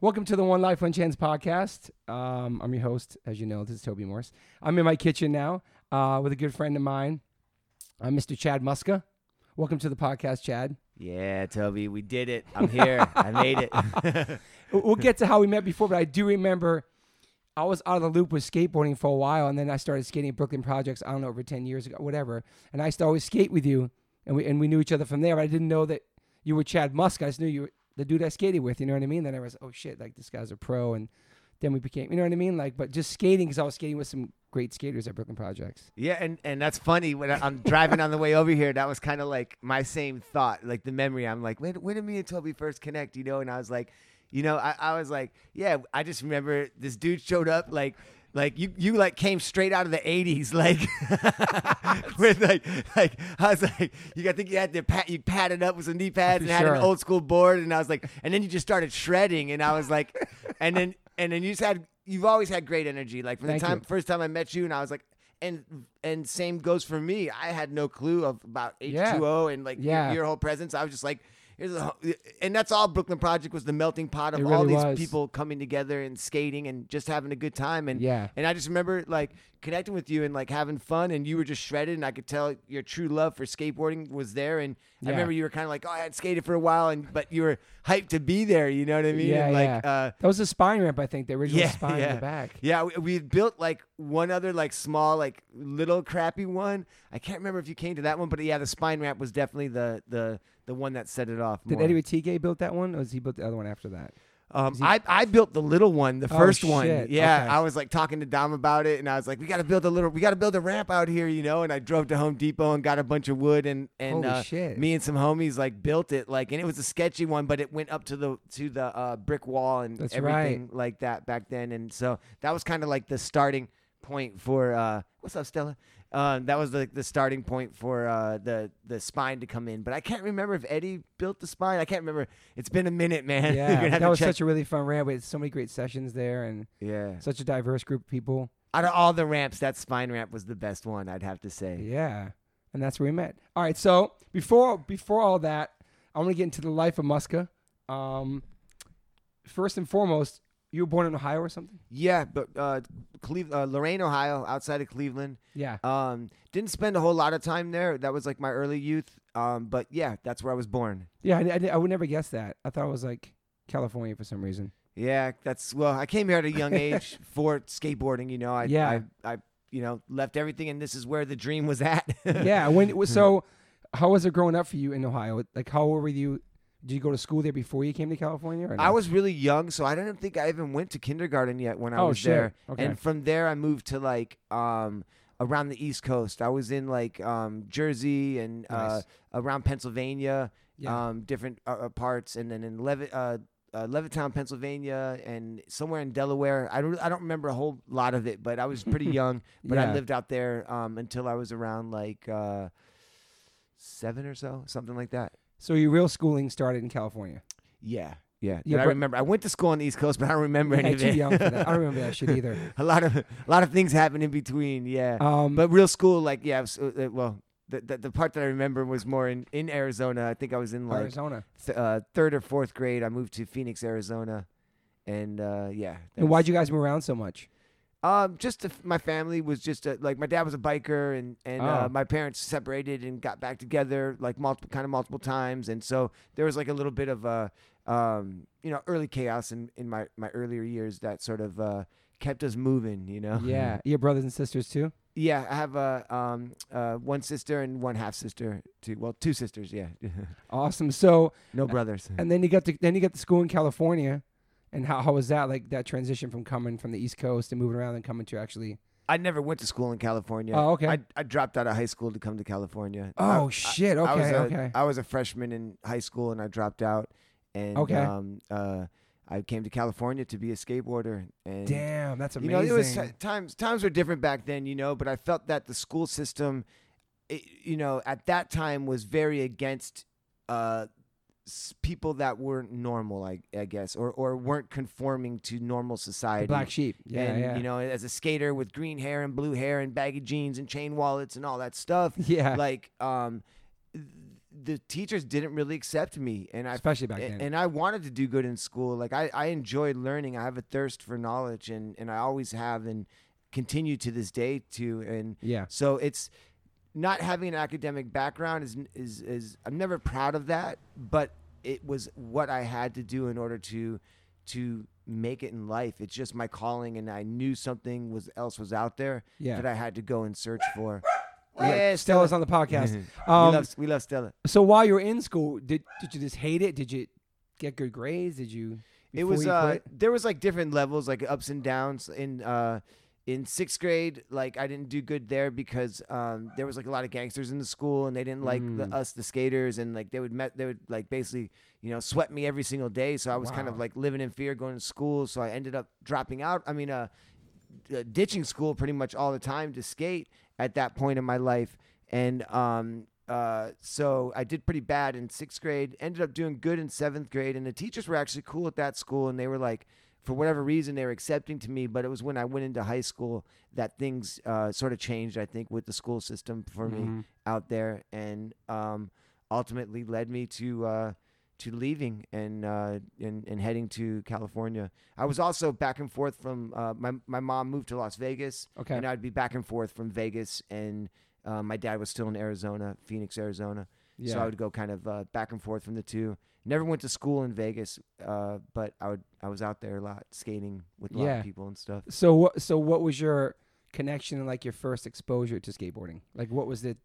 Welcome to the One Life One Chance podcast. Um, I'm your host, as you know. This is Toby Morse. I'm in my kitchen now uh, with a good friend of mine, uh, Mr. Chad Muska. Welcome to the podcast, Chad. Yeah, Toby, we did it. I'm here. I made it. We'll- get to how we met before, but I do remember I was out of the loop with skateboarding for a while, and then I started skating at Brooklyn Projects. I don't know over ten years ago, whatever. And I used to always skate with you, and we and we knew each other from there. But I didn't know that you were Chad Muska. I just knew you were the dude I skated with. You know what I mean? Then I was, oh shit, like this guy's a pro, and then we became, you know what I mean? Like, but just skating because I was skating with some great skaters at Brooklyn Projects. yeah, and, and that's funny. When I, I'm driving on the way over here, that was kind of like my same thought, like the memory. I'm like, when, when did me and Toby first connect, you know? And I was like, you know, I, I was like, yeah, I just remember this dude showed up like, like you, you like came straight out of the '80s, like with like, like I was like, you got think you had to pat, you padded up with some knee pads and had an old school board, and I was like, and then you just started shredding, and I was like, and then and then you just had, you've always had great energy, like from Thank the time you. first time I met you, and I was like, and and same goes for me. I had no clue of about H Yeah. two O and like your- your, whole presence. I was just like. A, and that's all Brooklyn Project was the melting pot of It all these was. people coming together and skating and just having a good time and Yeah. and I just remember like connecting with you and like having fun and you were just shredded and I could tell your true love for skateboarding was there and Yeah. I remember you were kind of like oh I had skated for a while and but you were hyped to be there you know what I mean Yeah, and like yeah. uh That was the spine ramp, I think, the original yeah, spine in the back. Yeah, we, we built like one other like small like little crappy one. I can't remember if you came to that one, but yeah, the spine ramp was definitely the the the one that set it off. Did more. Eddie Ratige build that one, or was he built the other one after that? Um, I, I built the little one, the Oh, first one. shit. Yeah, Okay. I was like talking to Dom about it, and I was like, "We got to build a little, we got to build a ramp out here, you know." And I drove to Home Depot and got a bunch of wood, and and Holy uh, shit. me and some homies like built it, like, and it was a sketchy one, but it went up to the to the uh, brick wall and That's everything like that back then, and so that was kind of like the starting point for uh, what's up, Stella. Um, that was the the starting point for uh, the the spine to come in, but I can't remember if Eddie built the spine. I can't remember. It's been a minute, man. Yeah, that was check. such a really fun ramp. We had so many great sessions there, and Yeah. such a diverse group of people. Out of all the ramps, that spine ramp was the best one, I'd have to say. Yeah, and that's where we met. All right, so before before all that, I want to get into the life of Muska. Um, first and foremost, you were born in Ohio or something? Yeah, but uh, Cleve- uh, Lorain, Ohio, outside of Cleveland. Yeah. Um, didn't spend a whole lot of time there. That was like my early youth. Um, but yeah, that's where I was born. Yeah, I, I, I would never guess that. I thought it was like California for some reason. Yeah, that's well. I came here at a young age for skateboarding. You know, I, Yeah. I, I, you know, left everything, and this is where the dream was at. yeah. When it was so, how was it growing up for you in Ohio? Like, how old were you? Did you go to school there before you came to California? Or no? I was really young, so I don't think I even went to kindergarten yet when I Oh, was shit. there. Okay. And from there, I moved to like um, around the East Coast. I was in like um, Jersey and uh, around Pennsylvania, Yeah. um, different uh, uh, parts, and then in Levitt. Uh, uh, Levittown, Pennsylvania, and somewhere in Delaware. I don't, I don't remember a whole lot of it, but I was pretty young. But Yeah. I lived out there um, until I was around like uh, seven or so, something like that. So your real schooling started in California. Yeah, yeah. Yeah, I remember I went to school on the East Coast, but I don't remember Yeah, any of too it. young for that. I don't remember that shit either. a lot of a lot of things happened in between. Yeah, Um, but real school, like yeah. was, uh, uh, well, the, the the part that I remember was more in in Arizona. I think I was in like Arizona. th- uh, third or fourth grade. I moved to Phoenix, Arizona, and uh, yeah. And why'd you guys move around so much? Um, just f- my family was just a, like my dad was a biker, and and Oh. uh, my parents separated and got back together like multiple kind of multiple times, and so there was like a little bit of a um, you know early chaos in in my my earlier years that sort of uh, kept us moving. You know. Yeah. Your brothers and sisters too? Yeah, I have a um uh one sister and one half sister. Two well, two sisters. Yeah, Awesome. So, no brothers. and then you got to then you got to school in California, and how how was that like that transition from coming from the East Coast and moving around and coming to actually? I never went to school in California. Oh, okay. I, I dropped out of high school to come to California. Oh I- shit. I was Okay. a, okay. I was a freshman in high school and I dropped out, and Okay. um uh I came to California to be a skateboarder. And Damn, that's amazing. you know, it was ti- times times were different back then, you know. But I felt that the school system, it, you know, at that time was very against uh, people that weren't normal, I, I guess, or or weren't conforming to normal the society. black sheep. Yeah, and yeah. you know, as a skater with green hair and blue hair and baggy jeans and chain wallets and all that stuff, yeah. like um the teachers didn't really accept me, and I Especially back then. and I wanted to do good in school. Like I, I enjoyed learning. I have a thirst for knowledge, and and I always have, and continue to this day too. And Yeah. so it's not having an academic background is is is I'm never proud of that, but it was what I had to do in order to to make it in life. It's just my calling, and I knew something was else was out there Yeah. that I had to go and search for. Yeah, Stella's on the podcast. we Um, love we love Stella. So while you were in school, did did you just hate it? Did you get good grades? Did you? It was you uh there was like different levels, like ups and downs. In uh in sixth grade, like I didn't do good there because um there was like a lot of gangsters in the school and they didn't like the, Mm. us the skaters and like they would met they would like basically you know sweat me every single day. So I was kind of like living in fear going to school. So I ended up dropping out. I mean uh uh, ditching school pretty much all the time to skate at that point in my life. And um, uh, so I did pretty bad in sixth grade. Ended up doing good in seventh grade, and the teachers were actually cool at that school, and they were like, for whatever reason, they were accepting to me. But it was when I went into high school that things uh, sort of changed. I think with the school system for me Mhm. out there, and um, ultimately led me to. Uh, to leaving and, uh, and and heading to California. I was also back and forth from uh, my my mom moved to Las Vegas, Okay. and I'd be back and forth from Vegas, and uh, my dad was still in Arizona, Phoenix, Arizona. yeah. So I would go kind of uh, back and forth from the two. Never went to school in Vegas, uh, but I would I was out there a lot skating with a lot Yeah. of people and stuff. So what? So what was your connection and like your first exposure to skateboarding? Like what was it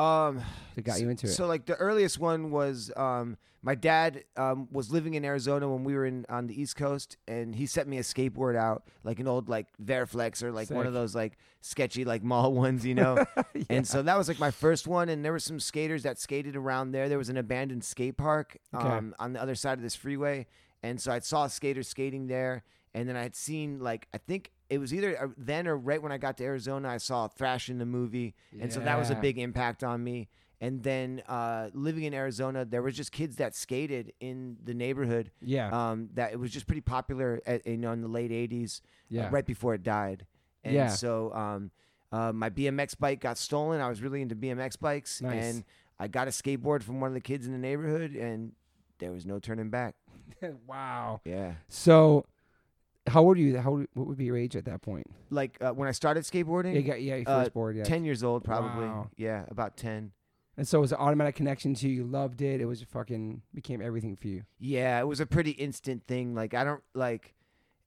Um, that got so, you into it? So like the earliest one was um, my dad um, was living in Arizona when we were in on the East Coast, and he sent me a skateboard out, like an old like Variflex or like one of those like sketchy like mall ones, you know. And so that was like my first one, and there were some skaters that skated around there. There was an abandoned skate park Okay. um, on the other side of this freeway, and so I saw skaters skating there. And then I had seen like I think it was either uh, then or right when I got to Arizona, I saw Thrashin' the movie, and so that was a Yeah. big impact on me. And then uh, living in Arizona, there was just kids that skated in the neighborhood. yeah. Um, that it was just pretty popular, at, you know, in the late '80s, uh, yeah. right before it died. And Yeah. so um, uh, my BMX bike got stolen. I was really into BMX bikes, Nice. and I got a skateboard from one of the kids in the neighborhood, and there was no turning back. wow. Yeah, So how old are you? How what would be your age at that point? like uh, when I started skateboarding, Yeah, you got yeah, your Uh, first board. Yeah. ten years old, probably. Wow. Yeah, about ten. And so it was an automatic connection to you. You loved it. It was fucking became everything for you. Yeah, it was a pretty instant thing. Like I don't like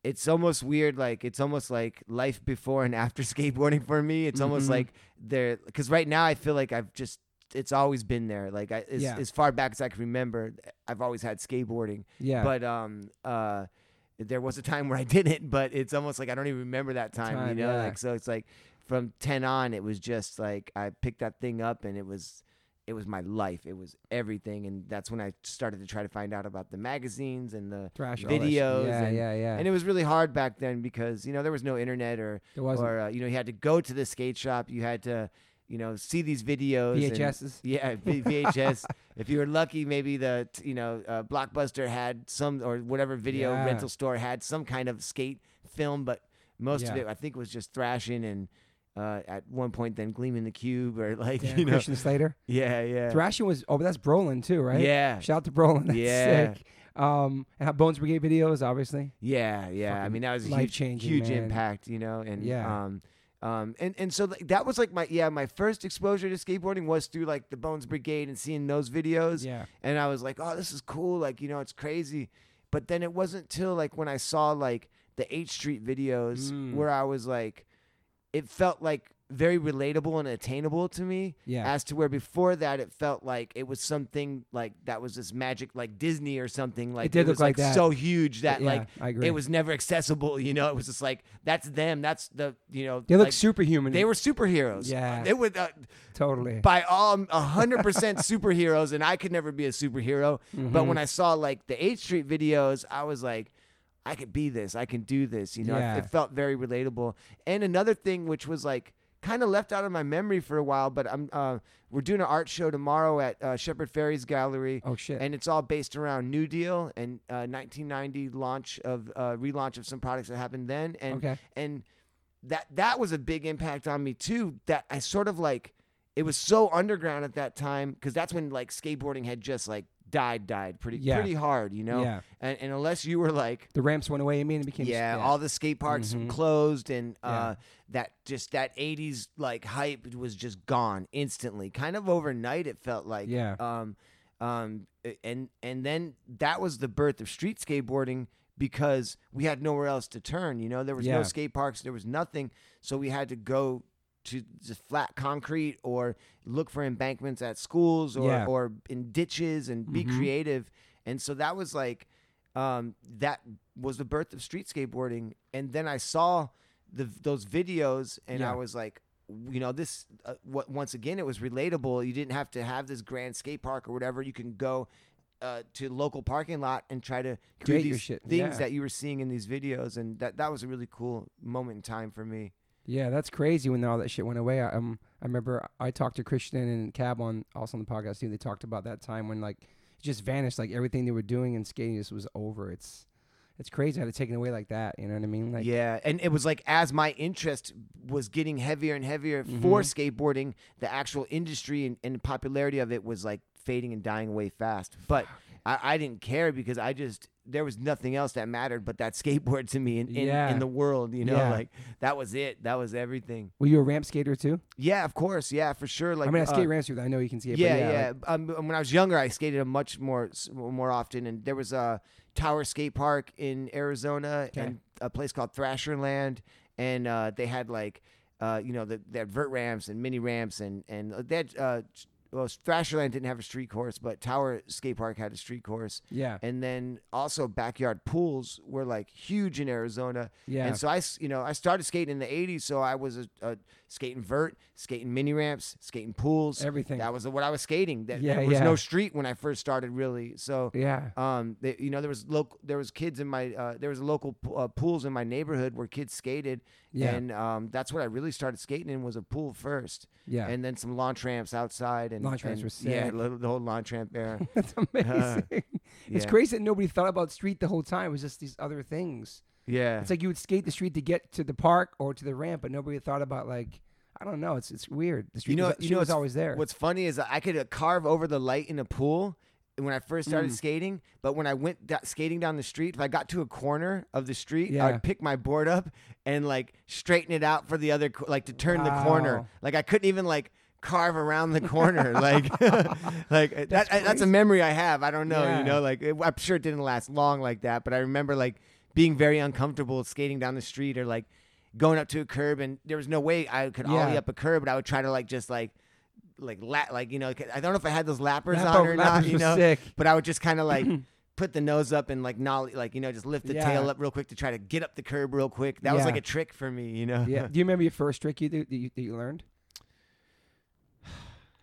it's almost weird like it's almost like life before and after skateboarding for me. It's almost Mhm. like there cuz right now I feel like I've just it's always been there. Like I as, Yeah. as far back as I can remember, I've always had skateboarding. Yeah. But um uh there was a time where I didn't, but it's almost like I don't even remember that time, Time, you know? yeah. Like so it's like from 10 on it was just like I picked that thing up and it was it was my life. It was everything and that's when I started to try to find out about the magazines and the Thrash all that shit. videos Yeah, and- yeah, yeah. and it was really hard back then because you know there was no internet or or uh, you know you had to go to the skate shop. You had to you know see these videos. and- VHSs. yeah, V- VHS. if you were lucky, maybe the you know uh, Blockbuster had some or whatever video Yeah. rental store had some kind of skate film, but most of it I think was just thrashing and uh, at one point then gleaming the cube or like Yeah, you know Christian Slater. yeah yeah Thrashin' was oh, but that's Brolin too, right? yeah Shout out to Brolin. That's Yeah. sick. Um, and how Bones Brigade videos, obviously. Yeah, yeah. I mean, that was a huge, huge man. impact, you know. And Yeah. um, um, and and so that was like my yeah, my first exposure to skateboarding was through like the Bones Brigade and seeing those videos, Yeah. and I was like, oh, this is cool, like you know, it's crazy. But then it wasn't till like when I saw like the H Street videos Mm. where I was like, it felt like very relatable and attainable to me Yeah. as to where before that it felt like it was something like that was this magic like Disney or something like did look was like like so huge that yeah, like I agree. it was never accessible you know it was just like that's them that's the you know they look superhuman. they were superheroes Yeah. they would uh, totally. by all a hundred percent superheroes and I could never be a superhero but Mhm. when I saw like the H Street videos I was like I could be this I can do this you know Yeah. it, it felt very relatable and another thing which was like kind of left out of my memory for a while but I'm uh, we're doing an art show tomorrow at uh, Shepard Fairey's gallery oh shit. and it's all based around New Deal and uh, 1990 launch of uh, relaunch of some products that happened then, and okay. and that that was a big impact on me too. That I sort of like it was so underground at that time because that's when like skateboarding had just like died, died pretty Yeah. pretty hard, you know. Yeah. And, and unless you were like The ramps went away. I mean, it became yeah, all the skate parks Mhm. closed and uh, Yeah. that just that 80s like hype was just gone instantly kind of overnight it felt like Yeah. um um and and then that was the birth of street skateboarding because we had nowhere else to turn you know there was Yeah. no skate parks there was nothing so we had to go to just flat concrete or look for embankments at schools or Yeah. or in ditches and be Mhm. creative and so that was like um, that was the birth of street skateboarding and then i saw the those videos and Yeah. i was like you know this uh, what once again it was relatable you didn't have to have this grand skate park or whatever you can go uh, to local parking lot and try to do Create your these shit, things yeah. that you were seeing in these videos and that that was a really cool moment in time for me Yeah, that's crazy when all that shit went away. I, um, I remember I talked to Christian and Cab on also on the podcast too. They talked about that time when like it just vanished, like everything they were doing in skating just was over. It's it's crazy how to take it away like that. You know what I mean? Like yeah, and it was like as my interest was getting heavier and heavier Mm-hmm. for skateboarding, the actual industry and, and popularity of it was like fading and dying away fast. But I, I didn't care because I just there was nothing else that mattered but that skateboard to me in, in, Yeah. in the world. You know, Yeah. like that was it. That was everything. Were you a ramp skater too? Yeah, of course. Yeah, for sure. Like I mean, I uh, skate ramps too. I know you can skate. yeah, but yeah, yeah. like- um, when I was younger, I skated a much more more often, and there was a Tower Skate Park in Arizona Okay. and a place called Thrasherland, and uh, they had like uh, you know the, they had vert ramps and mini ramps, and and they had. Well, Thrasherland didn't have a street course, but Tower Skate Park had a street course. yeah, And then also backyard pools were like huge in Arizona. yeah. And so I, you know, I started skating in the '80s, so I was a, a skating vert, skating mini ramps, skating pools. Everything. That was what I was skating. That, Yeah, there was yeah. no street when I first started, really. So, yeah. um, they, you know, there was local, there was kids in my, uh, there was local uh, pools in my neighborhood where kids skated, Yeah. and um, that's what I really started skating in was a pool first, Yeah. and then some launch ramps outside, and Launch ramps and- were yeah, sick. the, the whole launch ramp there. That's amazing. It's yeah. crazy that nobody thought about street the whole time. It was just these other things. Yeah, It's like you would skate the street to get to the park or to the ramp, but nobody thought about like I don't know. It's it's weird. The street know- was, you know was what's- always there. What's funny is I could carve over the light in a pool when I first started Mm. skating, but when I went da- skating down the street, if I got to a corner of the street, Yeah. I'd pick my board up and like straighten it out for the other, co- like to turn the corner. Like I couldn't even like carve around the corner. like, like uh, that, I- that's a memory I have. I don't know, Yeah. you know, like it, I'm sure it didn't last long like that, but I remember like being very uncomfortable skating down the street or like going up to a curb and there was no way I could ollie Yeah. up a curb, but I would try to like just like like la- like you know I don't know if I had those lappers Lap- on or not, you know, sick. but I would just kind of like put the nose up and like nollie, like you know, just lift the Yeah. tail up real quick to try to get up the curb real quick. That was like a trick for me, you know. yeah. Do you remember your first trick you that you, that you learned?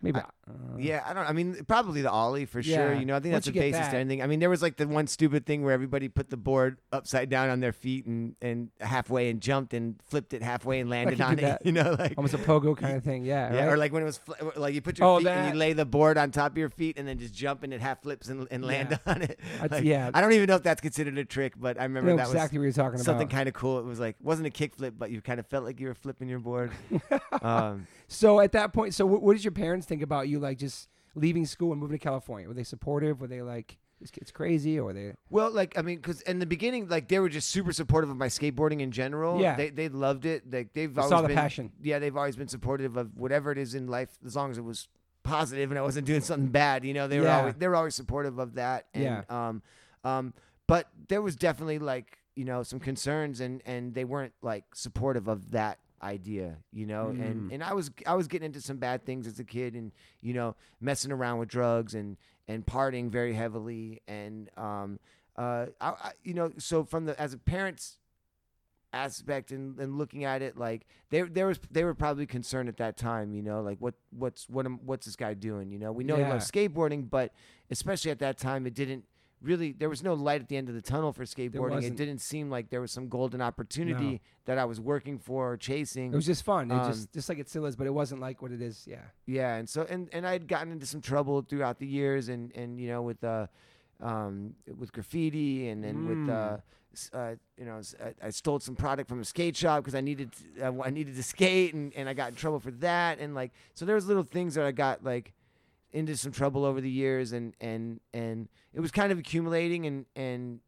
Maybe. I- uh, Yeah, I don't. I mean, probably the ollie for sure. You know, I think Once that's the basis to anything. I mean, there was like the one stupid thing where everybody put the board upside down on their feet and and halfway and jumped and flipped it halfway and landed you on it. that. You know, like almost a pogo kind of thing. Yeah. Yeah, right? or like when it was fl- like you put your Oh, feet and you lay the board on top of your feet and then just jump and it half flips and, and land Yeah. on it. Like, yeah. I don't even know if that's considered a trick, but I I remember know that exactly what you're talking was something about. kind of cool. It was like wasn't a kick flip, but you kind of felt like you were flipping your board. um, So at that point, so what, what did your parents think about you like just leaving school and moving to California? Were they supportive? Were they like this kid's crazy? Or were they? well, like I mean, because in the beginning, like they were just super supportive of my skateboarding in general. Yeah. they they loved it. Like they've They always saw the been, passion. Yeah, they've always been supportive of whatever it is in life, as long as it was positive and I wasn't doing something bad. You know, they were Yeah. always they were always supportive of that. And, Yeah. Um, um, but there was definitely like you know some concerns, and and they weren't like supportive of that idea. You know, and Mm. and I was I was getting into some bad things as a kid, and you know messing around with drugs and and partying very heavily, and um, uh, I, I you know so from the as a parent's aspect and, and looking at it like they there was they were probably concerned at that time you know like what what's what am, what's this guy doing you know we know he loves skateboarding but especially at that time it didn't really there was no light at the end of the tunnel for skateboarding it didn't seem like there was some golden opportunity No. that I was working for or chasing It was just fun. It Um, just just like it still is, but it wasn't like what it is. Yeah. yeah, and so and and I had gotten into some trouble throughout the years, and and you know with uh, um, with graffiti, and then with uh, uh, you know, I stole some product from a skate shop because I needed to, uh, I needed to skate, and, and I got in trouble for that. And like, so there was little things that I got like into some trouble over the years, and and and it was kind of accumulating, and and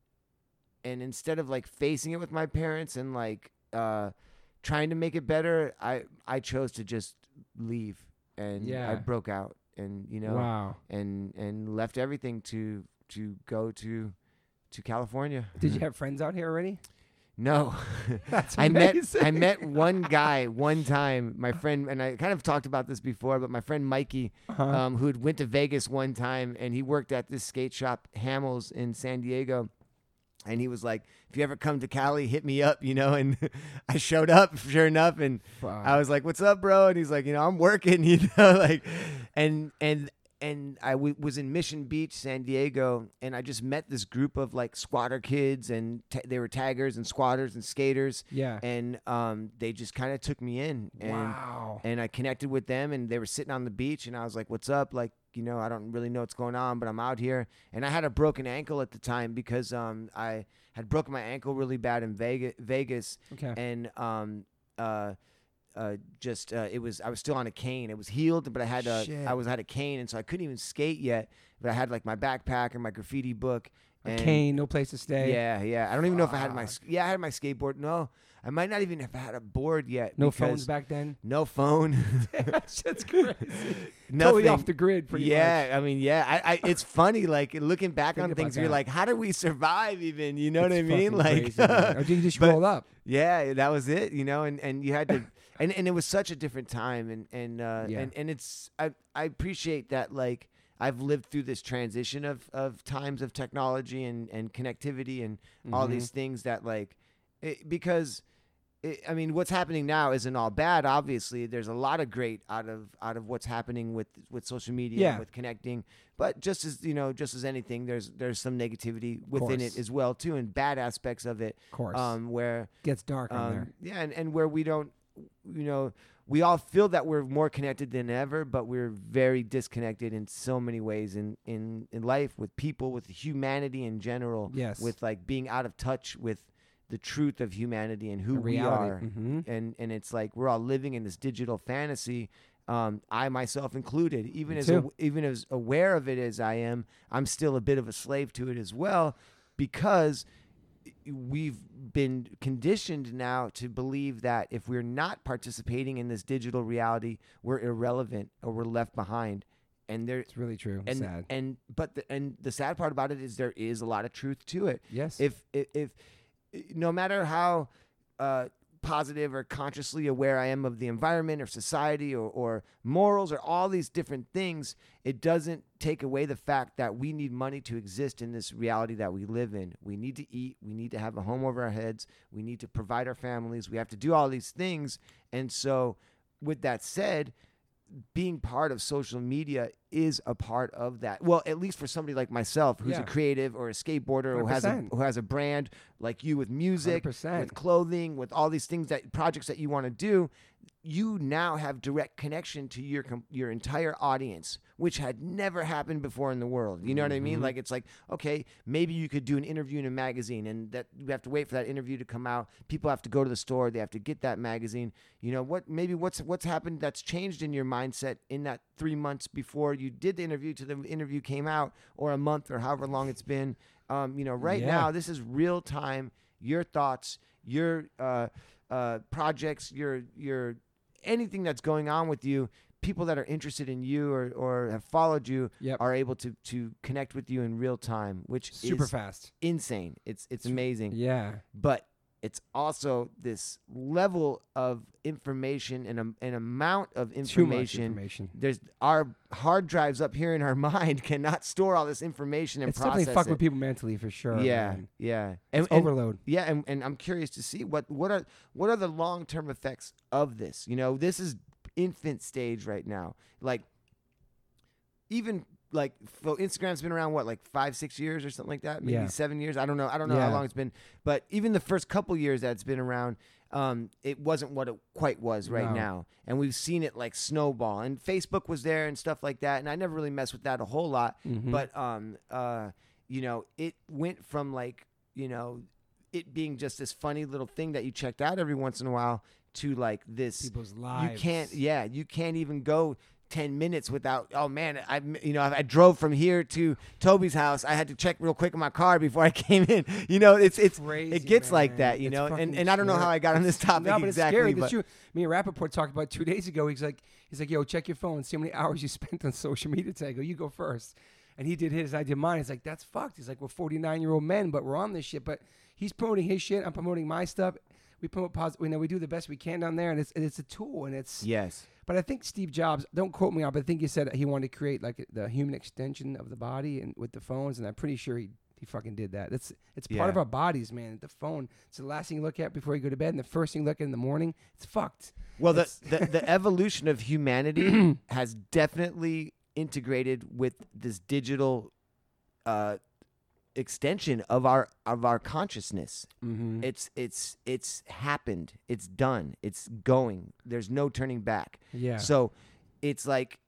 and instead of like facing it with my parents and like uh, trying to make it better, I I chose to just leave, and yeah. I broke out, and you know, Wow. and and left everything to to go to to California. Did you have friends out here already? No, That's I met I met one guy one time, my friend, and I kind of talked about this before, but my friend Mikey, Uh-huh. um, who had went to Vegas one time, and he worked at this skate shop Hamels in San Diego. And he was like, "If you ever come to Cali, hit me up," you know. And I showed up, sure enough, and I was like, "What's up, bro?" And he's like, "You know, I'm working, you know, like," and and and I w- was in Mission Beach, San Diego, and I just met this group of like squatter kids, and ta they were taggers and squatters and skaters, yeah. and um, they just kind of took me in, and wow. and I connected with them, and they were sitting on the beach, and I was like, "What's up?" Like, you know, I don't really know what's going on, but I'm out here, and I had a broken ankle at the time because um, I had broken my ankle really bad in Vegas, Vegas, Okay. and um uh uh just uh, it was I was still on a cane. It was healed, but I had a Shit. I was had a cane, and so I couldn't even skate yet. But I had like my backpack and my graffiti book. A cane, no place to stay. Yeah, yeah. I don't even know if I had my yeah I had my skateboard. No, I might not even have had a board yet. No phones back then. No phone. That's crazy. Nothing. Totally off the grid. Pretty yeah, I mean, yeah, I, I, it's funny, like looking back Think on things, you're that. like, how did we survive? Even, you know much. what I mean? Like, crazy, or did you just but- roll up? Yeah, that was it, you know, and, and you had to, and, and it was such a different time, and and uh, Yeah. and and it's I I appreciate that like I've lived through this transition of of times of technology and and connectivity and all Mhm. these things that like it, because. I mean, what's happening now isn't all bad. Obviously, there's a lot of great out of out of what's happening with with social media, Yeah. and with connecting. But just as you know, just as anything, there's there's some negativity within it as well too, and bad aspects of it. Of course. Um, where Gets dark on there. um, yeah, and, and where we don't, you know, we all feel that we're more connected than ever, but we're very disconnected in so many ways in, in, in life, with people, with humanity in general, Yes. with like being out of touch with the truth of humanity and who we are. Mhm. And, and it's like we're all living in this digital fantasy. Um, I myself included, even Me as a, even as aware of it as I am, I'm still a bit of a slave to it as well, because we've been conditioned now to believe that if we're not participating in this digital reality, we're irrelevant or we're left behind. And there It's really true. and Sad. and but the, and the sad part about it is there is a lot of truth to it. yes. If if, if no matter how uh, positive or consciously aware I am of the environment or society or, or morals or all these different things, it doesn't take away the fact that we need money to exist in this reality that we live in. We need to eat. We need to have a home over our heads. We need to provide our families. We have to do all these things. And so, with that said, being part of social media is a part of that. Well, at least for somebody like myself, who's Yeah. a creative or a skateboarder who has a who has a brand like you with music, 100%. with clothing, with all these things that projects that you want to do, you now have direct connection to your your entire audience, which had never happened before in the world. You know what I mean? Mhm. Like it's like okay, maybe you could do an interview in a magazine, and that you have to wait for that interview to come out. People have to go to the store, they have to get that magazine. You know what? Maybe what's what's happened that's changed in your mindset in that three months before you did the interview to the interview came out, or a month, or however long it's been. Um, you know, right Yeah. now this is real time. Your thoughts, your uh, uh, projects, your your anything that's going on with you. People that are interested in you or, or have followed you Yep. are able to to connect with you in real time, which is Super fast. insane. It's it's amazing. Yeah. But it's also this level of information and a, an amount of Too much information. information. There's our hard drives up here in our mind cannot store all this information and It's process definitely fuck it. with people mentally for sure. yeah, man. yeah, and, and- overload. yeah, and, and I'm curious to see what what are what are the long term effects of this. You know, this is infant stage right now. Like even like so Instagram's been around what like five six years or something like that, maybe Yeah. seven years. I don't know. I don't know how long it's been, but even the first couple years that it's been around. Um, it wasn't what it quite was right No. now, and we've seen it like snowball. And Facebook was there and stuff like that, and I never really messed with that a whole lot Mhm. but um uh you know it went from like you know it being just this funny little thing that you checked out every once in a while to like this People's lives. you can't yeah you can't even go 10 minutes without oh man i you know i drove from here to toby's house i had to check real quick in my car before i came in you know it's it's Crazy, it gets like that you It's know and, and i don't know how i got on this topic No, but exactly it's scary. but true. Me and Rapaport talked about two days ago. He's like, he's like, yo, check your phone. See how many hours you spent on social media today. I go, you go first. And he did his, I did mine. He's like, that's fucked. He's like, we're 49 year old men, but we're on this shit. But he's promoting his shit. I'm promoting my stuff. We promote positive. You know, we do the best we can down there, and it's and it's a tool, and it's. yes But I think Steve Jobs. Don't quote me on, but I think he said he wanted to create like the human extension of the body, and with the phones, and I'm pretty sure he. He fucking did that. That's it's part Yeah. of our bodies, man. The phone. It's the last thing you look at before you go to bed, and the first thing you look at in the morning. It's fucked. Well, the, the, the evolution of humanity has definitely integrated with this digital uh, extension of our of our consciousness. Mm-hmm. It's it's it's happened. It's done. It's going. There's no turning back. Yeah. So it's like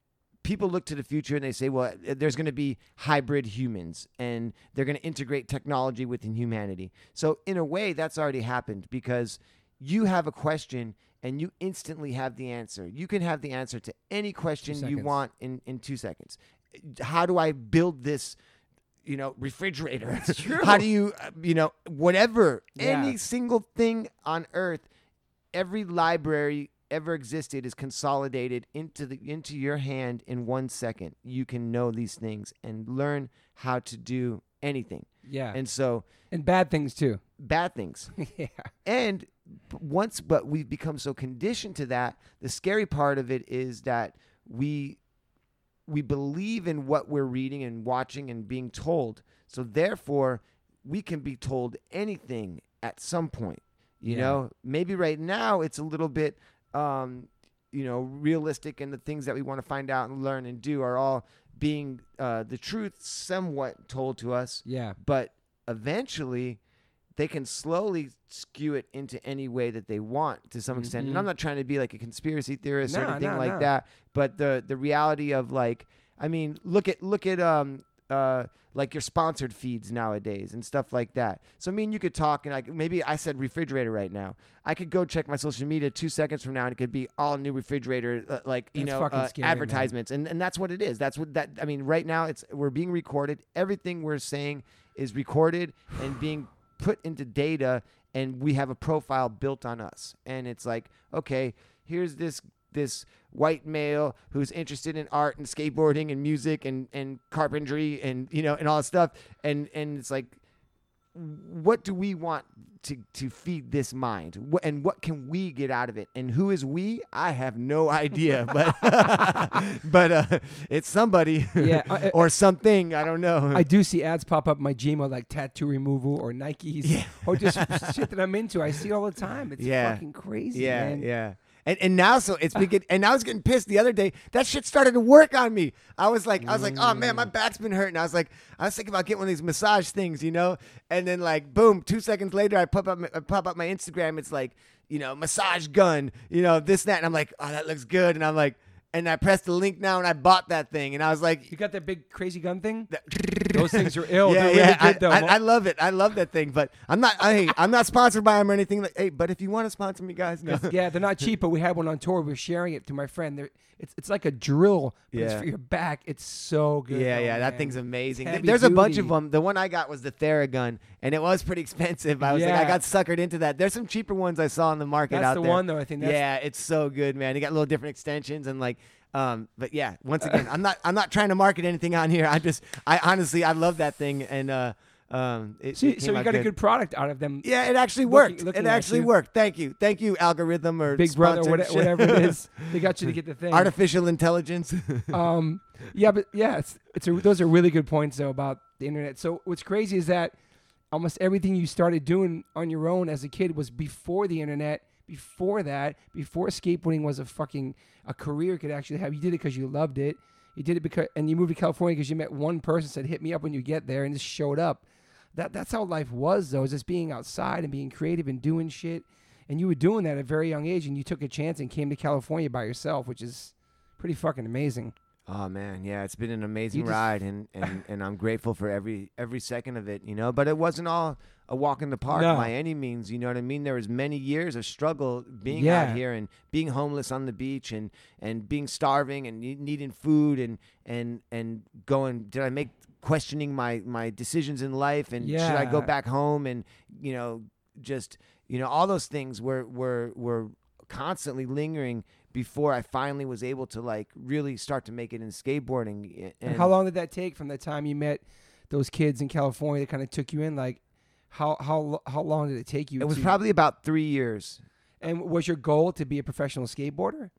people look to the future and they say, well, uh, there's going to be hybrid humans and they're going to integrate technology within humanity. So, in a way, that's already happened because you have a question and you instantly have the answer. You can have the answer to any question you want in, in two seconds. How do I build this? You know, refrigerator. It's true. How do you, uh, you know, whatever, Yeah. any single thing on earth, every library ever existed is consolidated into the into your hand in one second. You can know these things and learn how to do anything. yeah. And, so And bad things too. bad things. yeah. And once but we've become so conditioned to that, the scary part of it is that we we believe in what we're reading and watching and being told. So therefore, we can be told anything at some point. You Yeah. know, maybe right now it's a little bit um, you know, realistic and the things that we want to find out and learn and do are all being uh, the truth somewhat told to us Yeah. but eventually they can slowly skew it into any way that they want to some extent. And I'm Mhm. not trying to be like a conspiracy theorist or anything no, like no. that, but the the reality of like I mean, look at look at um uh like your sponsored feeds nowadays and stuff like that. So I mean, you could talk and like maybe I said refrigerator right now. I could go check my social media 2 seconds from now and it could be all new refrigerator uh, like, you That's know, uh, scary, man. advertisements and and that's what it is. That's what that I mean, right now it's we're being recorded. Everything we're saying is recorded and being put into data and we have a profile built on us. And it's like okay here's this this white male who's interested in art and skateboarding and music and and carpentry and you know and all stuff. And and it's like what do we want to to feed this mind and what can we get out of it and who is we i have no idea but but uh it's somebody Yeah, I- or something i don't know I do see ads pop up in my Gmail like tattoo removal or Nikes Yeah. or just shit that I'm into. I see all the time. It's Yeah. fucking crazy. Yeah, man. yeah. And, and now so it's been and I was getting pissed the other day. That shit started to work on me. I was like, I was like, oh man, Mm. my back's been hurting. I was like, I was thinking about getting one of these massage things, you know. And then like, boom, two seconds later, I pop up, my, I pop up my Instagram. It's like, you know, massage gun, you know, this that, and I'm like, oh, that looks good. And I'm like, and I pressed the link now, and I bought that thing, and I was like, You got that big crazy gun thing? that- Those things are ill. Yeah, They're really good I. I, I love it. I love that thing, but I'm not. I, I'm not sponsored by them or anything. Like, hey, but if you want to sponsor me, guys, no. yeah, they're not cheap, but we had one on tour. We were sharing it to my friend. They're, it's it's like a drill, but it's Yeah. for your back. It's so good. Yeah, though, yeah, that thing's amazing. Heavy There's a bunch of them. The one I got was the Theragun, and it was pretty expensive. I was like, I got suckered into that. There's some cheaper ones I saw on the market That's out the there. one though. I think that's yeah, it's so good, man. You got little different extensions and like, um, but yeah. Once again, I'm not, I'm not trying to market anything on here. I just, I honestly, I love that thing, and uh, um, it, See, it so you got a good product out of them. Yeah, it actually worked. looking it actually worked. Thank you, thank you, algorithm or Big Brother, what, whatever it is, they got you to get the thing. Artificial intelligence. um, yeah, but yeah, it's, it's a, those are really good points though about the internet. So what's crazy is that almost everything you started doing on your own as a kid was before the internet. Before that, before skateboarding was a fucking a career could actually have. You did it because you loved it. You did it because, and you moved to California because you met one person said, "Hit me up when you get there," and just showed up. That that's how life was though. Is just being outside and being creative and doing shit. And you were doing that at a very young age, and you took a chance and came to California by yourself, which is pretty fucking amazing. Oh man, yeah, it's been an amazing just- ride, and, and and I'm grateful for every every second of it, you know. But it wasn't all a walk in the park No. by any means. You know what I mean? There was many years of struggle being Yeah. out here and being homeless on the beach and and being starving and needing food and and and going. Did I make questioning my my decisions in life and should I go back home and you know just you know all those things were were were constantly lingering before I finally was able to like really start to make it in skateboarding. And, And how long did that take from the time you met those kids in California that kind of took you in? Like, how how how long did it take you? It was to- probably about three years. And was your goal to be a professional skateboarder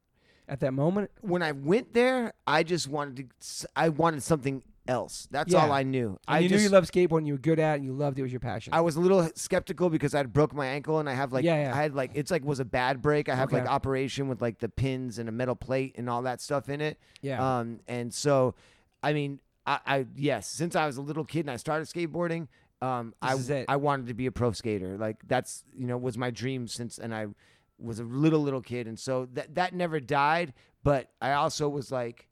at that moment? When I went there, I just wanted to. I wanted something else. That's Yeah. all I knew. And I you just, knew you loved skateboarding, you were good at, it, and you loved it was your passion. I was a little skeptical because I'd broke my ankle and I have like Yeah, yeah. I had like it's like was a bad break. I have Okay. like operation with like the pins and a metal plate and all that stuff in it. yeah. Um, and so, I mean, I, I yes, since I was a little kid and I started skateboarding, um, I This. I wanted to be a pro skater. Like that's you know was my dream since, and I was a little little kid, and so that that never died. But I also was like.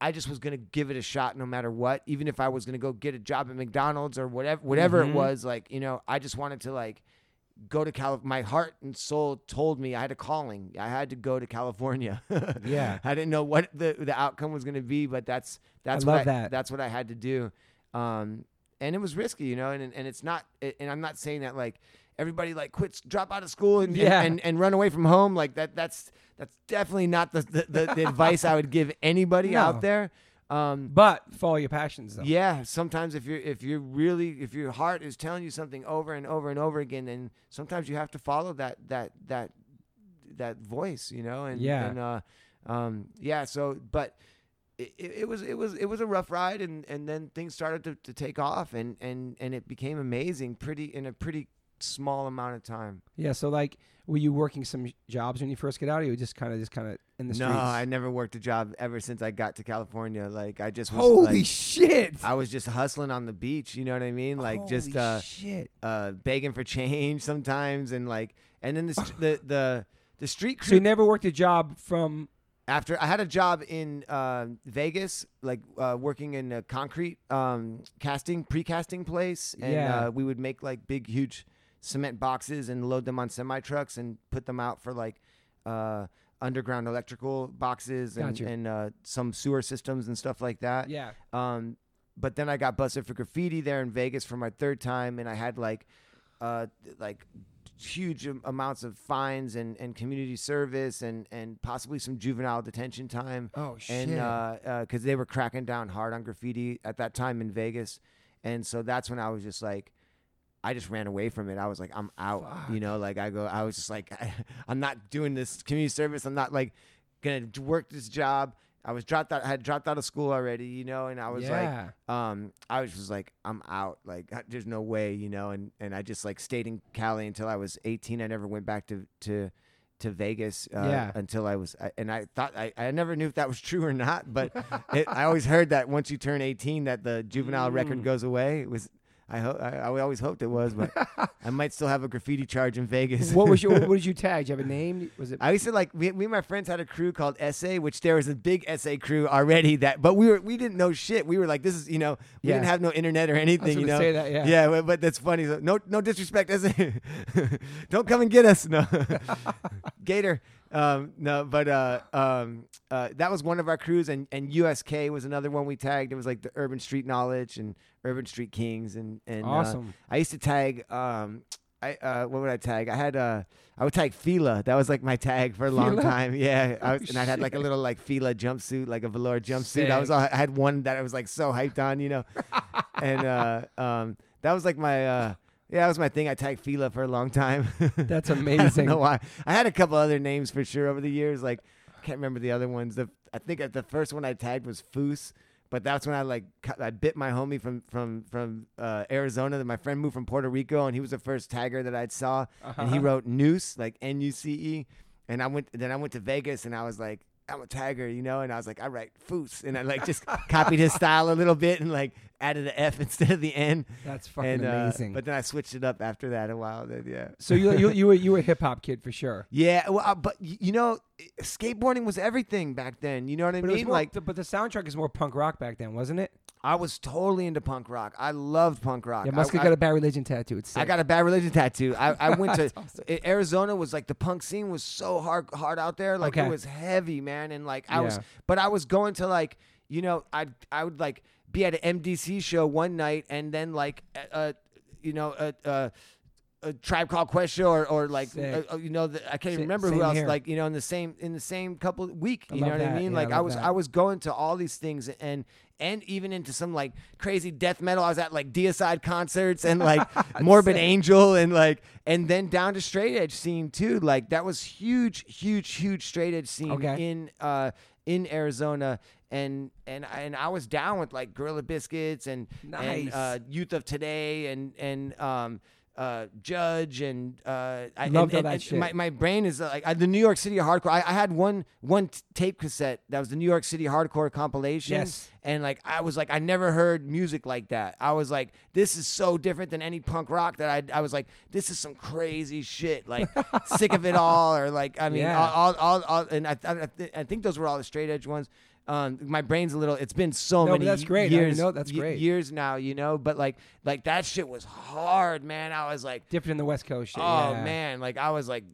I just was gonna give it a shot no matter what, even if I was gonna go get a job at McDonald's or whatever, whatever Mhm. it was. Like you know, I just wanted to like go to Cal. My heart and soul told me I had a calling. I had to go to California. Yeah. I didn't know what the the outcome was going to be, but that's that's I what I, that. that's what I had to do. Um, and it was risky, you know. And and it's not. And I'm not saying that like everybody like quits, drop out of school, and Yeah. and, and, and run away from home. Like that. That's that's definitely not the the, the, the advice I would give anybody No. out there. Um, but follow your passions, though. yeah, sometimes if you're if you're really if your heart is telling you something over and over and over again, then sometimes you have to follow that that that that voice, you know. And Yeah. and uh, um, yeah. So, but it, it was it was it was a rough ride, and and then things started to, to take off, and and and it became amazing, pretty in a pretty small amount of time. Yeah. So, like, were you working some jobs when you first get out, or you just kind of just kind of in the no. I never worked a job ever since I got to California. Like I just was Holy like, shit! I was just hustling on the beach. You know what I mean? Like just uh, shit. uh, begging for change sometimes, and like, and then the the the the street So you never worked a job from. After I had a job in uh, Vegas, like uh, working in a concrete um, casting, pre-casting place, and Yeah. uh, we would make like big, huge cement boxes and load them on semi trucks and put them out for like uh, underground electrical boxes and, Gotcha. and uh, some sewer systems and stuff like that. Yeah. Um, but then I got busted for graffiti there in Vegas for my third time, and I had like, uh, like huge amounts of fines and, and community service and, and possibly some juvenile detention time. Oh shit. And uh, because they were cracking down hard on graffiti at that time in Vegas, and so that's when I was just like. I just ran away from it. I was like, I'm out. You know, like I go, I was just like, I'm not doing this community service. I'm not like gonna work this job. I was dropped out. I had dropped out of school already, you know, and I was yeah. like, um, I was just like, I'm out. Like, there's no way, you know, and and I just like stayed in Cali until I was 18. I never went back to to to Vegas uh, Yeah. until I was, and I thought I, I never knew if that was true or not, but it, I always heard that once you turn 18, that the juvenile record Mm. goes away. It was. I hope I, I always hoped it was, but I might still have a graffiti charge in Vegas. what was your? What did you tag? Did you have a name? Was it? I used to like we, we and my friends had a crew called SA, which there was a big SA crew already that, but we were we didn't know shit. We were like, this is you know we Yeah. didn't have no internet or anything, you know. say that. Yeah. Yeah, but, but that's funny. So, no no disrespect, SA. Don't come and get us, no. Gator. Um, no, but uh, um, uh, that was one of our crews, and, and USK was another one we tagged. It was like the Urban Street Knowledge and Urban Street Kings, and and uh, Awesome. I used to tag. Um, I uh, what would I tag? I had uh, I would tag Fila. That was like my tag for a long Fila? time. Yeah, I was, Oh, and I had like a little like Fila jumpsuit, like a velour jumpsuit. I was all, I had one that I was like so hyped on, you know, and uh, um, that was like my uh, yeah, that was my thing. I tagged Fila for a long time. That's amazing. I know why. I had a couple other names for sure over the years. Like I can't remember the other ones. The I think the first one I tagged was Foos, but that's when I like I bit my homie from from from uh, Arizona. That my friend moved from Puerto Rico, and he was the first tagger that I saw, and he Uh-huh. wrote Noose like N U C E, and I went then I went to Vegas, and I was like. I'm a tiger, you know, and I was like, I write Foos, and I like just copied his style a little bit and like added an F instead of the N. That's fucking and, uh, amazing. but then I switched it up after that a while. Then yeah. so you you you were you were a hip hop kid for sure. Yeah, well, uh, but you know, skateboarding was everything back then. You know what I But, mean? more, Like the, but the soundtrack is more punk rock back then, wasn't it? I was totally into punk rock. I loved punk rock. Yeah, Muska got a bad religion tattoo. I got a bad religion tattoo. I, I went to awesome. Arizona was like the punk scene was so hard hard out there. Like Okay. it was heavy, man. And like I was but I was going to like, you know, I I would like be at an MDC show one night and then like uh you know, a uh, a tribe called Quest show or, or like uh, uh, you know the, I can't even remember who else here. like you know in the same in the same couple week I you know what that. I mean Yeah, like I love was that. I was going to all these things and and even into some like crazy death metal I was at like Deicide concerts and like Morbid sick. Angel and like and then down to straight edge scene too like that was huge huge huge straight edge scene Okay. in uh in Arizona and and and I was down with like Gorilla Biscuits and and uh, Youth of Today and and um uh Judge and uh I Loved and, all and- that shit. my my brain is like I, the New York City hardcore I, I had one one t- tape cassette that was the New York City hardcore compilation Yes. and like I was like I never heard music like that. I was like this is so different than any punk rock that I I was like this is some crazy shit like sick of it all or like I mean Yeah. all, all, all, all and I, I, I think those were all the straight edge ones. Um, my brain's a little. It's been so No, many that's great. I years. know- that's great. Years now, you know. But like, like that shit was hard, man. I was like, different in the West Coast. Shit. oh yeah. man, like I was like,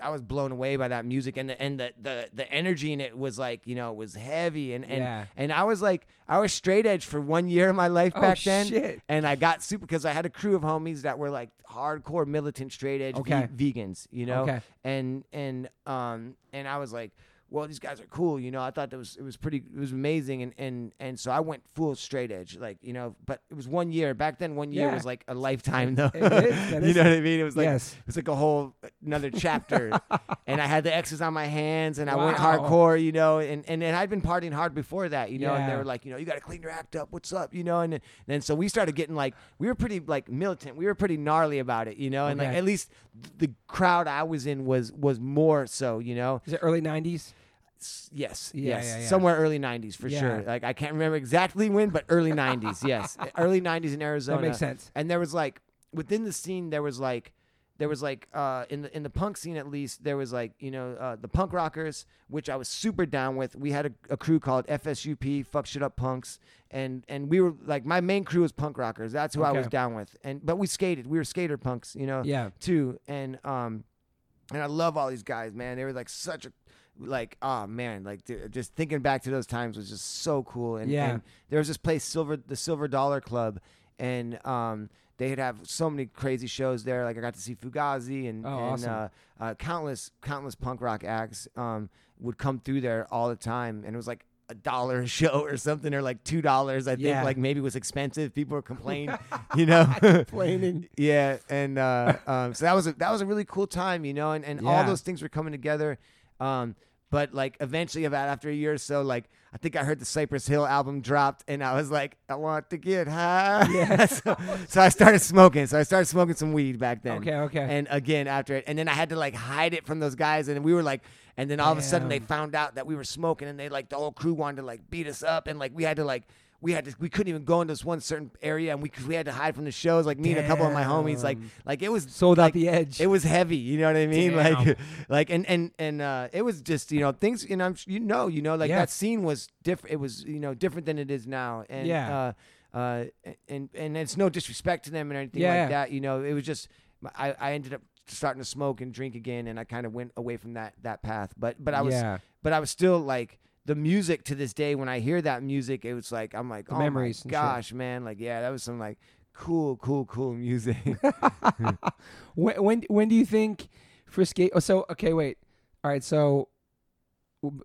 I was blown away by that music and the and the the, the energy in it was like, you know, it was heavy and and Yeah. and I was like, I was straight edge for one year of my life Oh, back then, shit. and I got super because I had a crew of homies that were like hardcore militant straight edge ve- vegans, you know, Okay. and and um and I was like. Well, these guys are cool, you know. I thought that was it was pretty, it was amazing, and and and so I went full straight edge, like you know. But it was one year back then. One year Yeah. was like a lifetime, though. It is, that you know what I mean? It was like Yes. it was like a whole another chapter, and I had the X's on my hands, and I went hardcore, you know, and, and and I'd been partying hard before that, you know, and they were like, you know, you got to clean your act up. What's up, you know? And then so we started getting like we were pretty like militant, we were pretty gnarly about it, you know, and like at least the crowd I was in was was more so, you know. Is it early '90s? S- Yes, Yeah, yes, yeah, yeah. somewhere early '90s for sure. Like I can't remember exactly when, but early '90s, yes, early '90s in Arizona. That makes sense. and there was like within the scene there was like there was like uh in the in the punk scene at least there was like you know uh, the punk rockers which I was super down with. We had a, a crew called FSUP fuck shit up punks and and we were like my main crew was punk rockers. That's who I was down with. And but we skated. We were skater punks you know Yeah. too. And um and I love all these guys man. They were like such a like oh man like dude, just thinking back to those times was just so cool and, Yeah. and there was this place silver the silver dollar club and um they'd have so many crazy shows there like i got to see fugazi and, Oh, and awesome. uh, uh, countless countless punk rock acts um would come through there all the time and it was like a dollar a show or something or like two dollars i think Yeah. like maybe it was expensive people were complaining you know Complaining. yeah, and uh, um, so that was a, that was a really cool time, you know, and, and all those things were coming together. Um, but like eventually, about after a year or so, like I think I heard the Cypress Hill album dropped, and I was like, I want to get high. Yeah. so, so I started smoking. So I started smoking some weed back then. Okay. Okay. And again after it, and then I had to like hide it from those guys, and we were like, and then all of a sudden they found out that we were smoking, and they like the whole crew wanted to like beat us up, and like we had to like. We had to. We couldn't even go into this one certain area, and we we had to hide from the shows. Like me and a couple of my homies. Like like it was Sold like, out the edge. It was heavy. You know what I mean? Like Damn. like and and and uh, it was just you know things. You know I'm, you know you know like Yeah. that scene was different. It was you know different than it is now. And Yeah. Uh, uh, and and it's no disrespect to them and anything Yeah. like that. You know, it was just I, I ended up starting to smoke and drink again, and I kind of went away from that that path. But but I was yeah. but I was still like the music to this day. When I hear that music, it was like I'm like The oh memories my shit. gosh, man, like yeah, that was some like cool, cool, cool music. When, when when do you think skate? Oh, so okay, wait. All right, so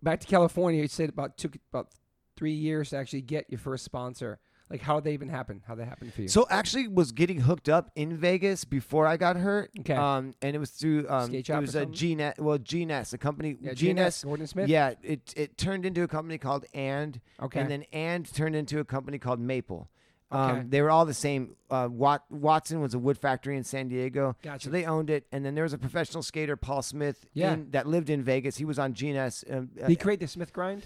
back to California. You said about took about three years to actually get your first sponsor. Like, how did they even happen? How did that happen for you? So actually, was getting hooked up in Vegas before I got hurt. Okay. Um, and it was through um, Skate it shop or was a something? GNet. Well, GNS, a company. yeah, GNS. GNS, Gordon Smith. Yeah, it it turned into a company called And, Okay. and then And turned into a company called Maple. Okay. Um, they were all the same. Uh, Wat- Watson was a wood factory in San Diego, Gotcha. so they owned it. And then there was a professional skater, Paul Smith, Yeah. in, that lived in Vegas. He was on GNS. Um, uh, Did he create the Smith grind?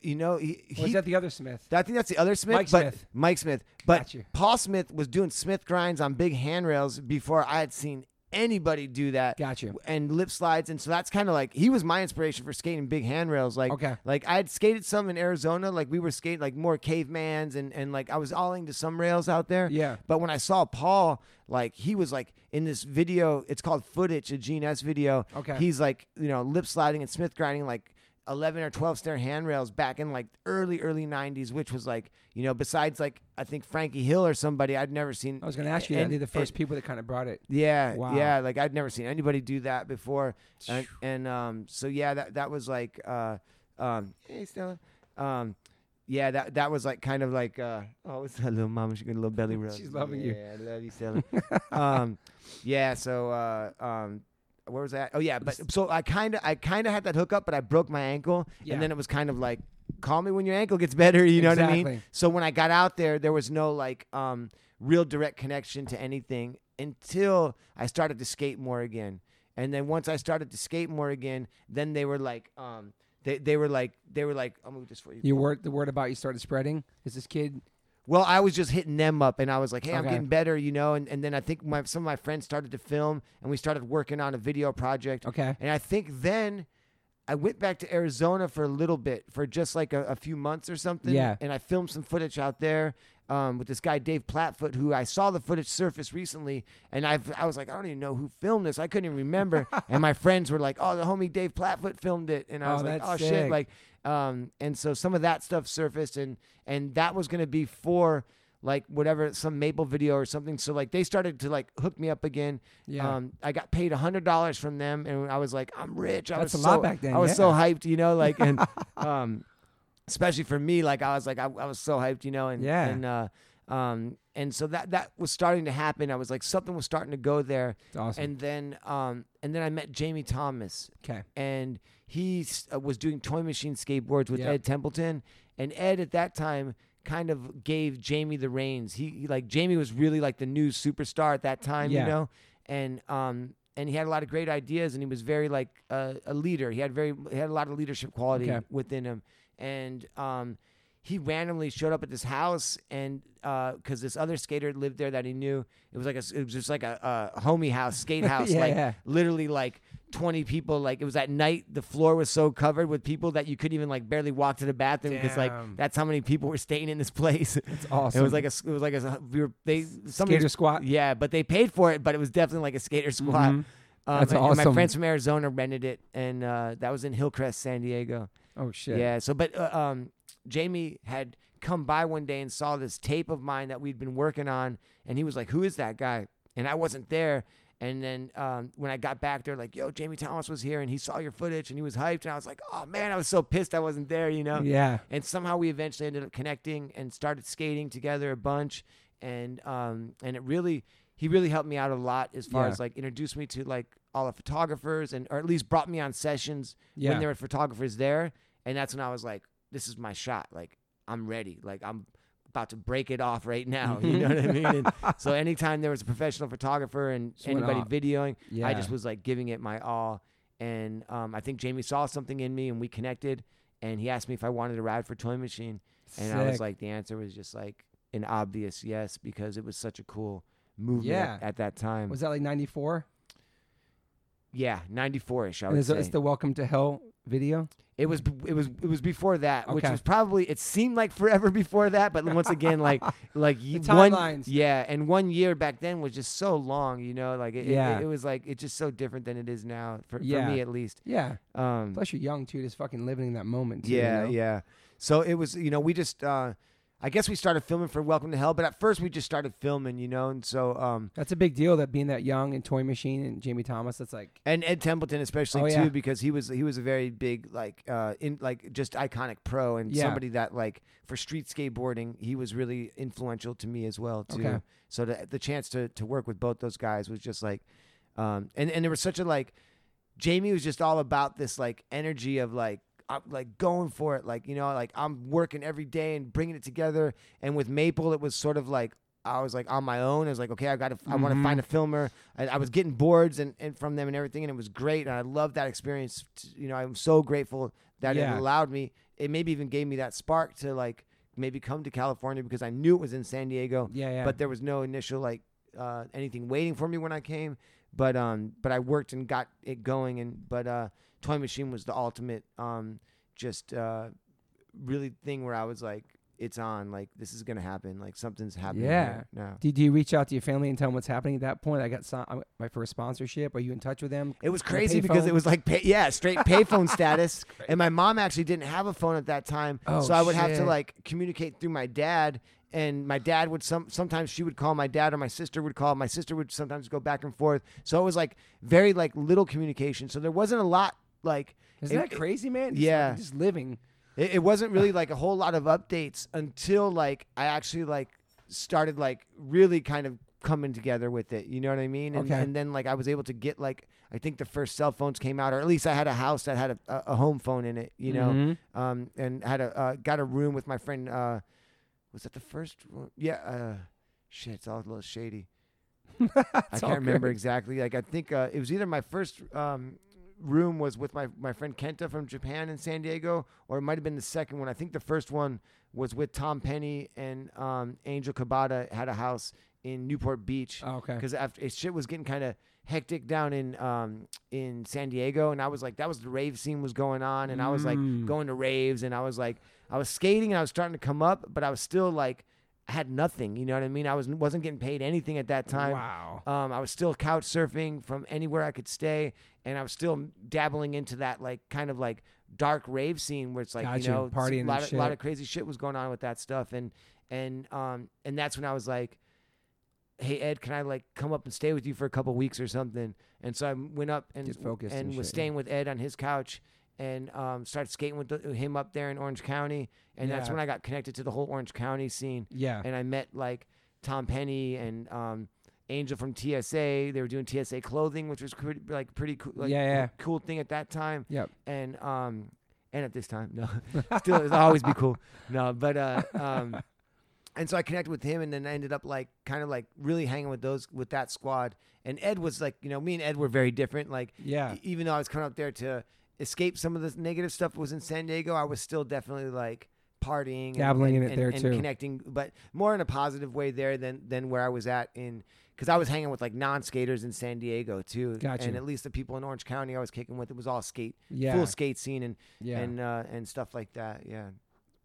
You know, he, he is that the other Smith? I think that's the other Smith, Mike but Smith. Mike Smith. But Gotcha. Paul Smith was doing Smith grinds on big handrails before I had seen anybody do that. Got you. And lip slides, and so that's kind of like he was my inspiration for skating big handrails. Like, Okay. like I had skated some in Arizona. Like we were skating like more cavemans, and and like I was all into some rails out there. Yeah. But when I saw Paul, like he was like in this video, it's called footage, a GNS video. Okay. He's like, you know, lip sliding and Smith grinding like 11 or 12 stair handrails back in like early, early 90s, which was like, you know, besides like, I think Frankie Hill or somebody I'd never seen. I was going to ask you that. And- They're the first and- people that kind of brought it. yeah, Wow. yeah. Like I'd never seen anybody do that before, and, and um, so yeah, that that was like, uh, um, hey Stella, um, yeah, that that was like kind of like, uh, oh, it's a little mama, she got a little belly rub. She's loving you. Yeah, I love you, Stella. um, yeah, so uh, um, where was that? Oh yeah, but so I kind of I kind of had that hookup, but I broke my ankle, Yeah. and then it was kind of like. Call me when your ankle gets better. You know what I mean? So when I got out there, there was no like um, real direct connection to anything until I started to skate more again. And then once I started to skate more again, then they were like, um, they, they were like, they were like, I'll move this for you. You word the word about you started spreading. Is this kid? Well, I was just hitting them up, and I was like, "Hey, I'm Okay. getting better," you know. And, and then I think my some of my friends started to film, and we started working on a video project. Okay. And I think then I went back to Arizona for a little bit, for just like a, a few months or something. Yeah. And I filmed some footage out there um, with this guy Dave Platfoot, who I saw the footage surface recently, and I I was like, I don't even know who filmed this. I couldn't even remember. and my friends were like, Oh, the homie Dave Platfoot filmed it, and I Oh, was like, Oh sick. shit, like. Um, and so some of that stuff surfaced, and and that was gonna be for like whatever some maple video or something. So like they started to like hook me up again. Yeah. Um, I got paid a hundred dollars from them, and I was like, I'm rich. I That's was a lot so, back then, I was so hyped, you know, like and um, especially for me, like I was like I, I was so hyped, you know, and Yeah. and uh, um, and so that that was starting to happen. I was like something was starting to go there, It's awesome. and then um, and then I met Jamie Thomas, okay. and he uh, was doing toy machine skateboards with Yep. Ed Templeton, and Ed at that time kind of gave Jamie the reins. He, he- like Jamie was really like the new superstar at that time, Yeah. you know, and um and he had a lot of great ideas, and he was very like uh, a leader. He had very he had a lot of leadership quality Okay. within him, and um he randomly showed up at this house and because this other skater lived there that he knew it was like a it was just like a, a homie house skate house Yeah, like yeah. literally like 20 people like it was at night the floor was so covered with people that you couldn't even like barely walk to the bathroom because like that's how many people were staying in this place It's awesome. it was like a it was like a we were they somebody skater squat. yeah but they paid for it but it was definitely like a skater squat Mhm. um, That's and- and my friends from arizona rented it and uh, that was in hillcrest san diego Oh shit. yeah. So, but uh, um, Jamie had come by one day and saw this tape of mine that we'd been working on, and he was like, "Who is that guy?" And I wasn't there. And then um, when I got back, they're like, "Yo, Jamie Thomas was here, and he saw your footage, and he was hyped." And I was like, "Oh man, I was so pissed I wasn't there," you know. Yeah. And somehow we eventually ended up connecting and started skating together a bunch, and um, and it really, he really helped me out a lot as far Yeah. as like introduced me to like all the photographers and or at least brought me on sessions Yeah. when there were photographers there, and that's when I was like, this is my shot. Like I'm ready. Like I'm about to break it off right now. You know what I mean? And so anytime there was a professional photographer and Just anybody videoing, yeah. I just was like giving it my all. And um, I think Jamie saw something in me, and we connected. And he asked me if I wanted to ride for Toy Machine, and I was like, the answer was just like an obvious yes because it was such a cool movement Yeah. at that time. was that like '94? Yeah, ninety four ish. I And would is say. it's the Welcome to Hell video? It was it was it was before that, which Okay. was probably it seemed like forever before that, but once again, like like The one timelines. yeah, and one year back then was just so long, you know, like it, it- Yeah. it, was like it's just so different than it is now for, Yeah. for me at least. Yeah. Um, Plus, you're young too, just fucking living in that moment. Too, yeah, you know? yeah. So it was, you know, we just uh, I guess we started filming for Welcome to Hell, but at first we just started filming, you know, and so um, That's a big deal. That being that young and Toy Machine and Jamie Thomas. That's like and Ed Templeton especially Oh, too yeah. because he was he was a very big like uh in like just iconic pro and Yeah. somebody that like for street skateboarding he was really influential to me as well too. Okay. So the the chance to to work with both those guys was just like um and and there was such a like Jamie was just all about this like energy of like I'm like going for it like you know like I'm working every day and bringing it together and with Maple it was sort of like I was like on my own. I was like, okay, I got to, I want to find a filmer. I, I was getting boards and, and from them and everything, and it was great. And I loved that experience. You know, I'm so grateful that Yeah. it allowed me. It maybe even gave me that spark to like maybe come to California because I knew it was in San Diego, yeah, yeah. but there was no initial like uh, anything waiting for me when I came. but um, but I worked and got it going, and but uh, Toy Machine was the ultimate um, just uh, really thing where I was like, it's on, like this is gonna happen, like something's happening. Yeah. now. Did you reach out to your family and tell them what's happening at that point? I got some, my first sponsorship. Are you in touch with them? It was crazy because it was like, pay, yeah, straight payphone status. And my mom actually didn't have a phone at that time, Oh, so I would have to like communicate through my dad. And my dad would some sometimes she would call my dad or my sister would call. My sister would sometimes go back and forth. So it was like very like little communication. So there wasn't a lot like Isn't it- that crazy, man? Just, yeah. like, just living. it, it wasn't really like a whole lot of updates until like I actually like started like really kind of coming together with it. You know what I mean? And, Okay. and then like I was able to get like I think the first cell phones came out, or at least I had a house that had a, a, home phone in it. You know, Mhm. um, and had a uh, got a room with my friend. Uh, was that the first? one? Yeah. Uh, shit, it's all a little shady. I can't remember exactly. Like I think uh, it was either my first um, room was with my my friend Kenta from Japan in San Diego, or it might have been the second one. I think the first one was with Tom Penny and um, Angel Cabada had a house in Newport Beach Oh, okay. because after it, shit was getting kind of hectic down in um, in San Diego, and I was like, that was the rave scene was going on, and I was like Mm. going to raves, and I was like, I was skating, and I was starting to come up, but I was still like. I had nothing, you know what I mean. I was wasn't getting paid anything at that time. Wow. Um, I was still couch surfing from anywhere I could stay, and I was still dabbling into that like kind of like dark rave scene where it's like Gotcha, you know partying a lot of, lot of crazy shit was going on with that stuff, and and um and that's when I was like, hey Ed, can I like come up and stay with you for a couple weeks or something? And so I went up and and and was shit, staying with Ed on his couch. And um, started skating with the, him up there in Orange County, and that's Yeah. when I got connected to the whole Orange County scene Yeah. and I met like Tom Penny and um, Angel from TSA. They were doing TSA clothing, which was pretty, like pretty cool, like, Yeah, yeah. cool thing at that time. Yep. And um, and at this time, no, still it'll always be cool. No, but uh, um, and so I connected with him, and then I ended up like kind of like really hanging with those with that squad. And Ed was like, you know, me and Ed were very different. Like, Yeah. e- even though I was coming up there to escape some of the negative stuff was in San Diego, I was still definitely like partying, and- Dabbling in and, it there, and, too. connecting, but more in a positive way there than than where I was at in. Because I was hanging with like non-skaters in San Diego too, Gotcha. and at least the people in Orange County I was kicking with, it was all skate, Yeah. full skate scene, and yeah. and uh, and stuff like that. Yeah,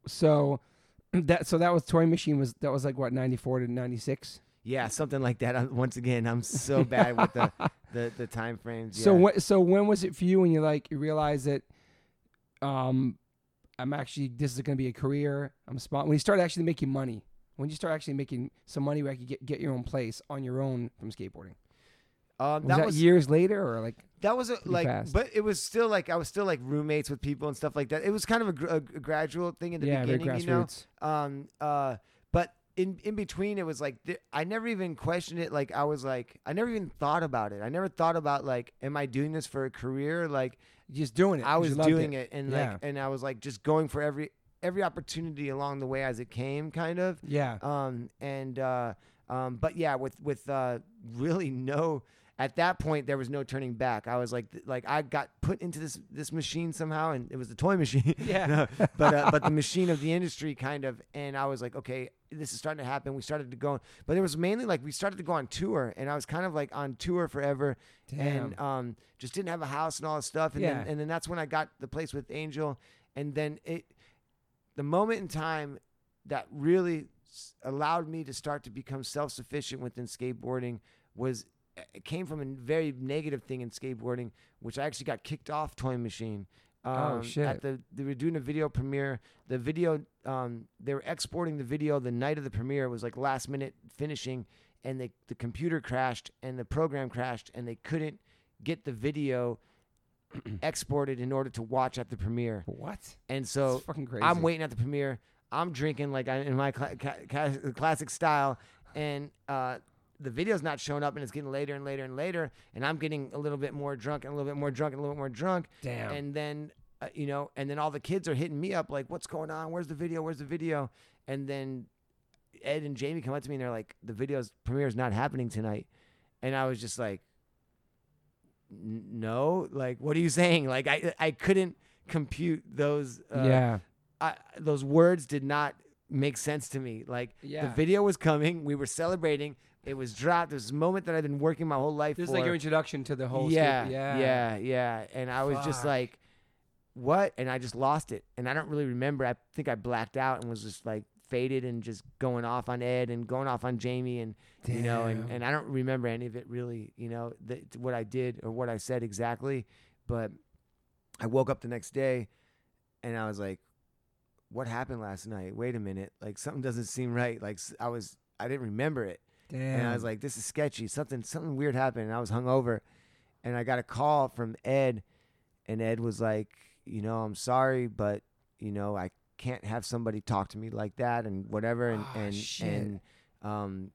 so that so that was Toy Machine was that was like what 94 to 96. Yeah, something like that. I'm, once again, I'm so bad with the, the the time frames. So yeah. when so when was it for you when you like you realized that um I'm actually this is going to be a career. I'm spot when you start actually making money. When you start actually making some money where you could get get your own place on your own from skateboarding. um, Was that, was years later or like That was a, like, fast. but it was still like I was still like roommates with people and stuff like that. It was kind of a, gr- a, gradual thing in the yeah, beginning, you know. Um, uh, but in in between, it was like th- I never even questioned it. Like I was like I never even thought about it. I never thought about like, am I doing this for a career? Like Just doing it. I was doing it, and Yeah. like and I was like just going for every every opportunity along the way as it came, kind of. Yeah. Um, and uh, um, but yeah, with with uh, really no. At that point, there was no turning back. I was like, like I got put into this this machine somehow, and it was the toy machine. Yeah. No, but uh, but the machine of the industry kind of. And I was like, okay, this is starting to happen. We started to go, but it was mainly like we started to go on tour, and I was kind of like on tour forever, and um, just didn't have a house and all this stuff. And Yeah. then and then that's when I got the place with Angel, and then it, the moment in time that really allowed me to start to become self sufficient within skateboarding was came from a very negative thing in skateboarding, which I actually got kicked off Toy Machine. Oh, Um, shit. At the they were doing a video premiere. The video um, they were exporting the video the night of the premiere. It was like last minute finishing, and the the computer crashed and the program crashed, and they couldn't get the video exported in order to watch at the premiere. what? And so fucking crazy. I'm waiting at the premiere. I'm drinking like I, in my ca- ca- classic style, and uh, the video's not showing up, and it's getting later and later and later, and I'm getting a little bit more drunk and a little bit more drunk and a little bit more drunk, Damn. and then uh, you know, and then all the kids are hitting me up like, "What's going on? Where's the video? Where's the video?" And then Ed and Jamie come up to me and they're like, "The video's premiere is not happening tonight," and I was just like, "No, like, what are you saying?" Like, I I couldn't compute those. Uh, yeah. I, those words did not make sense to me. Like Yeah. the video was coming, we were celebrating, it was dropped. It was a moment that I've been working my whole life This is like your introduction to the whole. yeah, yeah, yeah, yeah, And I was just like, what? And I just lost it. And I don't really remember. I think I blacked out and was just like faded and just going off on Ed and going off on Jamie and you know and, and I don't remember any of it really, you know, the, what I did or what I said exactly. But I woke up the next day and I was like, what happened last night? Wait a minute. Like something doesn't seem right. Like I was, I didn't remember it. Damn. And I was like, this is sketchy. Something something weird happened. And I was hungover. And I got a call from Ed. And Ed was like, you know, I'm sorry, but, you know, I can't have somebody talk to me like that and whatever. And, Ah, and, shit. and um,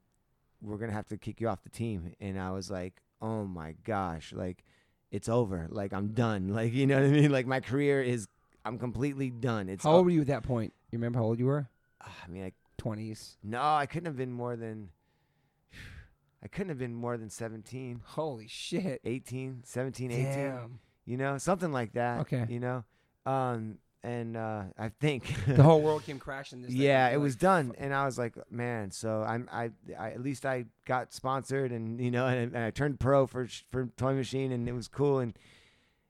we're going to have to kick you off the team. And I was like, oh my gosh. Like, it's over. Like, I'm done. Like, you know what I mean? Like, my career is, I'm completely done. It's how old were you at that point? You remember how old you were? I mean, like, Twenties. no, I couldn't have been more than. I couldn't have been more than 17, Holy shit. 18, 17, 18. Damn. You know, something like that. Okay. You know, um, and uh, I think The whole world came crashing. This yeah, it was done, and I was like, man. So I'm, I, I, at least I got sponsored, and you know, and, and I turned pro for sh- for Toy Machine, and it was cool, and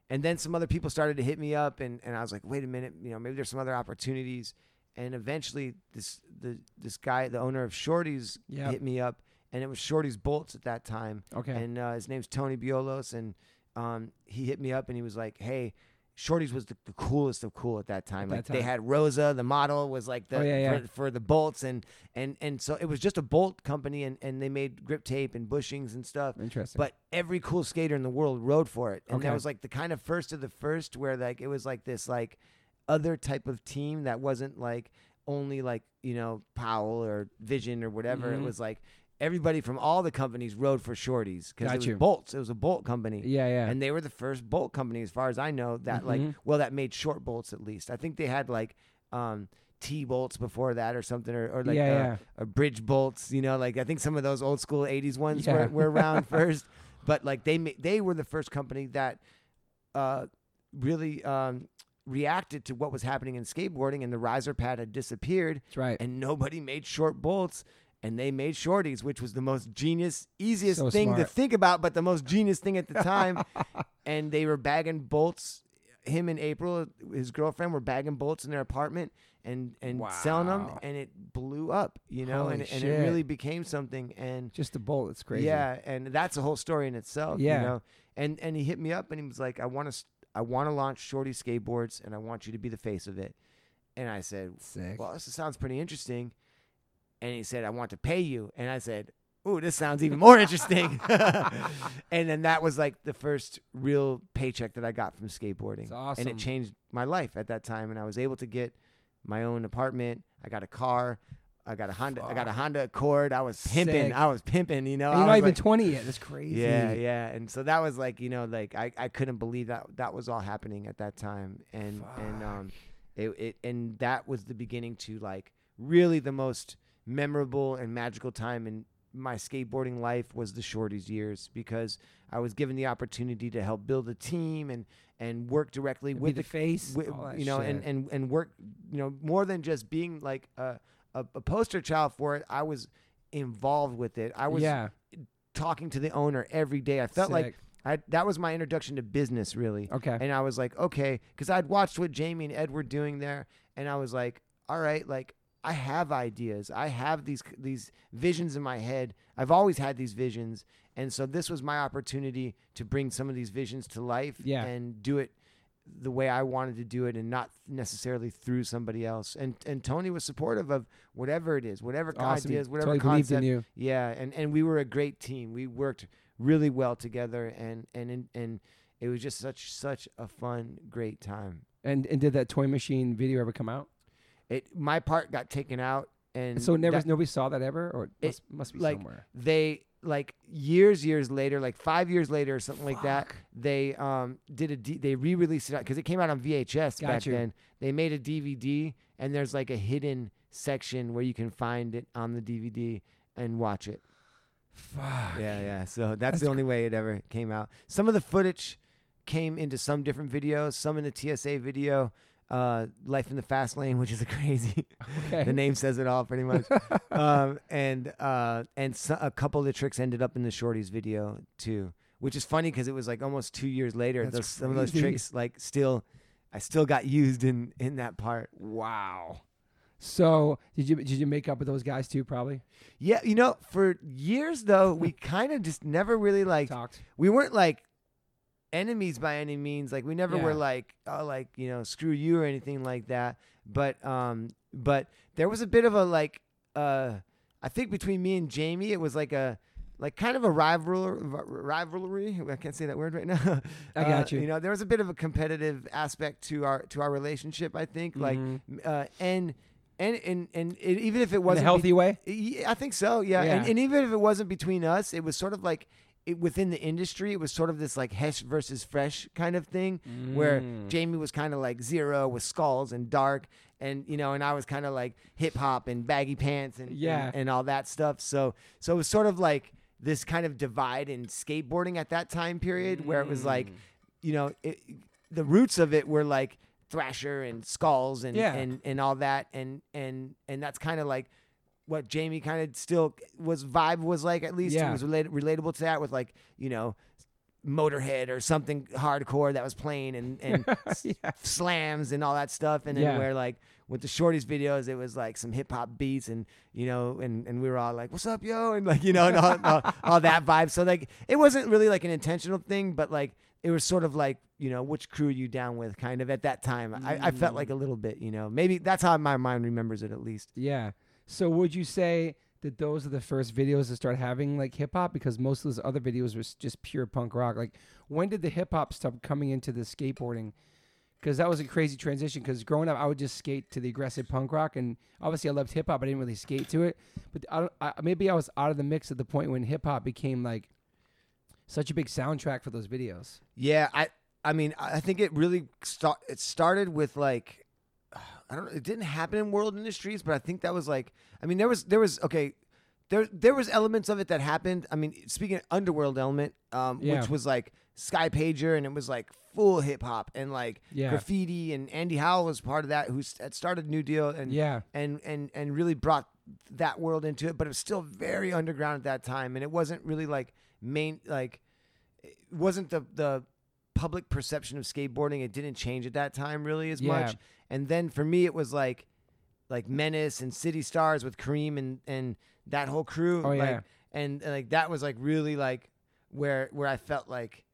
and then some other people started to hit me up, and and I was like, wait a minute, you know, maybe there's some other opportunities, and eventually this the this guy, the owner of Shorty's, Yep. hit me up, and it was Shorty's Bolts at that time, Okay. and uh, his name's Tony Buyalos, and um, he hit me up and he was like, "Hey, Shorty's was the, the coolest of cool at that time. At like that they had Rosa, the model was like the Oh, yeah, yeah. For, for the bolts, and and and so it was just a bolt company, and and they made grip tape and bushings and stuff. Interesting. But every cool skater in the world rode for it, and Okay. that was like the kind of first of the first where like it was like this like other type of team that wasn't like only like you know Powell or Vision or whatever. It Mhm. was like everybody from all the companies rode for Shorties because it was you. bolts. It was a bolt company. yeah, yeah. And they were the first bolt company, as far as I know, that like Mhm. well, that made short bolts at least. I think they had like um, T bolts before that or something, or, or like yeah, uh, yeah. or bridge bolts. You know, like I think some of those old school '80s ones Yeah. were, were around first. But like they they were the first company that uh, really um, reacted to what was happening in skateboarding, and the riser pad had disappeared, That's right. and nobody made short bolts. And they made shorties, which was the most genius, easiest So thing to think about, but the most genius thing at the time. and they were bagging bolts. Him and April, his girlfriend, were bagging bolts in their apartment and and selling them, and it blew up, you know, and, and it really became something. And Just a bolt. It's crazy. yeah, and that's a whole story in itself. Yeah. You know? And and he hit me up and he was like, I want to I want to launch Shorty Skateboards and I want you to be the face of it. And I said, Sick. Well, this sounds pretty interesting. And he said, I want to pay you. And I said, Ooh, this sounds even more interesting. and then that was like the first real paycheck that I got from skateboarding. Awesome. And it changed my life at that time. And I was able to get my own apartment. I got a car. I got a Honda. I got a Honda Accord. I was pimping. Sick. I was pimping. You know, And I you're not even like- 20 yet. That's crazy. yeah, yeah. And so that was like, you know, like I, I couldn't believe that that was all happening at that time. And and um it, it and that was the beginning to like really the most memorable and magical time in my skateboarding life was the shorties years because I was given the opportunity to help build a team and and work directly with the the face. wi- all that you know, and, shit. and and work, you know, more than just being like a, a, a poster child for it. I was involved with it. I was yeah. talking to the owner every day. I felt like I, that was my introduction to business, really. Okay. And I was like, okay, because I'd watched what Jamie and Ed were doing there, and I was like, all right, like I have ideas. I have these these visions in my head. I've always had these visions, and so this was my opportunity to bring some of these visions to life Yeah. and do it the way I wanted to do it, and not necessarily through somebody else. And and Tony was supportive of whatever it is, whatever awesome. ideas, whatever totally concept. in you. Yeah, and, and we were a great team. We worked really well together, and and and, and it was just such such a fun, great time. And and did that toy machine video ever come out? It my part got taken out, and so never that- nobody saw that ever, or it must, must be like, somewhere. they like years years later, like five years later or something like that. They um did a D- they re-released it because it came out on VHS Got back you. then. They made a DVD, and there's like a hidden section where you can find it on the DVD and watch it. Fuck. Yeah, yeah. So that's, That's the only way it ever came out. Some of the footage came into some different videos, some in the TSA video. Uh, Life in the Fast Lane, which is a crazy. Okay. the name says it all, pretty much. um, and uh, and so, a couple of the tricks ended up in the Shorties video too, which is funny because it was like almost two years later. Those, some of those tricks like still, I still got used in in that part. Wow. So did you did you make up with those guys too? Probably Yeah, you know, for years though, we kind of just never really like talked. we weren't like enemies by any means. Like we never were like oh like you know screw you or anything like that. But um but there was a bit of a like uh I think between me and Jamie it was like a like kind of a rival rivalry. I can't say that word right now. I got Uh, you. You know, there was a bit of a competitive aspect to our to our relationship. I think like Mhm. uh, and. And, and and it, even if it in a wasn't be- healthy way. I think so. Yeah, And, Yeah. and even if it wasn't between us, it was sort of like it, within the industry. It was sort of this like Hesh versus Fresh kind of thing, where Mm. Jamie was kind of like zero with skulls and dark, and you know, and I was kind of like hip hop and baggy pants and, and- Yeah. and, all that stuff. So so it was sort of like this kind of divide in skateboarding at that time period, where it was like, Mm. you know, it, the roots of it were like Thrasher and Skulls and Yeah. and and all that, and and and that's kind of like what Jamie kind of still was vibe was like at least Yeah. it was related relatable to that with like you know Motorhead or something hardcore that was playing and and Yeah. slams and all that stuff and then Yeah. where like with the shorties videos it was like some hip hop beats and you know and and we were all like what's up yo and like you know and all, all, all that vibe so like it wasn't really like an intentional thing but like it was sort of like you know which crew are you down with kind of at that time I, I felt like mm. a little bit you know maybe that's how my mind remembers it at least Yeah. So would you say that those are the first videos to start having like hip hop because most of those other videos were just pure punk rock? Like when did the hip hop stuff coming into the skateboarding? Because that was a crazy transition. Because growing up, I would just skate to the aggressive punk rock, and obviously I loved hip hop. I didn't really skate to it, but I don't. I, maybe I was out of the mix at the point when hip hop became like such a big soundtrack for those videos. Yeah, I I mean I think it really start it started with like I don't it didn't happen in World Industries, but I think that was like I mean there was there was okay there there was elements of it that happened. I mean speaking of Underworld element, um, Yeah. which was like Sky Pager and it was like full hip hop and like Yeah. graffiti and Andy Howell was part of that who started New Deal and Yeah. and and and really brought that world into it but it was still very underground at that time and it wasn't really like main like it wasn't the the public perception of skateboarding it didn't change at that time really as Yeah. much and then for me it was like like menace and city stars with kareem and and that whole crew Oh, like, yeah. and, and like that was like really like where where i felt like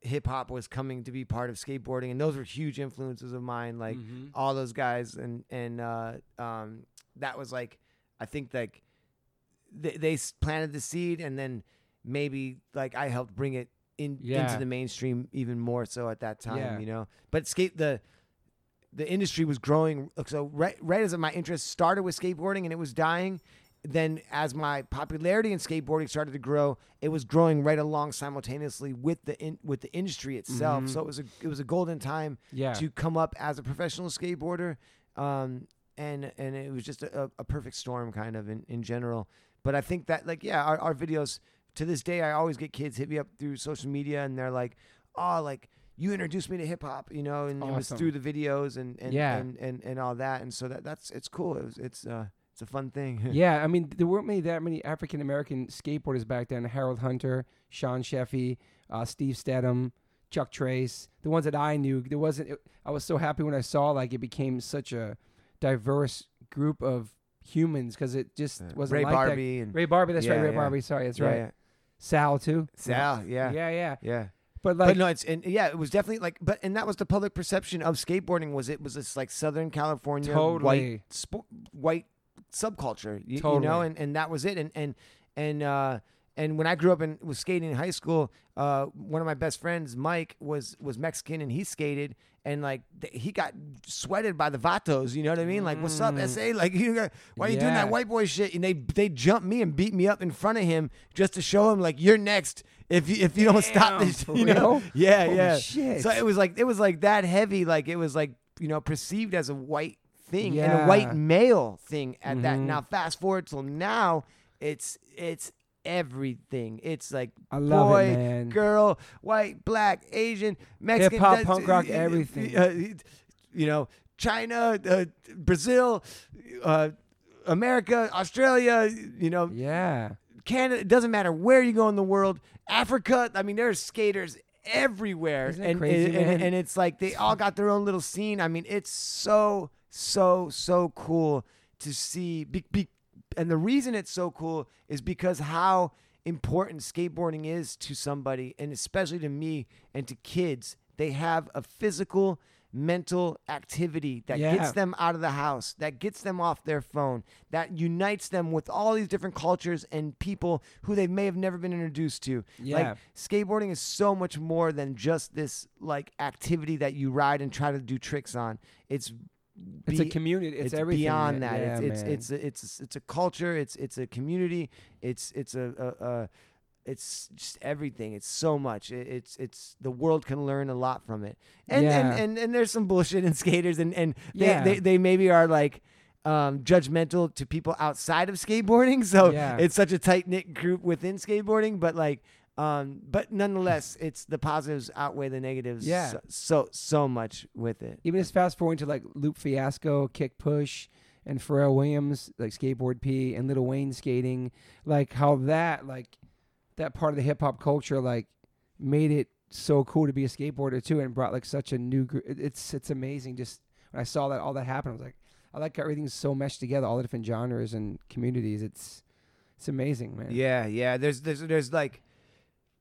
hip hop was coming to be part of skateboarding and those were huge influences of mine like Mhm. all those guys and and uh, um, that was like I think like they, they planted the seed and then maybe like I helped bring it in Yeah. into the mainstream even more so at that time Yeah. you know but skate the the industry was growing so right right as my interest started with skateboarding and it was dying then as my popularity in skateboarding started to grow it was growing right along simultaneously with the in, with the industry itself Mhm. so it was a it was a golden time Yeah. to come up as a professional skateboarder. Um, and and it was just a, a perfect storm kind of in, in general. But I think that like yeah, our, our videos to this day I always get kids hit me up through social media and they're like, Oh, like you introduced me to hip hop, you know, and it was through the videos and and, Yeah. and, and, and all that. And so that that's it's cool. It was, it's uh it's a fun thing. yeah, I mean, there weren't many that many African American skateboarders back then. Harold Hunter, Sean Sheffey, uh, Steve Steadham, Chuck Treece, the ones that I knew. There wasn't. It, I was so happy when I saw like it became such a diverse group of humans because it just wasn't Ray like Barbee that. and Ray Barbee, that's right. Ray yeah. Barbee, sorry, that's yeah, right. yeah. Sal too. Sal, yeah. yeah, yeah. Yeah. But like, but no, it's and yeah, it was definitely like, but and that was the public perception of skateboarding was it was this like Southern California Totally. white spo- white subculture, you, you know, and and that was it, and and and uh, and when I grew up and was skating in high school, uh, one of my best friends, Mike, was was Mexican and he skated. And like th- he got sweated by the vatos, you know what I mean? Like, what's up, Mm. SA? Like, you got, why are you doing Yeah. that white boy shit? And they they jumped me and beat me up in front of him just to show him like you're next if you if you don't stop Damn, this, for you know? real? Yeah, Holy yeah. shit. So it was like it was like that heavy, like it was like you know perceived as a white thing and a Yeah. white male thing at that. Mhm. Now fast forward till now, it's it's everything. It's like boy, it, girl, white, black, Asian, Mexican, Hip-hop, punk rock, everything. uh, you know, China, uh, Brazil, uh, America, Australia, you know, Yeah. Canada. It doesn't matter where you go in the world. Africa. I mean, there's skaters everywhere, Isn't and, crazy, and and it's like they all got their own little scene. I mean, it's so so so cool to see. Be, be, and the reason it's so cool is because how important skateboarding is to somebody, and especially to me and to kids. They have a physical mental activity that Yeah. gets them out of the house, that gets them off their phone, that unites them with all these different cultures and people who they may have never been introduced to. Yeah. Like skateboarding is so much more than just this like activity that you ride and try to do tricks on. It's It's a community. It's, it's everything. beyond that. Yeah, it's it's it's a, it's it's a culture. It's it's a community. It's it's a, a, a it's just everything. It's so much. It, it's it's the world can learn a lot from it. And Yeah. and, and and there's some bullshit in skaters and and they Yeah. they, they maybe are like um, judgmental to people outside of skateboarding. So it's such a tight knit group within skateboarding, but like. Um, but nonetheless, it's the positives outweigh the negatives. Yeah. so so, so much with it. even just fast forwarding to like Lupe Fiasco, Kick Push, and Pharrell Williams, like Skateboard P, and Lil Wayne skating, like how that like that part of the hip hop culture like made it so cool to be a skateboarder too, and brought like such a new. Gr- it's it's amazing. Just when I saw that all that happened, I was like, I like how everything's so meshed together, all the different genres and communities. It's it's amazing, man. Yeah, yeah. There's there's there's like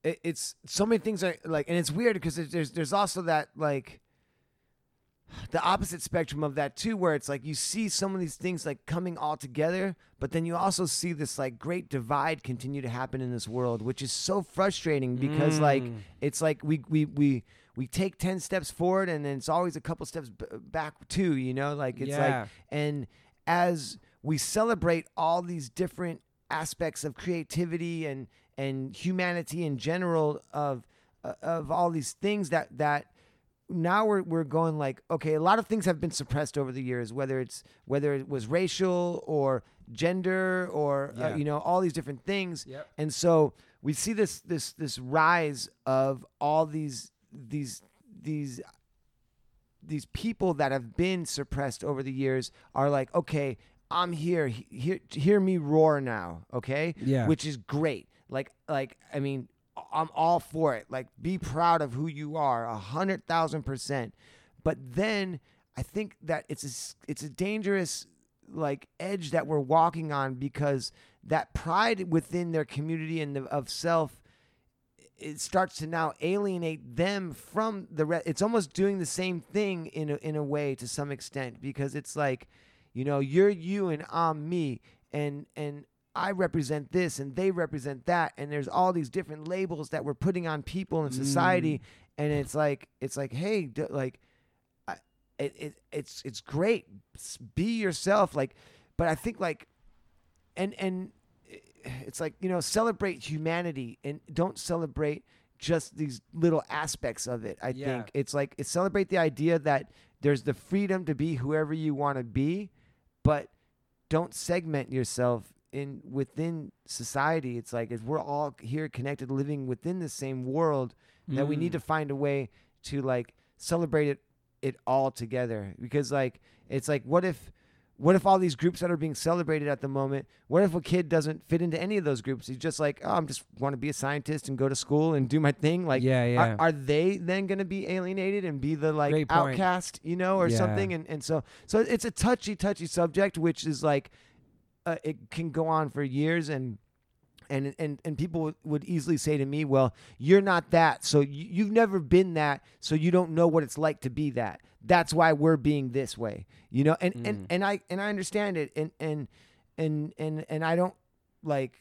it, it's so many things are like, and it's weird because there's, there's also that like the opposite spectrum of that too, where it's like you see some of these things like coming all together, but then you also see this like great divide continue to happen in this world, which is so frustrating because like Mm. it's like we we we we take 10 steps forward and then it's always a couple steps b- back too you know like it's Yeah. like and as we celebrate all these different aspects of creativity and and humanity in general of uh, of all these things that that now we're we're going like okay a lot of things have been suppressed over the years whether it's whether it was racial or gender or uh, you know all these different things Yep. and so we see this this this rise of all these these these these people that have been suppressed over the years are like, okay, I'm here. He- Hear hear me roar now, okay? Yeah. Which is great. Like like I mean, I'm all for it. Like be proud of who you are, a hundred thousand percent. But then I think that it's a it's a dangerous like edge that we're walking on because that pride within their community and the, of self it starts to now alienate them from the rest. It's almost doing the same thing in a, in a way to some extent because it's like, you know, you're you and I'm me, and and I represent this and they represent that, and there's all these different labels that we're putting on people in society, mm. and it's like it's like, hey, d- like, I, it, it it's it's great, be yourself, like, but I think like, and and eh, it's like you know celebrate humanity and don't celebrate just these little aspects of it i Yeah. think it's like it's celebrate the idea that there's the freedom to be whoever you want to be but don't segment yourself in within society it's like if we're all here connected living within the same world that we need Mm. to find a way to like celebrate it it all together because like it's like what if what if all these groups that are being celebrated at the moment what if a kid doesn't fit into any of those groups he's just like oh i'm just want to be a scientist and go to school and do my thing like yeah, yeah. are, are they then going to be alienated and be the like outcast you know or Yeah. something and, and so so it's a touchy touchy subject which is like uh, it can go on for years and and and and people would- would easily say to me well you're not that so you, you've never been that so you don't know what it's like to be that that's why we're being this way you know and Mm. and and i and i understand it and and and and and i don't like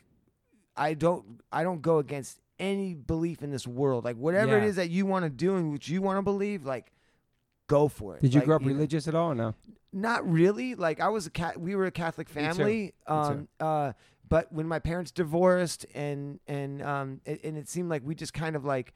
i don't i don't go against any belief in this world like whatever it Yeah. is that you want to do and what you want to believe like go for it Did you Like, grow up know? religious at all? Or no. Not really. Like I was a cat. We were a Catholic family. too. Um. Uh. But when my parents divorced, and and um, it, and it seemed like we just kind of like,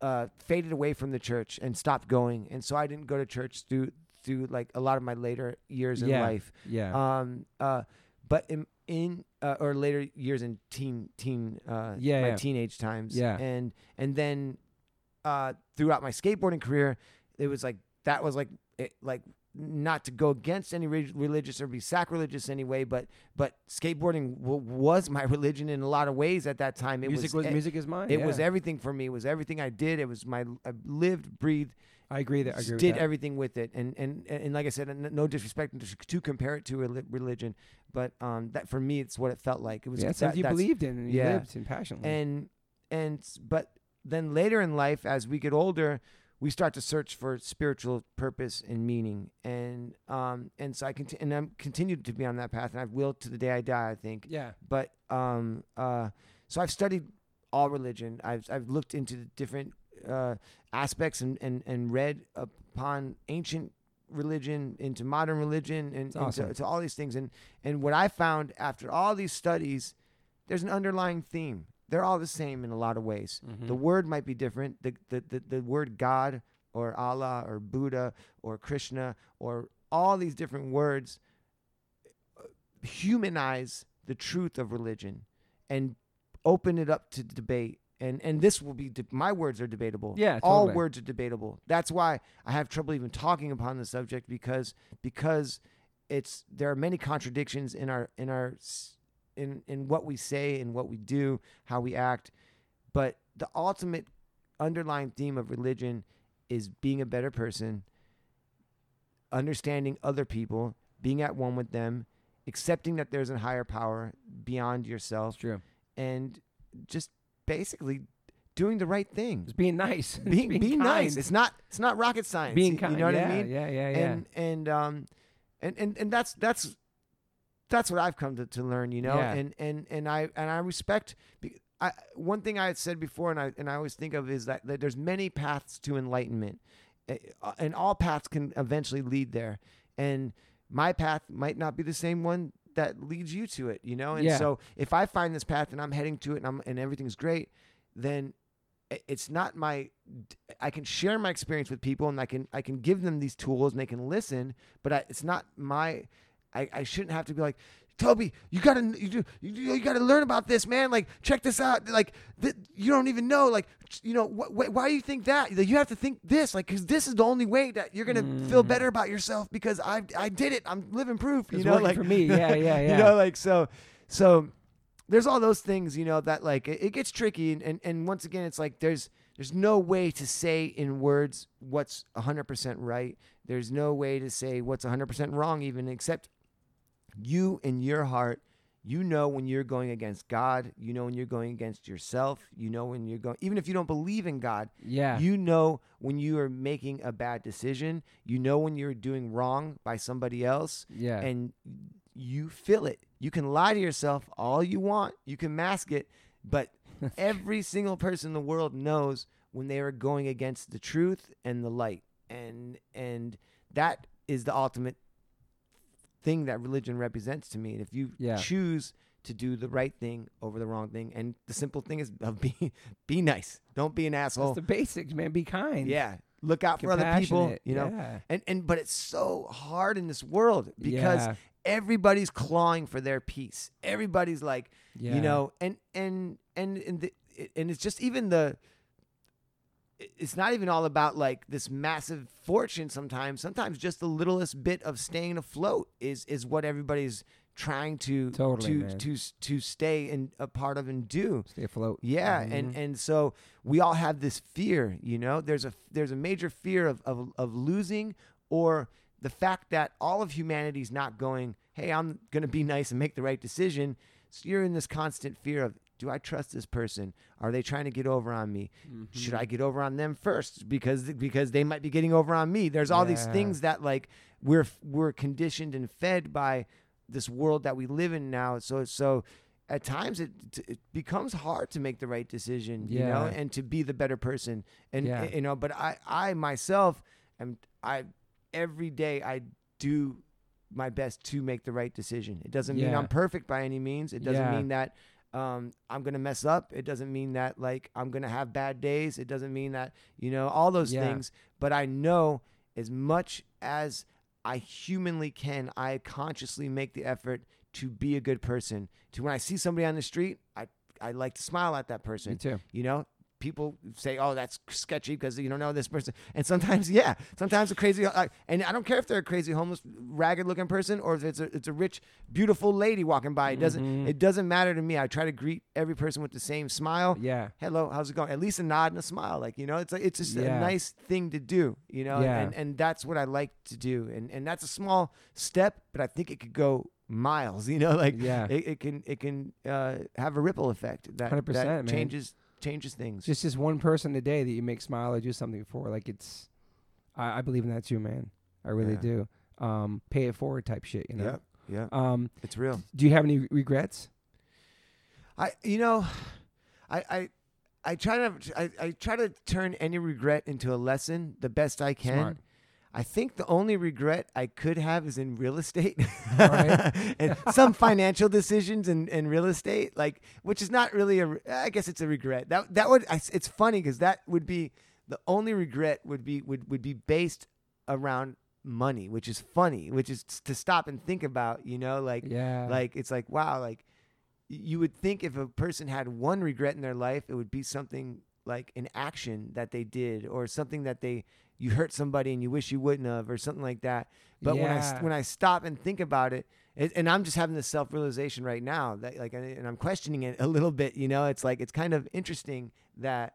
uh, faded away from the church and stopped going, and so I didn't go to church through through like a lot of my later years in Yeah. life. Yeah. Um. Uh. But in in uh, or later years in teen teen uh Yeah, my yeah. teenage times. Yeah. And and then, uh, throughout my skateboarding career, it was like that was like it, like not to go against any re- religious or be sacrilegious anyway, but but skateboarding w- was my religion in a lot of ways at that time. It music was, was music is mine. It was everything for me. It was everything I did. It was my I lived, breathed, I agree that I agree did that. everything with it. And and and like I said, no disrespect to, to compare it to a religion, but um, that for me, it's what it felt like. It was yeah, that, something you believed in and you yeah. lived in passionately. and and but then later in life as we get older we start to search for spiritual purpose and meaning. And um and so i conti- and i'm continued to be on that path and i will to the day i die i think. Yeah, but um uh so i've studied all religion. I've i've looked into the different uh aspects and and, and read upon ancient religion into modern religion and It's into, awesome. to all these things. And and what i found after all these studies there's an underlying theme they're all the same in a lot of ways. Mm-hmm. the word might be different. The, the the the word god or allah or buddha or krishna or all these different words uh, humanize the truth of religion and open it up to debate. And and this will be de- my words are debatable. Yeah, all words are debatable. That's why i have trouble even talking upon the subject because because it's there are many contradictions in our in our s- in in what we say and what we do how we act but the ultimate underlying theme of religion is being a better person understanding other people being at one with them accepting that there's a higher power beyond yourself it's true. and just basically doing the right thing It's being nice. It's being, being nice it's not it's not rocket science being kind. you know what yeah, i mean Yeah, yeah, yeah. and and um and and, and that's that's that's what I've come to, to learn, you know, Yeah. and and and I and I respect. I one thing I had said before, and I and I always think of is that, that there's many paths to enlightenment, eh, uh, and all paths can eventually lead there. And my path might not be the same one that leads you to it, you know. And Yeah. so if I find this path and I'm heading to it and I'm and everything's great, then it's not my I can share my experience with people and I can I can give them these tools and they can listen, but I, it's not my I, I shouldn't have to be like Toby, you gotta you, do- you, you gotta learn about this, man. Like, check this out. Like, th- you don't even know. Like, you know, wh- wh- why do you think that? Like, you have to think this. Like, because this is the only way that you're gonna feel better about yourself. Because I I did it. I'm living proof. You know, like for me. Yeah, yeah, yeah. you know, like so, so there's all those things, you know, that like it, it gets tricky, and, and and once again, it's like there's there's no way to say in words what's 100% right. There's no way to say what's 100% wrong, even except you in your heart. You know when you're going against God. You know when you're going against yourself. You know when you're going, even if you don't believe in God, yeah. you know when you are making a bad decision. You know when you're doing wrong by somebody else yeah. and you feel it. You can lie to yourself all you want. You can mask it, but every single person in the world knows when they are going against the truth and the light. And and that is the ultimate thing that religion represents to me. And if you Yeah. choose to do the right thing over the wrong thing, and the simple thing is of be be nice. Don't be an asshole. That's the basics, man. Be kind. yeah. Look out for other people, you know. yeah. And and but it's so hard in this world because Yeah. everybody's clawing for their piece. Everybody's like, Yeah. you know, and and and and the, and it's just even the. It's not even all about like this massive fortune. Sometimes, sometimes just the littlest bit of staying afloat is is what everybody's trying to Totally, to to to stay in a part of and do. Stay afloat. Yeah, and Mhm. and so we all have this fear, you know. There's a there's a major fear of of of losing or the fact that all of humanity's not going, "Hey, I'm going to be nice and make the right decision." So you're in this constant fear of, "Do I trust this person? Are they trying to get over on me? Should I mm-hmm. get over on them first because because they might be getting over on me?" There's all these things that like we're we're conditioned and fed by this world that we live in now. So so at times it it becomes hard to make the right decision, you know, and to be the better person. And Yeah. you know, but I I myself am I every day I do my best to make the right decision. It doesn't mean I'm perfect by any means. It doesn't Yeah. mean that um, I'm gonna mess up. It doesn't mean that like I'm gonna have bad days. It doesn't mean that you know all those Yeah. things. But I know as much as I humanly can, I consciously make the effort to be a good person. To when I see somebody on the street, I I like to smile at that person. Me too. You know, people say, "Oh, that's sketchy because you don't know this person." And sometimes, yeah, sometimes a crazy, uh, and I don't care if they're a crazy homeless, ragged-looking person or if it's a it's a rich, beautiful lady walking by. It doesn't Mhm. it doesn't matter to me. I try to greet every person with the same smile. Yeah. Hello, how's it going? At least a nod and a smile, like you know, it's like it's just Yeah. a nice thing to do, you know, Yeah. and and that's what I like to do, and and that's a small step, but I think it could go miles, you know, like Yeah. it, it can it can uh, have a ripple effect that, 100%, that man. Changes things. Just just one person a day that you make smile or do something for. Like it's, I, I believe in that too, man. I really Yeah. do. Um, pay it forward type shit. You know. yeah, yeah, Um, it's real. do you have any regrets? I you know, I I. I try to I, I try to turn any regret into a lesson the best I can. Smart. I think the only regret I could have is in real estate Alright. and some financial decisions in, in real estate, like which is not really a. I guess it's a regret. That that would. I- It's funny because that would be the only regret would be would would be based around money, which is funny, which is to stop and think about. You know, like Yeah. like it's like wow, like you would think if a person had one regret in their life, it would be something like an action that they did or something that they you hurt somebody and you wish you wouldn't have or something like that. But when I Yeah. when I stop and think about it, it and I'm just having this self realization right now that like and I'm questioning it a little bit. You know, it's like it's kind of interesting that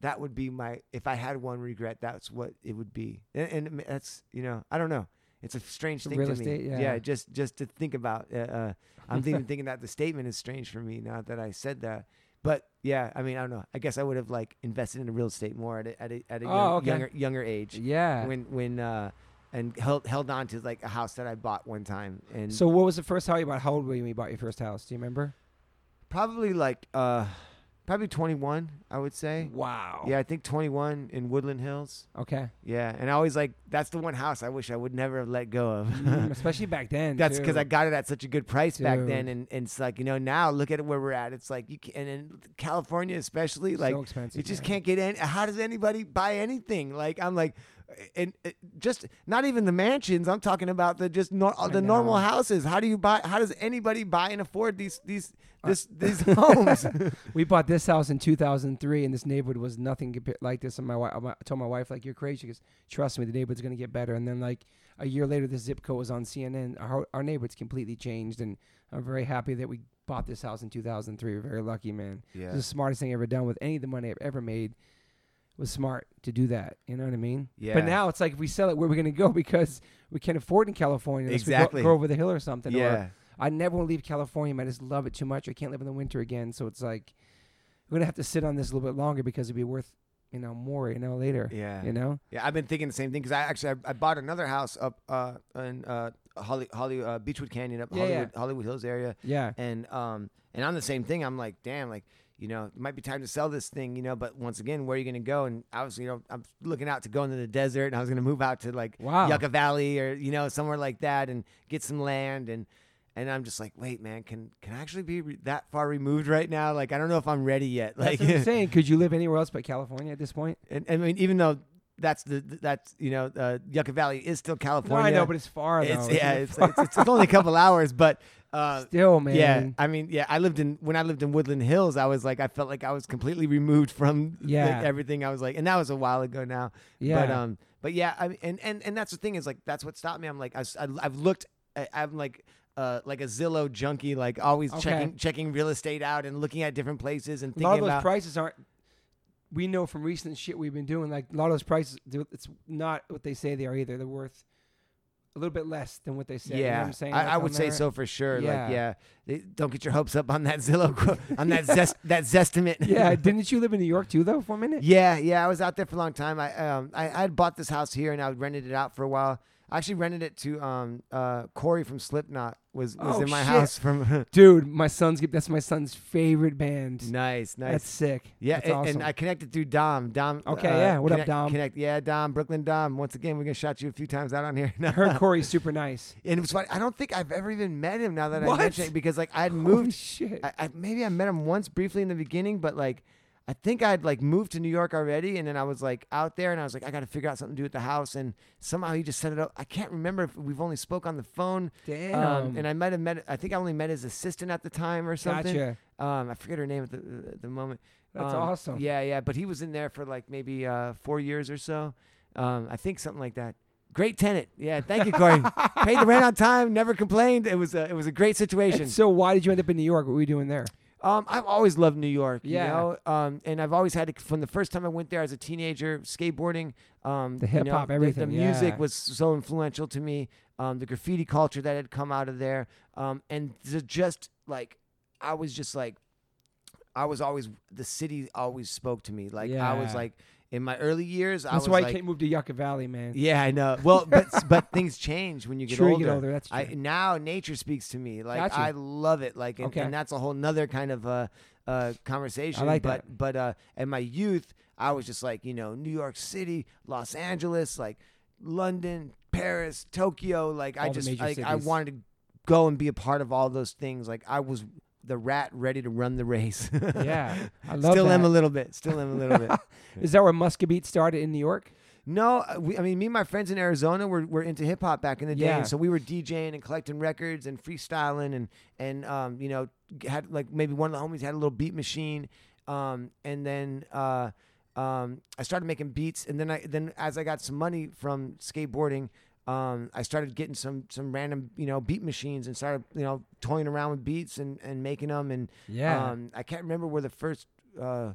that would be my if I had one regret, that's what it would be. And, and that's you know I don't know. It's a strange thing Real to estate, me. yeah. just just to think about. Uh, uh, I'm even thinking that the statement is strange for me now that I said that. But yeah, I mean, I don't know. I guess I would have like invested in real estate more at a, at a, at a Oh, young- okay. younger younger age yeah. when when uh, and held held on to like a house that I bought one time and so what was the first house you bought? How old were you when you bought your first house? Do you remember? probably like uh probably 21 I would say. Wow. Yeah, I think 21 in Woodland Hills. Okay. Yeah, and I always like that's the one house I wish I would never have let go of. Mm, especially back then. That's because. I got it at such a good price back then, and, and it's like you know now look at where we're at. It's like you can, and in California especially, like so expensive. you just man. can't get in. How does anybody buy anything? Like I'm like, and uh, just not even the mansions. I'm talking about the just nor- the normal houses. How do you buy? How does anybody buy and afford these these this these homes? We bought this house in 2003, and this neighborhood was nothing compa- like this. And my wife, I told my wife, like, "You're crazy." Goes, "Trust me, the neighborhood's gonna get better." And then, like a year later, the zip code was on CNN. Our, our neighborhood's completely changed, and I'm very happy that we bought this house in 2003. We're very lucky, man. yeah, It's the smartest thing I ever done with any of the money I've ever made. Was smart to do that. You know what I mean? Yeah. But now it's like if we sell it, where are we gonna go? Because we can't afford in California. unless we go- Exactly. go, over the hill or something. Or yeah. I never want to leave California. I just love it too much. I can't live in the winter again. So it's like we're gonna have to sit on this a little bit longer because it'd be worth you know more you know later. Yeah. You know. Yeah, I've been thinking the same thing because I actually I, I bought another house up uh in uh Holly Holly uh, Beachwood Canyon up Yeah, yeah. Hollywood Hollywood Hills area Yeah. and um and I'm the same thing. I'm like, damn, like you know, it might be time to sell this thing, you know. But once again, where are you gonna go? And I was, you know, I'm looking out to go into the desert, and I was gonna move out to like Wow. Yucca Valley or you know somewhere like that, and get some land and. And I'm just like, wait, man, can can I actually be re- that far removed right now? Like, I don't know if I'm ready yet. That's Like, what I'm saying. Could you live anywhere else but California at this point? and, and I mean, even though that's the that's you know, uh, Yucca Valley is still No, California. I know, but it's far though. it's yeah, it's, far? it's, it's, it's only a couple hours, but uh, still, man. yeah, I mean, yeah, I lived in when I lived in Woodland Hills. I was like, I felt like I was completely removed from like, Yeah. everything. I was like, and that was a while ago now. yeah. But um, but yeah, I mean, and and and that's the thing is like that's what stopped me. I'm like, I, have looked, I, I'm like. Uh, like a Zillow junkie, like always Okay. checking checking real estate out and looking at different places and a lot of thinking those about. prices aren't. We know from recent shit we've been doing, like a lot of those prices, it's not what they say they are either. They're worth a little bit less than what they say. you know what yeah, I'm saying? I, Like, I on would say so for sure. Yeah. Like, yeah, They- don't get your hopes up on that Zillow quote, on that zest that zestimate. Yeah, didn't you live in New York too, though, for a minute? Yeah, yeah, I was out there for a long time. I um I, I had bought this house here and I rented it out for a while. I actually rented it to um uh Corey from Slipknot was was Oh, in my shit. house from Dude, my son's that's my son's favorite band. nice nice That's sick. yeah That's and, awesome. and I connected through Dom Dom Okay, uh, yeah. What up, Dom? connect yeah Dom Brooklyn Dom once again we're gonna shout you a few times out on here I heard Corey's super nice. and it was funny I don't think I've ever even met him now that What? I mention it because like I had Holy moved shit. I, I maybe I met him once briefly in the beginning but like I think I'd like moved to New York already, and then I was like out there, and I was like, I got to figure out something to do with the house, and somehow he just set it up. I can't remember if we've only spoke on the phone, Damn. um, and I might have met. I think I only met his assistant at the time or something. gotcha. Um, I forget her name at the at the moment. That's Um, awesome. Yeah, yeah, but he was in there for like maybe uh, four years or so. Um, I think something like that. Great tenant. Yeah, thank you, Corey. Paid the rent on time, never complained. It was a, it was a great situation. And so why did you end up in New York? What were you doing there? Um, I've always loved New York. Yeah. You know? Um, and I've always had to, from the first time I went there as a teenager, skateboarding. Um, The hip-hop, the- everything, The, music yeah. was so influential to me. Um, the graffiti culture that had come out of there. Um, and just like, I was just like, I was always the city always spoke to me. Like I was like in my early years. I That's was why like, you can't move to Yucca Valley, man. yeah, I know. Well, but but things change when you get True, you older. get older, that's I true. now nature speaks to me. Like Gotcha. I love it. Like and, Okay. and that's a whole nother kind of uh, uh conversation. like but that. but uh in my youth, I was just like you know New York City, Los Angeles, like London, Paris, Tokyo. Like I All the just like I wanted to go and be a part of all those things. Like I was the rat ready to run the race. Yeah, I love Still that. am a little bit. Still am a little bit. Is that where Muska Beat started in New York? No, uh, we, I mean, me and my friends in Arizona were, were into hip hop back in the day, Yeah. and so we were DJing and collecting records and freestyling, and and um, you know, had like maybe one of the homies had a little beat machine, um, and then uh, um, I started making beats, and then I then as I got some money from skateboarding, um, I started getting some some random you know beat machines and started you know toying around with beats and and making them, and Yeah. um, I can't remember where the first uh,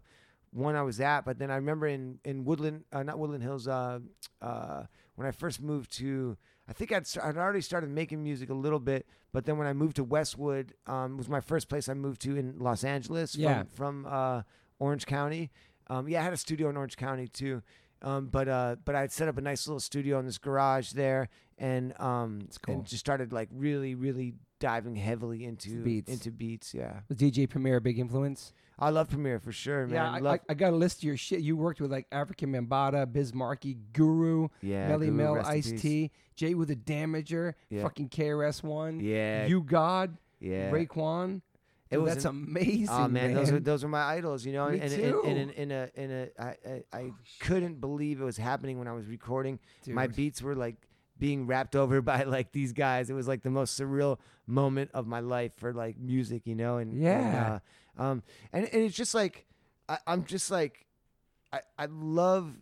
one I was at, but then I remember in in Woodland, uh, not Woodland Hills, uh, uh, when I first moved to. I think I'd, I'd already started making music a little bit, but then when I moved to Westwood, um, was my first place I moved to in Los Angeles from, Yeah. from uh, Orange County. Um, yeah, I had a studio in Orange County too, um, but uh, but I'd set up a nice little studio in this garage there, and um, cool. and just started like really, really diving heavily into Beats. into beats. Yeah, Was DJ Premier a big influence? I love Premier for sure, man. yeah, I, love, I, I got a list of your shit. You worked with like Afrika Bambaataa, Biz Markie, Guru, yeah, Melle Guru, Mel, Ice. T, Jeru the Damaja, Yeah. fucking KRS One, Yeah, You God, yeah. Raekwon. It Dude, was that's an- amazing. Oh man, man, those are those are my idols, you know. Me and, too. And, and, in a in a I I, I couldn't believe it was happening when I was recording. Dude. My beats were like being wrapped over by like these guys. It was like the most surreal moment of my life for like music, you know. And Yeah. and, uh, um, and and it's just like I, I'm just like I I love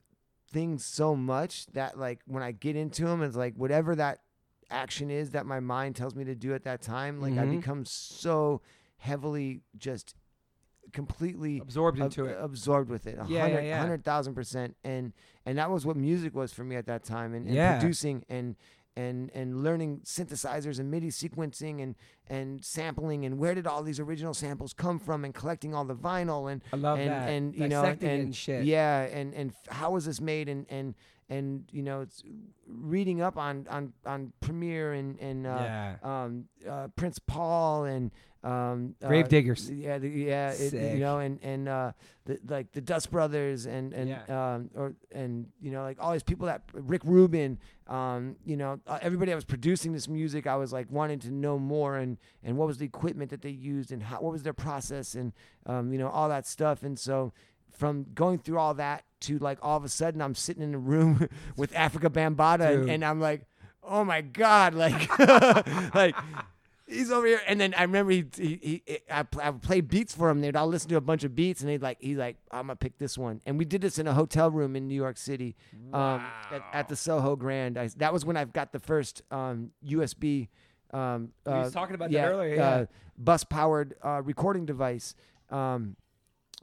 things so much that like when I get into them, it's like whatever that action is that my mind tells me to do at that time. Like I Mhm. become so heavily just completely absorbed ab- into it. absorbed with it. A Yeah, yeah, yeah. hundred thousand percent. And and that was what music was for me at that time. And, and Yeah. producing and and and learning synthesizers and MIDI sequencing and and sampling and where did all these original samples come from and collecting all the vinyl and I love and that. and you Dissecting it and, and shit. yeah and and how was this made and and and you know it's reading up on on on Premier and and uh, yeah. um, uh, Prince Paul and um, uh, Gravediggaz. Yeah, the, yeah, it, you know, and and uh, the, like the Dust Brothers and and Yeah. um, or and you know, like all these people that Rick Rubin, um, you know, uh, everybody that was producing this music, I was like wanting to know more and and what was the equipment that they used and how what was their process and um, you know all that stuff, and so from going through all that to like all of a sudden I'm sitting in a room with Afrika Bambaataa and, and I'm like, oh my god, like like he's over here. And then I remember he, he, he I, I would play beats for him. They'd all listen to a bunch of beats, and they'd like, he's like, I'm gonna pick this one. And we did this in a hotel room in New York City, um, at, at the Soho Grand. I, that was when I've got the first um, USB. Um, We uh, was talking about that earlier, yeah. uh, bus powered uh, recording device. Um,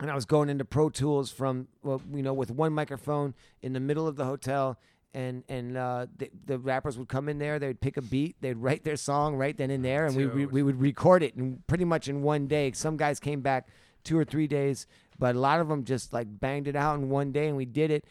and I was going into Pro Tools from well, you know, with one microphone in the middle of the hotel, and and uh, the, the rappers would come in there. They'd pick a beat, they'd write their song right then and there, and we, we we would record it, and pretty much in one day. Some guys came back two or three days, but a lot of them just like banged it out in one day, and we did it.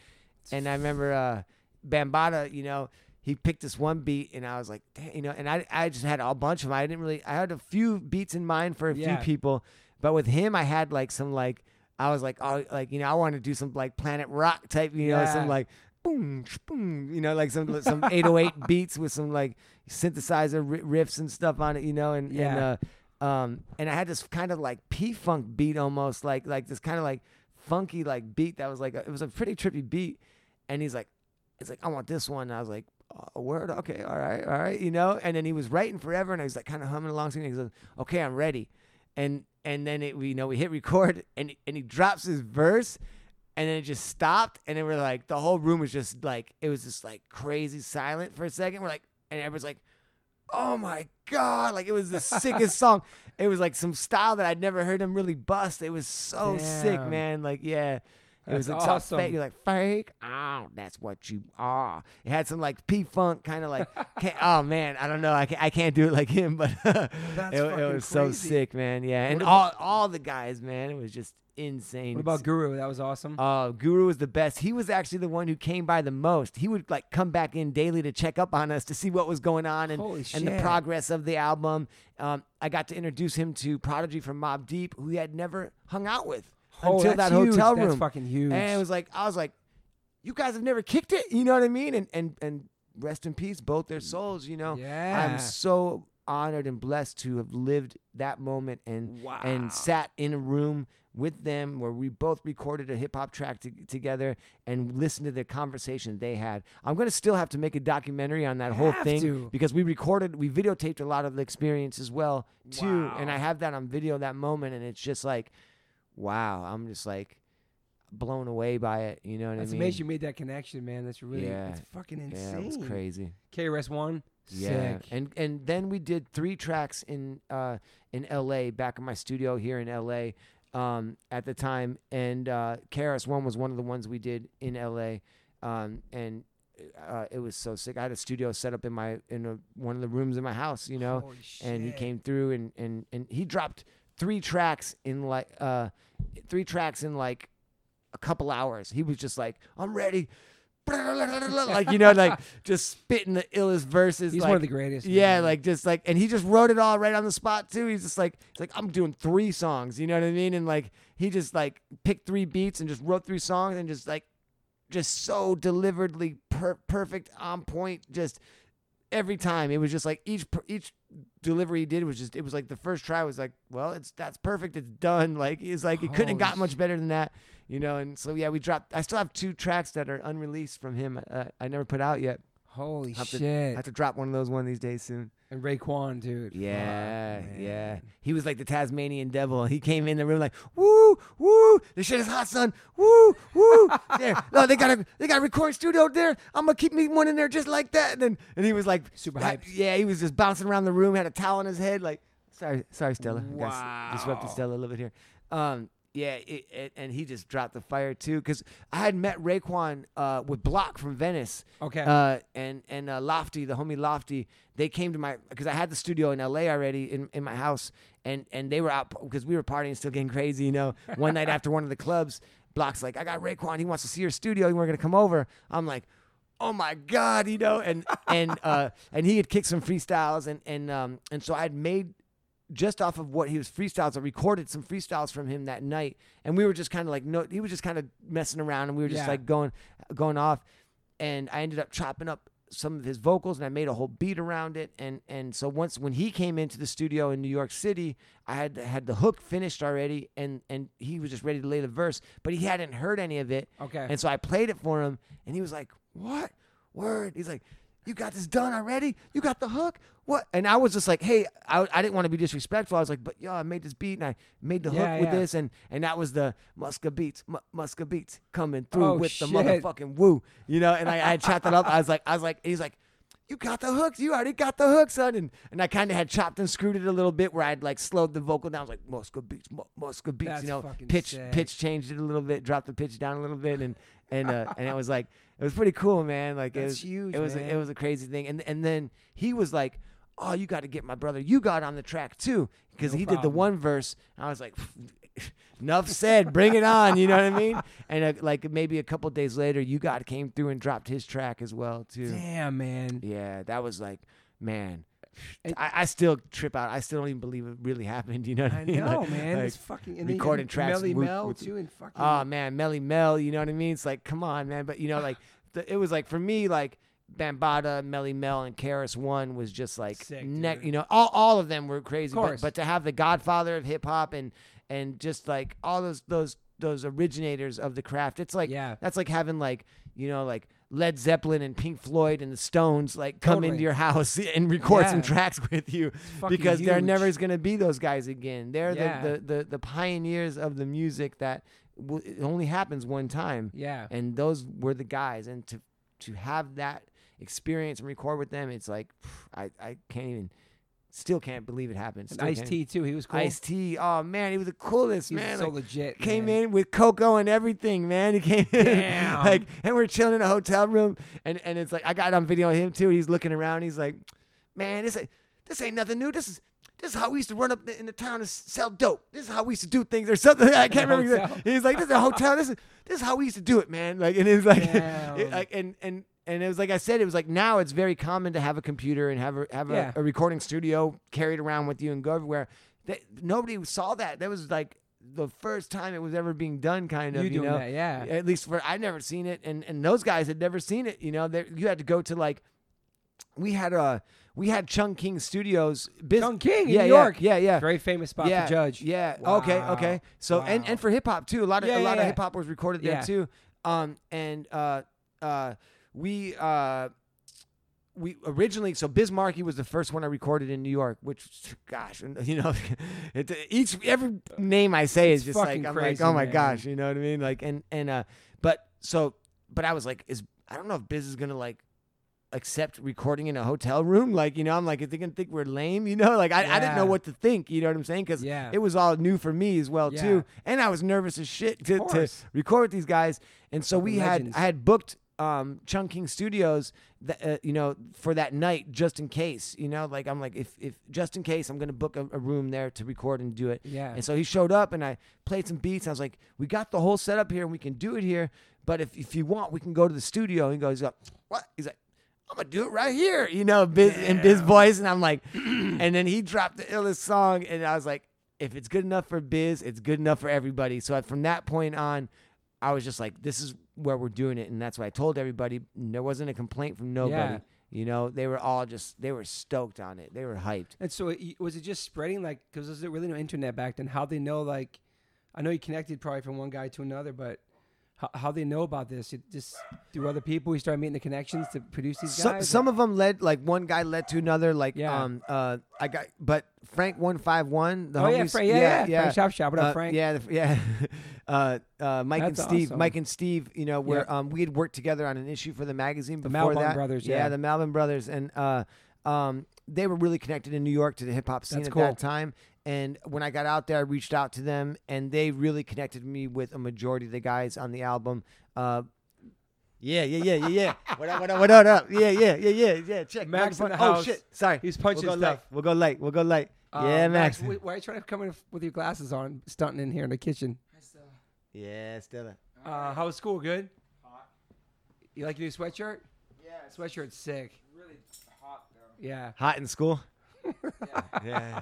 And I remember uh, Bambaataa, you know, he picked this one beat, and I was like, you know, and I I just had a bunch of them. I didn't really, I had a few beats in mind for a Yeah. few people, but with him, I had like some like I was like, oh, like you know, I want to do some like Planet Rock type, you know, Yeah. some like boom, boom, you know, like some some 808 beats with some like synthesizer ri- riffs and stuff on it, you know, and Yeah. and uh, um, and I had this kind of like P funk beat almost like like this kind of like funky like beat that was like a, it was a pretty trippy beat, and he's like, it's like I want this one. And I was like, a word, okay, all right, all right, you know. And then he was writing forever, and I was like kind of humming along, singing. He goes, okay, I'm ready, and and then it, we you know we hit record, and and he drops his verse. And then it just stopped, and then we're like, the whole room was just like, it was just like crazy silent for a second. We're like, and everyone's like, oh my god like it was the sickest song. It was like some style that i'd never heard him really bust. It was so sick man like yeah it was like awesome. fake. You're like fake. Oh, that's what you are. It had some like P funk kind of like. oh man, I don't know. I can't, I can't do it like him, but it, it was so sick, man. Yeah, and What all all the guys, man, it was just insane. What about Guru? That was awesome. Uh, Guru was the best. He was actually the one who came by the most. He would like come back in daily to check up on us to see what was going on and, and the progress of the album. Um, I got to introduce him to Prodigy from Mobb Deep, who he had never hung out with Oh, until that huge. hotel That's fucking huge. And it was like I was like, you guys have never kicked it, you know what I mean? And and and rest in peace, both their souls. You know, Yeah. I'm so honored and blessed to have lived that moment and Wow. and sat in a room with them where we both recorded a hip hop track to, together and listened to the conversation they had. I'm gonna still have to make a documentary on that whole thing to. because we recorded, we videotaped a lot of the experience as well too, and I have that on video that moment, and it's just like, wow, I'm just like blown away by it. You know what That's I mean? amazing you made that connection, man. That's really, Yeah. it's fucking Yeah, insane. it was crazy. KRS One, Yeah, sick. and and then we did three tracks in uh in L.A. back in my studio here in L.A. Um, at the time, and uh, KRS One was one of the ones we did in L.A. Um, and uh, it was so sick. I had a studio set up in my in a, one of the rooms in my house, you know, and he came through and and and he dropped three tracks in like uh three tracks in like a couple hours. He was just like, "I'm ready." like you know, like just spitting the illest verses. He's like, one of the greatest. yeah, man. like just like, and he just wrote it all right on the spot too. He's just like, he's like, I'm doing three songs. You know what I mean? And like, he just like picked three beats and just wrote three songs and just like, just so deliberedly per- perfect, on point. Just every time, it was just like each each delivery he did was just. It was like the first try was like, well, it's that's perfect. It's done. Like he's like, it couldn't have got much better than that. You know, and so yeah, we dropped. I still have two tracks that are unreleased from him. Uh, I never put out yet. Holy have shit. I have to drop one of those one of these days soon. and Raekwon, dude. Yeah, Fuck, yeah. He was like the Tasmanian devil. He came in the room like, woo, woo, this shit is hot, son. Woo, woo. there. No, they got a they got a recording studio there. I'm gonna keep me one in there just like that. And then and he was like Super hyped. Yeah, he was just bouncing around the room, had a towel on his head, like sorry, sorry, Stella. I guess disrupted Wow. Stella a little bit here. Um, yeah, it, it, and he just dropped the fire too. Cause I had met Raekwon uh, with Block from Venice. Okay. Uh, and and uh, Lofty, the homie Lofty, they came to my because I had the studio in L.A. already in, in my house, and and they were out because we were partying, still getting crazy. You know, one night after one of the clubs, Block's like, I got Raekwon, he wants to see your studio, you weren't gonna come over. I'm like. Oh my God, you know, and and uh, and he had kicked some freestyles, and and um, and so I had made just off of what he was freestyles. I recorded some freestyles from him that night, and we were just kind of like no, he was just kind of messing around, and we were just Yeah. like going going off, and I ended up chopping up some of his vocals, and I made a whole beat around it, and and so once when he came into the studio in New York City, I had had the hook finished already, and and he was just ready to lay the verse, but he hadn't heard any of it, okay. and so I played it for him, and he was like, "What word?" He's like, "You got this done already? You got the hook? What?" And I was just like, "Hey, I, I didn't want to be disrespectful. I was like, but yo, I made this beat, and I made the Yeah, hook with yeah. this, and and that was the Muska beats, M- Muska beats coming through Oh, with the motherfucking woo, you know." And I, I chopped it up. I was like, I was like, he's like. You got the hooks. You already got the hooks, son. And and I kind of had chopped and screwed it a little bit, where I'd like slowed the vocal down. I was like Muska beats, Mu- Muska beats. That's you know, pitch sick. pitch changed it a little bit, dropped the pitch down a little bit, and and uh, and it was like it was pretty cool, man. Like it was huge, It was man. A, it was a crazy thing, and and then he was like, "Oh, you got to get my brother. You got on the track too, because No he did the one verse." I was like. Enough said. Bring it on. You know what I mean? And uh, like maybe a couple days later, you got came through and dropped his track as well too. Damn, man. Yeah, that was like, man. And- I, I still trip out. I still don't even believe it really happened. You know what I, I mean? know, Like- man. like, it's fucking and recording and tracks Melly with- Mel with- too, and fucking. oh man, Melle Mel, you know what I mean? It's like, come on, man. But you know, like the, it was like for me, like Bambaataa, Melly Mel, and KRS One was just like Sick, dude. You know, all all of them were crazy. But, but to have the Godfather of hip hop and and just like all those those those originators of the craft. It's like Yeah. that's like having like you know like Led Zeppelin and Pink Floyd and the Stones like come Totally. into your house and record some tracks with you because there never is going to be those guys again. They're Yeah. the, the, the the pioneers of the music that w- it only happens one time Yeah. and those were the guys and to to have that experience and record with them it's like I, I can't even still can't believe it happened Still Ice T too. He was cool. Ice T oh man he was the coolest He's man so like, legit. came man. in with Coco and everything man he came in Damn. like and we're chilling in a hotel room and and it's like I got on video of him too he's looking around he's like man this ain't this ain't nothing new this is this is how we used to run up in the town s- sell dope. This is how we used to do things, or something. I can't remember. hotel? He's like, "This is a hotel. This is this is how we used to do it, man." Like, and it's like, it, like, and and and it was like I said, it was like now it's very common to have a computer and have a have a, Yeah. a recording studio carried around with you and go everywhere. That nobody saw that. That was like the first time it was ever being done, kind of. You You, doing know, that, yeah. At least for I never seen it, and and those guys had never seen it. You know, They- you had to go to like. We had uh we had Chung King Studios. Biz- Chung King in yeah, New yeah, York. Yeah, yeah. Very famous spot yeah, for Judge. Yeah. Wow. Okay. Okay. So and, Wow. and for hip hop too. A lot of Yeah, a lot of hip hop was recorded Yeah. there too. Um and uh uh we uh we originally so Biz Markie was the first one I recorded in New York, which gosh, you know, it, each every name I say It's is just like I'm crazy, like, oh my man. gosh, you know what I mean? Like and and uh, but so but I was like, is I don't know if Biz is gonna like accept recording in a hotel room. Like, you know, I'm like, is they gonna think we're lame? You know, like I, I didn't know what to think. You know what I'm saying? Because Yeah. it was all new for me as well Yeah. too, and I was nervous as shit to, to record with these guys. And so we had I had booked um Chung King Studios that uh, you know for that night just in case. You know, like I'm like if if just in case I'm gonna book a, a room there to record and do it. Yeah. And so he showed up and I played some beats. I was like, we got the whole setup here and we can do it here. But if, if you want, we can go to the studio. He goes, what? He's like, I'm gonna do it right here, you know, Biz, in Biz voice. And I'm like, and then he dropped the illest song, and I was like, if it's good enough for Biz, it's good enough for everybody. So I- from that point on, I was just like, this is where we're doing it, and that's why I told everybody. And There wasn't a complaint from nobody. Yeah. You know, they were all just they were stoked on it. They were hyped. And so, it, was it just spreading like because there was really no internet back then? How they know like, I know you connected probably from one guy to another, but how, how they know about this? It just through other people. We started making the connections to produce these Some, guys. some of them led like one guy led to another. Like Yeah. um uh I got but Frank one five one. The oh yeah, homies- Frank, yeah, yeah, Frank Shop Shop. What up, Uh, Frank? Yeah, the, yeah. uh, uh, Mike and Steve. awesome. Mike and Steve. You know, where Yep. um, we had worked together on an issue for the magazine before Malbon that. brothers, Yeah, yeah. the Malbon brothers, and uh, um, they were really connected in New York to the hip hop scene That's at cool. that time. And when I got out there, I reached out to them, and they really connected me with a majority of the guys on the album. Uh, yeah, yeah, yeah, yeah, yeah. what up, what up, what up, up? Yeah, yeah, yeah, yeah, yeah. Check. Max in microphone. the Oh shit! Sorry. He's punching we'll go stuff. late. We'll go late. We'll go late. Uh, yeah, Max. wh- Why are you trying to come in with your glasses on, stunting in here in the kitchen? yeah, Stella. Uh, how was school? Good. You like your new sweatshirt? Yeah. Sweatshirt's sick. really hot though. Yeah. Hot in school. Yeah.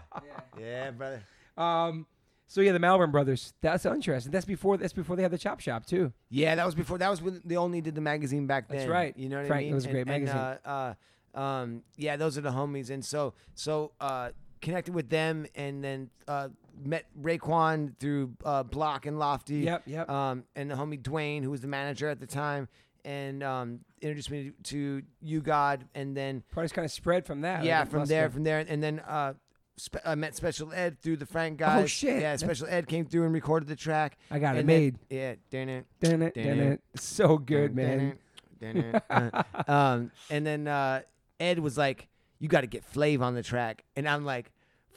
Yeah, brother. Um. So yeah, the Malbon brothers. That's interesting. That's before. That's before they had the chop shop too. Yeah, that was before. That was when they only did the magazine back then. That's right. You know what Frank, I mean? it was a great And- and, magazine. uh, uh, um, yeah, those are the homies, and so so uh, connected with them, and then uh, met Raekwon through uh, Block and Lofty. Yep, yep. Um, and the homie Dwayne, who was the manager at the time, and um, introduced me to U-God, and then Party's kind of spread from that. yeah, Like, from there, from there, and then uh, spe- I met Special Ed through the Frank guys. Oh, shit. Yeah, Special Ed came through and recorded the track. I got it then- made. yeah, damn it. Dun it, Dun dun it. So good, man. Uh, um, and then uh, Ed was like, "You got to get Flav on the track," and I'm like,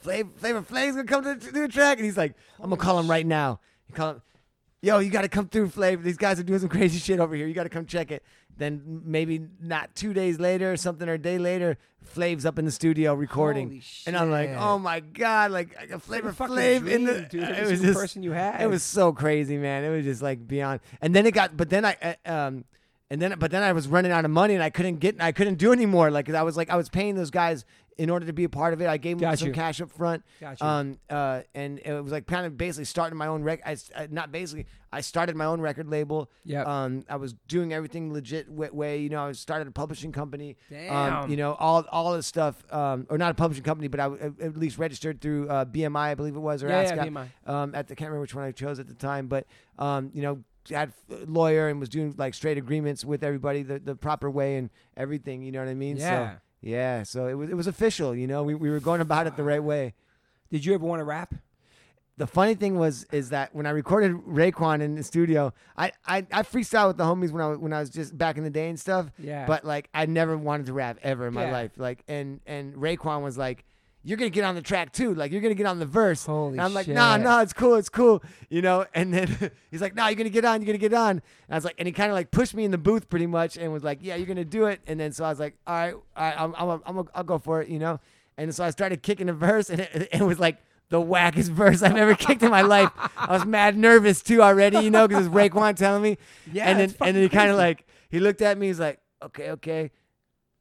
"Flav, Flavor Flav's gonna come to the, to the track," and he's like, "I'm gonna call him right now." He call him, "Yo, you got to come through, Flav. These guys are doing some crazy shit over here. You got to come check it." Then maybe not two days later or something or a day later, Flav's up in the studio recording, Holy and I'm like, "Oh my god!" Like a Flavor Flav in the. dude. It was just person you had. it was so crazy, man. It was just like beyond. And then it got, but then I, uh, um, and then but then I was running out of money and I couldn't get I couldn't do anymore. Like I was like I was paying those guys in order to be a part of it. I gave him Got some you. cash up front. Got you. Um, uh, and it was like kind of basically starting my own rec. I, uh, not basically. I started my own record label. Yeah. Um, I was doing everything legit wa- way. You know, I started a publishing company. Damn. Um, you know, all all this stuff. Um, or not a publishing company, but I w- at least registered through uh, BMI, I believe it was, or Yeah, yeah, BMI. Um, at the can't remember which one I chose at the time, but um, you know, had a lawyer and was doing like straight agreements with everybody the, the proper way and everything. You know what I mean? Yeah. So, yeah. So it was it was official. You know, we we were going about it the right way. Did you ever want to rap? The funny thing was is that when I recorded Raekwon in the studio, I I, I freestyle with the homies when I was, when I was just back in the day and stuff. Yeah. But like I never wanted to rap ever in my Yeah. life. Like and and Raekwon was like, "You're gonna get on the track too. Like you're gonna get on the verse." Holy and I'm like, shit. "Nah, nah, it's cool, it's cool." You know. And then he's like, "Nah, you're gonna get on. You're gonna get on." And I was like, and he kind of like pushed me in the booth pretty much, and was like, "Yeah, you're gonna do it." And then so I was like, "All right, all right, I'm I'm I'm I'll go for it," you know. And so I started kicking a verse, and it, it was like. The wackest verse I've ever kicked in my life. I was mad nervous too already, you know, because it's Raekwon telling me. Yeah, and then and then he kind of like he looked at me. He's like, okay, okay.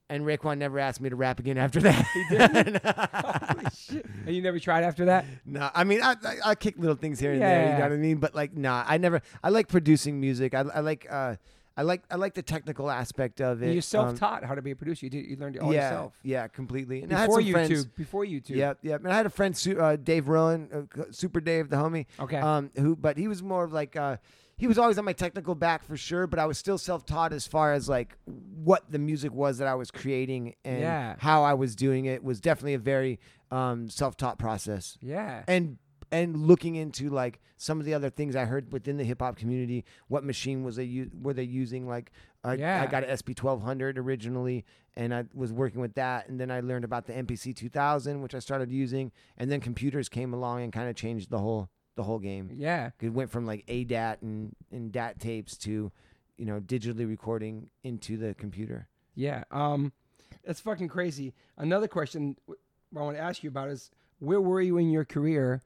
And Raekwon never asked me to rap again after that. Holy shit. And you never tried after that? no, I mean, I, I I kick little things here and there. You Yeah. know what I mean? But like, nah, I never. I like producing music. I, I like uh, I like I like the technical aspect of it. you Um, self-taught how to be a producer. You did. You learned it all yeah, yourself. yeah, completely. And I had Before some YouTube. friends. Before YouTube. Yep, yep. And I had a friend, Su- uh, Dave Rowan, uh, Super Dave, the homie. Okay. Um, who, but he was more of like, uh, he was always on my technical back for sure, but I was still self-taught as far as like what the music was that I was creating and Yeah. how I was doing it was definitely a very um, self-taught process. yeah. And and looking into like some of the other things I heard within the hip hop community, what machine was they u- were they using? Like I, Yeah. I got an SP twelve hundred originally, and I was working with that, and then I learned about the MPC two thousand, which I started using, and then computers came along and kind of changed the whole the whole game. yeah. It went from like ADAT and and DAT tapes to, you know, digitally recording into the computer. Yeah. Um, that's fucking crazy. Another question I want to ask you about is where were you in your career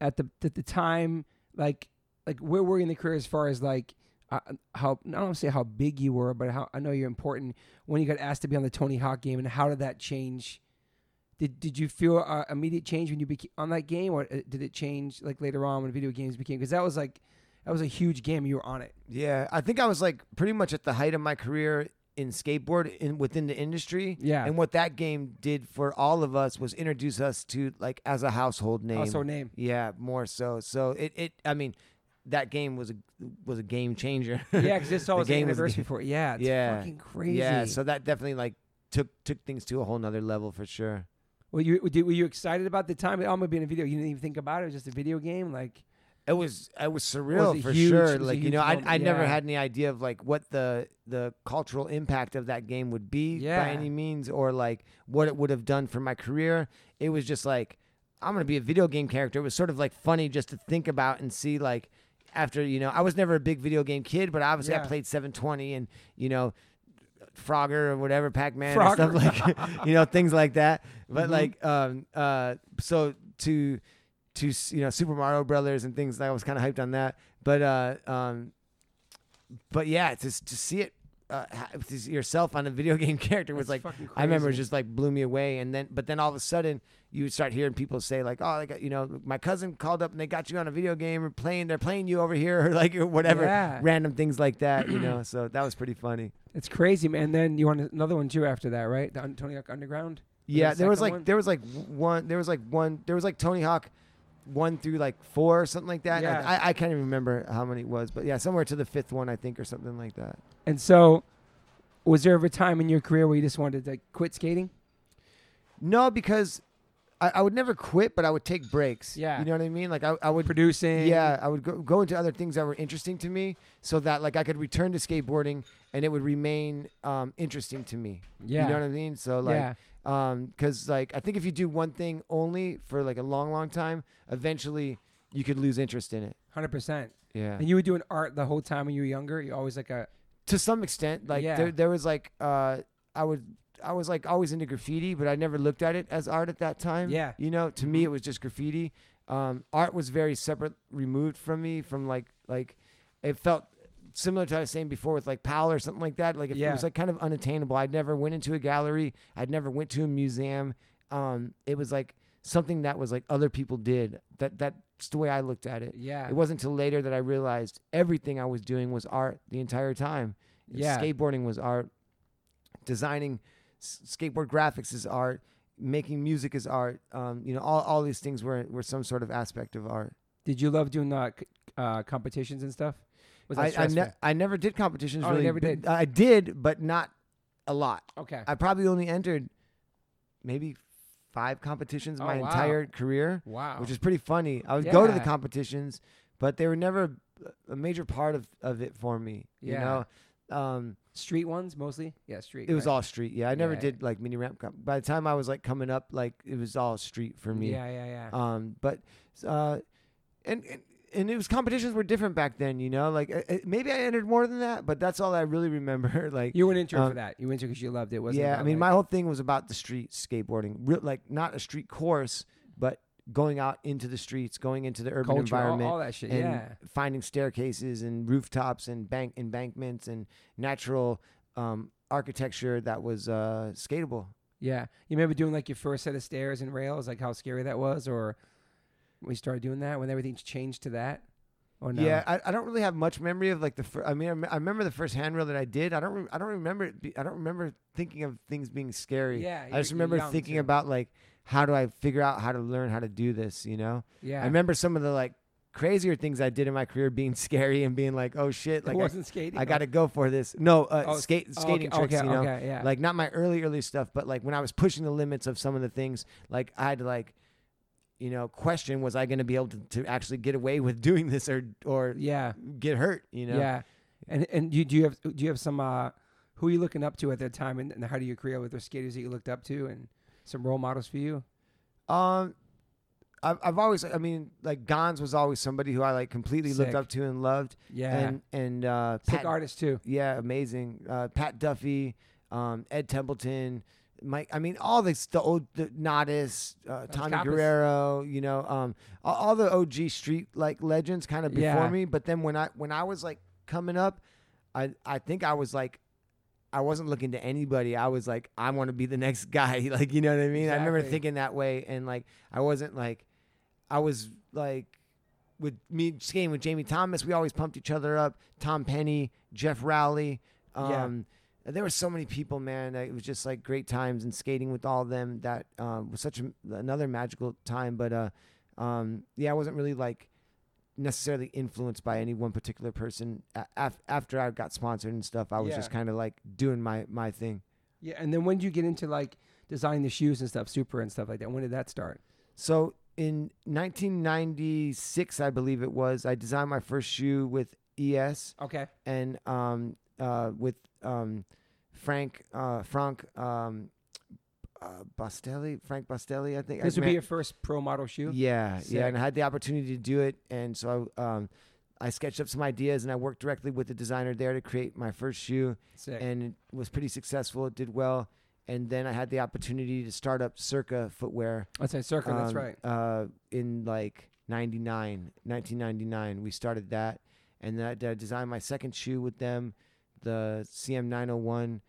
at the at the time? Like, like where were you in the career as far as like uh, how I don't say how big you were, but how I know you're important when you got asked to be on the Tony Hawk game, and how did that change? Did did you feel uh, immediate change when you became on that game, or uh, did it change like later on when video games became? Because that was like that was a huge game. You were on it. Yeah, I think I was like pretty much at the height of my career in skateboard in within the industry. Yeah. And what that game did for all of us was introduce us to like as a household name. Also name. Yeah, more so. So it, it I mean, that game was a was a game changer. Yeah, because The was the game was- anniversary for it. Yeah, it's Yeah. fucking crazy. Yeah, so that definitely like took took things to a whole nother level for sure. Were you were you- were you excited about the time? Oh, I'm gonna be in a video. You didn't even think about it. It was just a video game. Like, It was it was surreal a for huge- sure. was Like you know, I moment, I never yeah. had any idea of like what the the cultural impact of that game would be Yeah. by any means, or like what it would have done for my career. It was just like I'm gonna be a video game character. It was sort of like funny just to think about and see like after you know I was never a big video game kid, but obviously I played 720 and you know. Frogger or whatever, Pac Man and stuff like, you know, things like that. But Mhm. like, um, uh, so to to you know Super Mario Brothers and things. I was kind of hyped on that, but uh, um, but yeah, to to see it uh, to see yourself on a video game character was That's like I remember it just like blew me away. And then but then all of a sudden you would start hearing people say like, oh, like you know, my cousin called up and they got you on a video game or playing. They're playing you over here or like or whatever, Yeah. random things like that. You know, so that was pretty funny. it's crazy, man. Then you want another one too after that, right? The Un- Tony Hawk Underground. Yeah, the there was like one? there was like one there was like one there was like Tony Hawk one through like four or something like that. Yeah. I, I can't even remember how many it was, but yeah, somewhere to the fifth one I think or something like that. And so, was there ever a time in your career where you just wanted to like, quit skating? No, because I, I would never quit, but I would take breaks. Yeah. you know what I mean. Like I, I would Producing. Yeah, I would go, go into other things that were interesting to me, so that like I could return to skateboarding and it would remain um, interesting to me. Yeah. you know what I mean. So like, yeah. um, because like I think if you do one thing only for like a long, long time, eventually you could lose interest in it. Hundred percent. Yeah, And you were doing art the whole time when you were younger. You always like a to some extent, like Yeah. there, there was like uh, I would. I was like always into graffiti, but I never looked at it as art at that time. Yeah. You know, to me it was just graffiti. Um, art was very separate, removed from me from like like it felt similar to what I was saying before with like Powell or something like that. Like if it Yeah. was like kind of unattainable. I'd never went into a gallery. I'd never went to a museum. Um, it was like something that was like other people did. That that's the way I looked at it. Yeah. It wasn't until later that I realized everything I was doing was art the entire time. Yeah. Skateboarding was art. Designing skateboard graphics is art. Making music is art. Um, you know, all, all these things were were some sort of aspect of art. Did you love doing uh, c- uh, competitions and stuff? Was that I, I, ne- I never did competitions Oh, you really. never did? I did, but not a lot. okay. I probably only entered maybe five competitions Oh, my wow. entire career, wow. which is pretty funny. I would go to the competitions, but they were never a major part of, of it for me. You Yeah. know, um, street ones mostly. Yeah, street. it was right? all street. Yeah, I never Yeah. did like mini ramp. comp- By the time I was like coming up, like it was all street for me. Yeah, yeah, yeah. Um, but uh, and, and and it was competitions were different back then. You know, like uh, maybe I entered more than that, but that's all I really remember. like you went into it um, for that. You went into because you loved it. Wasn't yeah, I mean, like- my whole thing was about the street skateboarding, Real, like not a street course, but going out into the streets, going into the urban culture, environment, all that shit. and Yeah. finding staircases and rooftops and bank embankments and natural um, architecture that was uh, skatable. Yeah. You remember doing like your first set of stairs and rails, like how scary that was, or we started doing that, when everything changed to that, or no? Yeah, I, I don't really have much memory of like the. Fir- I mean, I, remember the first handrail that I did. I don't. Re- I don't remember. It be- I don't remember thinking of things being scary. Yeah, I just remember thinking too. about like how do I figure out how to learn how to do this. You know. yeah. I remember some of the like crazier things I did in my career being scary and being like, oh shit, like I, wasn't skating. I got to go for this. No, uh, Oh, skate Oh, skating okay, tricks. Okay, you know, okay, yeah. like not my early early stuff, but like when I was pushing the limits of some of the things, like I had to like, you know, question was I going to be able to, to actually get away with doing this or or yeah, get hurt. You know. yeah. And and you, do you have do you have some uh, who are you looking up to at that time, and, and how do you career with the skaters that you looked up to, and some role models for you? Um, I've I've always I mean like Gonz was always somebody who I like completely Sick. looked up to and loved. Yeah, And and uh, sick Pat, artist too. yeah, amazing. Uh, Pat Duffy, um, Ed Templeton. Mike, I mean, all this, the old, the Nodis, uh, Tommy Kaupas. Guerrero, you know, um, all, all the OG street like legends kind of before Yeah. me. But then when I when I was like coming up, I I think I was like, I wasn't looking to anybody. I was like, I want to be the next guy. Like, you know what I mean? I remember thinking that way, and like, I wasn't like, I was like, with me skating with Jamie Thomas, we always pumped each other up. Tom Penny, Jeff Rowley. Yeah. Um, There were so many people, man. It was just like great times and skating with all of them. That um, was such a, another magical time. But uh, um, yeah, I wasn't really like necessarily influenced by any one particular person. Af- after I got sponsored and stuff, I was Yeah. just kind of like doing my my thing. Yeah, and then when did you get into like designing the shoes and stuff, super and stuff like that? When did that start? So in 1996, I believe it was, I designed my first shoe with ES Okay. and um, uh, with um, Frank uh, Frank um, uh, Bastelli, Frank Bastelli, I think. This I would be your first pro model shoe. Yeah, yeah, and I had the opportunity to do it, and so um, I sketched up some ideas, and I worked directly with the designer there to create my first shoe, Sick. and it was pretty successful. It did well, and then I had the opportunity to start up Circa Footwear. Let's say that's um, right. Uh, in like 99, 1999, we started that, and then I, I designed my second shoe with them, the CM901,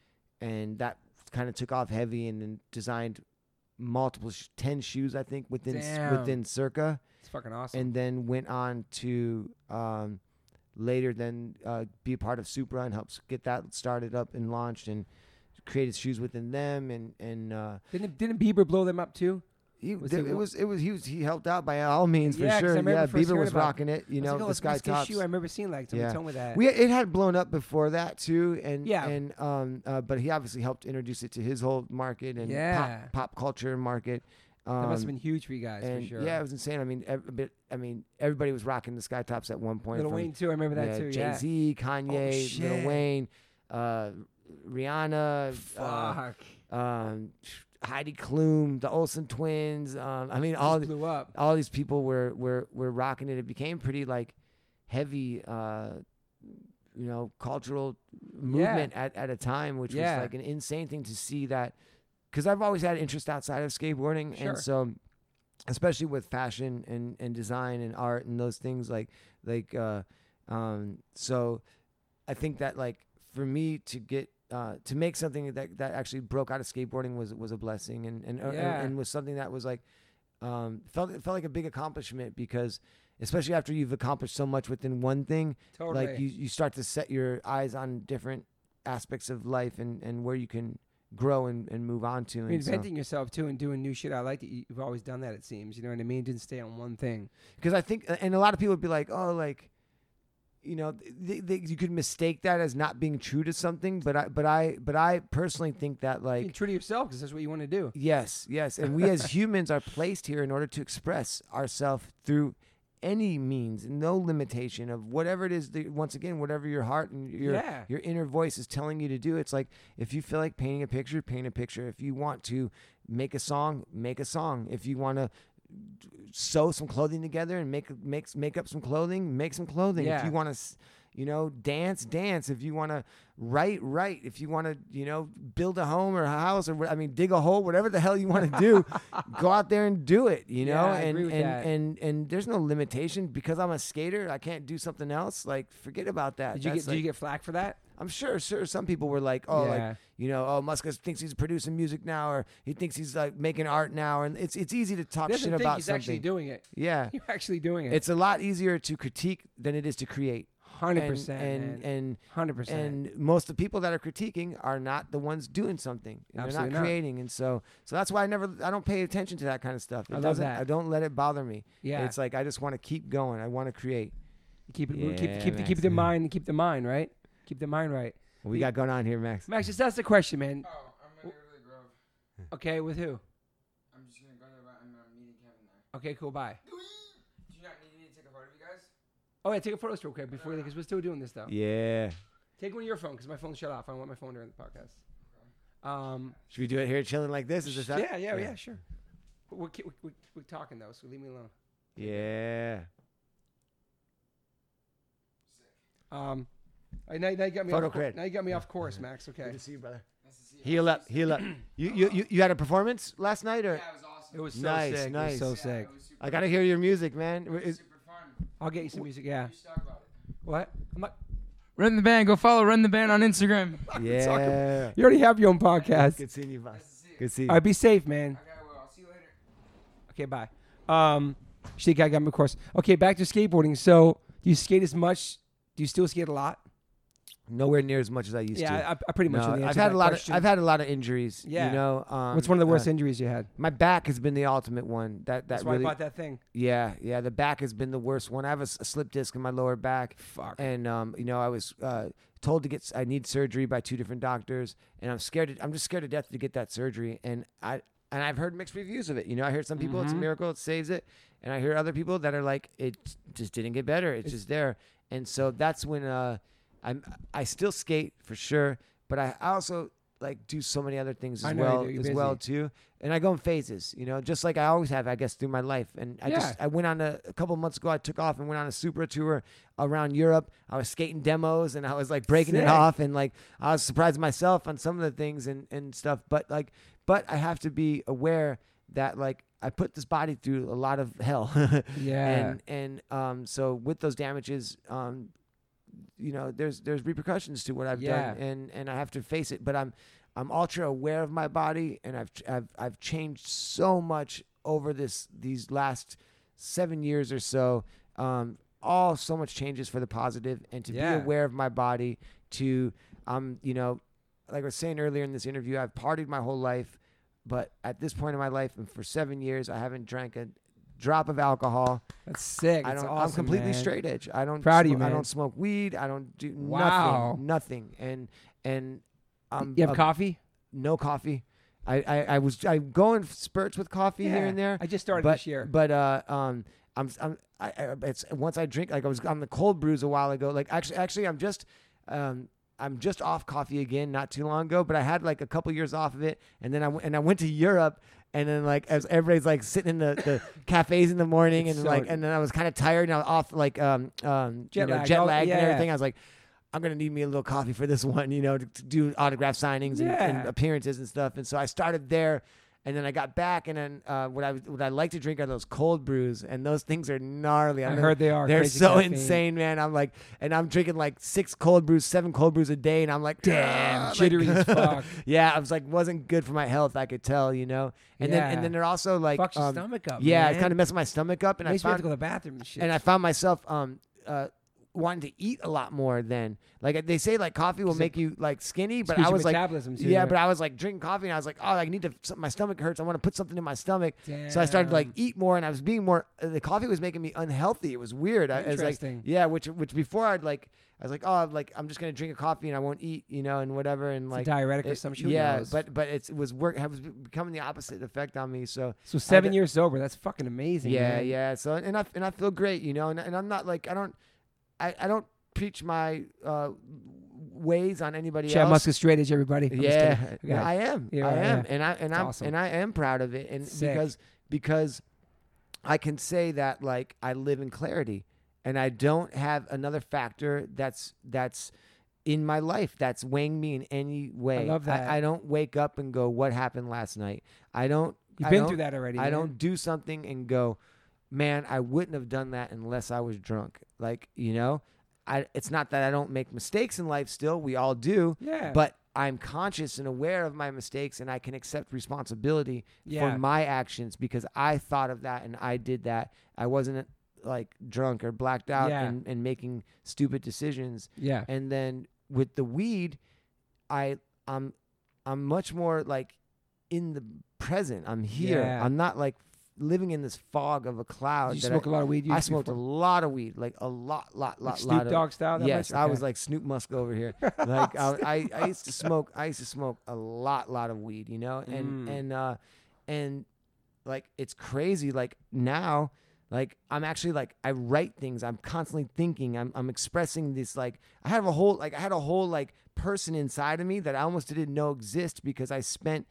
and that kind of took off heavy, and then designed multiple sh- 10 shoes I think within Damn. within Circa It's fucking awesome. and then went on to um, later then uh, be a part of Supra and helps get that started up and launched and created shoes within them and and uh, didn't didn't Bieber blow them up too? He, Was th- he it was it was he was he helped out by all means for Yeah, 'cause sure yeah Bieber was rocking it you know like, oh, the it's Skytops shoe. I remember seeing like someone Yeah. told me that. we it had blown up before that too and Yeah. and um uh, but he obviously helped introduce it to his whole market and Yeah. pop, pop culture market um, that must have been huge for you guys and for sure. yeah, it was insane. I mean, ev- a bit, I mean, everybody was rocking the Skytops at one point. Little from, Wayne too. I remember that yeah, too. Jay Yeah. Z, Kanye, Little shit. Wayne, uh, Rihanna, uh, Fuck. um, Heidi Klum, the Olsen twins. Um, I mean, all blew up. all these people were were were rocking it. It became pretty like heavy, uh, you know, cultural movement at, at a time, which Yeah. was like an insane thing to see that. Because I've always had interest outside of skateboarding, Sure. and so especially with fashion and, and design and art and those things like like uh, um, so I think that like for me to get uh, to make something that that actually broke out of skateboarding was was a blessing and and, uh, and- and was something that was like um, felt it felt like a big accomplishment because especially after you've accomplished so much within one thing Totally. like you, you start to set your eyes on different aspects of life and, and where you can grow and, and move on to and so- yourself too and doing new shit. I like that you- you've always done that. It seems. You know what I mean? Didn't stay on one thing. because I think, and a lot of people would be like, oh, like, you know, they, they, you could mistake that as not being true to something, but I, but I, but I personally think that Being like, true to yourself because that's what you want to do. yes, yes, and we as humans are placed here in order to express ourselves through any means, no limitation of whatever it is. That, once again, whatever your heart and your Yeah. your inner voice is telling you to do. It's like if you feel like painting a picture, paint a picture. If you want to make a song, make a song. If you want to sew some clothing together and make make make up some clothing, make some clothing. If you want to, you know, dance, dance. If you want to write, write. If you want to, you know, build a home or a house or I mean, dig a hole, whatever the hell you want to do, go out there and do it. You know, Yeah, I and agree with and, that. and and there's no limitation because I'm a skater. I can't do something else. Like forget about that. Did you get? That's Did you get flack for that? I'm sure, sure. Some people were like, "Oh, Yeah. like you know, oh, Musk thinks he's producing music now, or he thinks he's like making art now." And it's it's easy to talk shit think about he's something. actually doing it. yeah, You're actually doing it. it's a lot easier to critique than it is to create. hundred And percent. and and hundred percent. and most of the people that are critiquing are not the ones doing something. They're Absolutely not not. creating, and so so that's why I never I don't pay attention to that kind of stuff. It I love that. I don't let it bother me. Yeah. It's like I just want to keep going. I want to create. keep it. keep Yeah, keep the, keep the mind. Keep the mind right. Keep the mind right. What we got going on here, Max? Max, just ask the question, man. Oh, I'm gonna go to the Grove. Okay, with who? I'm just gonna go there, but I'm uh, meeting Kevin there. Okay, cool. Bye. Do you not need me to take a photo of you guys? Oh yeah, take a photo real quick before because we're still doing this though. Yeah. Take one of your phone because my phone's shut off. I don't want my phone during the podcast. Um. Should we do it here, chilling like this? Is this how- Yeah, yeah, yeah, sure. We're, we're, we're, we're talking though, so leave me alone. Yeah. Um. I, now, now you got me Photo off, cour- cred. Now you got me off course, Max. Okay. Good to see you, brother. Nice to see you. Heal up, heal up. You you you, you had a performance last night, or Yeah, it was awesome. It was so Nice, sick. It was so Yeah, sick. it was super, I gotta hear your music, man. it was Is- super fun. I'll get you some music. Yeah. You should talk about it. What? I'm not, Run the band. Go follow Run the band on Instagram. Yeah. you already have your own podcast. Good seeing you, boss. Nice to see you. Good seeing All you. right, be safe, man. Okay, well, I'll see you later. Okay, bye. Um, Shake, I got my course. Okay, back to skateboarding. So, do you skate as much? Do you still skate a lot? Nowhere near as much as I used yeah, to. I, I pretty much. No, the I've had a lot question. of I've had a lot of injuries. Yeah. You know. Um, What's one of the worst uh, injuries you had? my back has been the ultimate one. That that That's why. I bought that thing. Yeah, yeah. The back has been the worst one. I have a, s- a slip disc in my lower back. Fuck. and um, you know, I was uh, told to get I need surgery by two different doctors, and I'm scared. To, I'm just scared to death to get that surgery, and I and I've heard mixed reviews of it. You know, I heard some people it's a Mhm. miracle, it saves it, and I hear other people that are like it just didn't get better. It's, It's- just there, and so that's when uh, I'm I still skate for sure, but I also like do so many other things I as know you well do. You're as well too and i go in phases you know just like i always have i guess through my life and i just Yeah. i went on a, a couple months ago i took off and went on a super tour around europe i was skating demos and i was like breaking Sick. it off and like i was surprised myself on some of the things and and stuff but like but i have to be aware that like i put this body through a lot of hell Yeah. and and um so with those damages um you know there's there's repercussions to what I've Yeah. done and and I have to face it but I'm I'm ultra aware of my body and I've I've I've changed so much over this these last 7 years or so um all so much changes for the positive and to Yeah. be aware of my body to um you know like I was saying earlier in this interview I've partied my whole life but at this point in my life and for 7 years I haven't drank a drop of alcohol That's sick. I don't. Awesome, I'm completely man. straight edge. I don't. Proud of you, smoke- I don't smoke weed. I don't do Wow. nothing. Nothing. And and um. You have uh, coffee? No coffee. I, I I was I go in spurts with coffee here and there. I just started but this year. but uh um I'm I'm I, I it's once I drink like I was on the cold brews a while ago. Like actually actually I'm just um. I'm just off coffee again, not too long ago, but I had like a couple years off of it, and then I w- and I went to Europe, and then like as everybody's like sitting in the, the cafes in the morning, It's and so- like and then I was kind of tired, and I was off like um um Jet you know lag. jet Oh, lag yeah. and everything. I was like, I'm gonna need me a little coffee for this one, you know, to, to do autograph signings and, and Yeah. appearances and stuff. And so I started there, And then I got back, and then uh, what I what I like to drink are those cold brews, and those things are gnarly. I I'm heard they are. they're so caffeine. insane, man. I'm like, and I'm drinking like six cold brews, seven cold brews a day, and I'm like, Damn, "Ah," like- jittery as fuck. yeah, I was like, wasn't good for my health. I could tell, you know. And then and then they're also like, Fucks your um, stomach up. yeah, man. it kind of messed my stomach up, and I makes me have found to go to the bathroom and shit. and I found myself um uh wanting to eat a lot more then. Like they say, like coffee will make you like skinny, but I was like. metabolism too, Yeah, but I was like drinking coffee, and I was like, "Oh, I need to. My stomach hurts. I want to put something in my stomach." So I started like eat more, and I was being more. Uh, the coffee was making me unhealthy. It was weird. I, was like, Interesting. yeah, which which before I'd like, I was like, oh, like I'm just gonna drink a coffee and I won't eat, you know, and whatever, and It's like diuretic or it- some shit. yeah, but but it's, it was work. It was becoming the opposite effect on me. So so seven years sober. That's fucking amazing. yeah, man. yeah. So and I and I feel great, you know, and, and I'm not like I don't, I, I don't preach my uh, ways on anybody Chad else. Musk straight edge, everybody. I'm Yeah, Okay. I am. Yeah, I am, yeah. and I and I'm awesome. and I am proud of it, and Sick. because because I can say that like I live in clarity, and I don't have another factor that's that's in my life that's weighing me in any way. I love that. I, don't wake up and go, "What happened last night?" I don't. You've I been through that already. I man. don't do something and go, man, I wouldn't have done that unless I was drunk. Like, you know, I it's not that I don't make mistakes in life still, we all do, Yeah. but I'm conscious and aware of my mistakes and I can accept responsibility Yeah. for my actions because I thought of that and I did that. I wasn't like drunk or blacked out Yeah. and, and making stupid decisions yeah. and then with the weed i i'm i'm much more like in the present i'm here Yeah. i'm not like living in this fog of a cloud you smoke a lot of weed? I, I smoked a lot of weed like a lot lot lot like Snoop lot of Dogg style. That yes much? i was like snoop musk over here like I, I i used to smoke i used to smoke a lot lot of weed you know and Mm. and uh and like it's crazy like now like i'm actually like i write things i'm constantly thinking i'm, I'm expressing this like i have a whole like i had a whole like person inside of me that i almost didn't know exist because i spent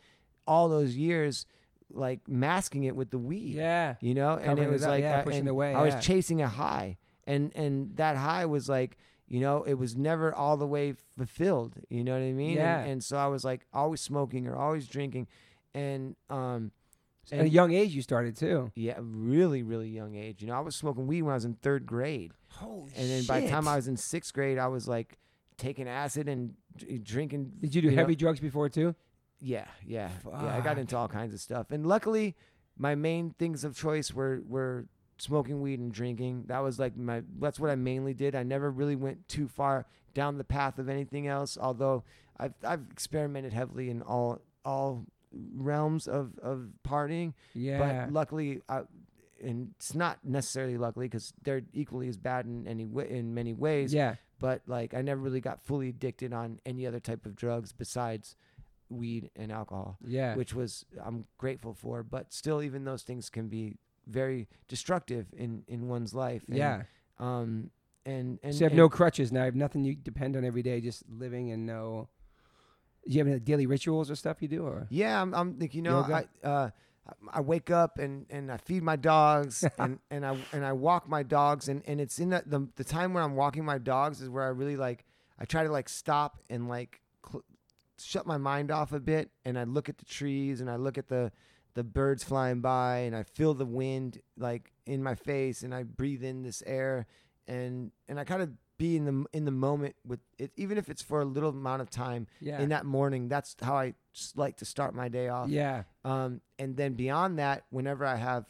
all those years like masking it with the weed yeah. you know and Covering it it was up, like yeah, I- pushing away, i was yeah. chasing a high and and that high was like you know it was never all the way fulfilled you know what i mean Yeah. and, and so i was like always smoking or always drinking and um At a young age, you started too. yeah really really young age you know i was smoking weed when i was in third grade Holy and then by the time i was in sixth grade i was like taking acid and drinking Did you do know, heavy drugs before too? Yeah, yeah, yeah. I got into all kinds of stuff, and luckily, my main things of choice were were smoking weed and drinking. That was like my. That's what I mainly did. I never really went too far down the path of anything else. Although I've I've experimented heavily in all all realms of of partying, Yeah. but luckily, I, and it's not necessarily luckily because they're equally as bad in any way in many ways yeah. but like I never really got fully addicted on any other type of drugs besides weed and alcohol, Yeah. which was I'm grateful for. But still, even those things can be very destructive in in one's life. And, yeah. Um. And and so you have and- no crutches now. You have nothing you depend on every day, just living and no. Do you have any daily rituals or stuff you do, or Yeah, I'm, I'm like you know Yoga? I uh I wake up and, and I feed my dogs and, and I and I walk my dogs and, and it's in the, the the time when I'm walking my dogs is where I really like I try to like stop and like cl- shut my mind off a bit and I look at the trees and I look at the the birds flying by and I feel the wind like in my face and I breathe in this air and and I kind of be in the in the moment with it even if it's for a little amount of time yeah, in that morning that's how I just like to start my day off. Yeah, um, and then beyond that, whenever I have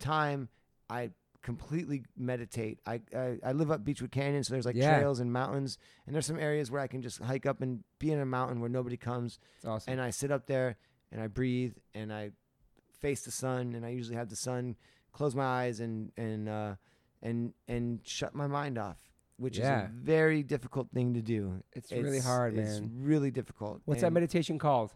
time, I completely meditate. I, I, I live up Beachwood Canyon, so there's like Yeah. trails and mountains, and there's some areas where I can just hike up and be in a mountain where nobody comes, it's awesome. and I sit up there and I breathe and I face the sun, and I usually have the sun close my eyes and and uh, and and shut my mind off, which Yeah. is a very difficult thing to do. it's, really hard, It's man. really difficult. What's that meditation called?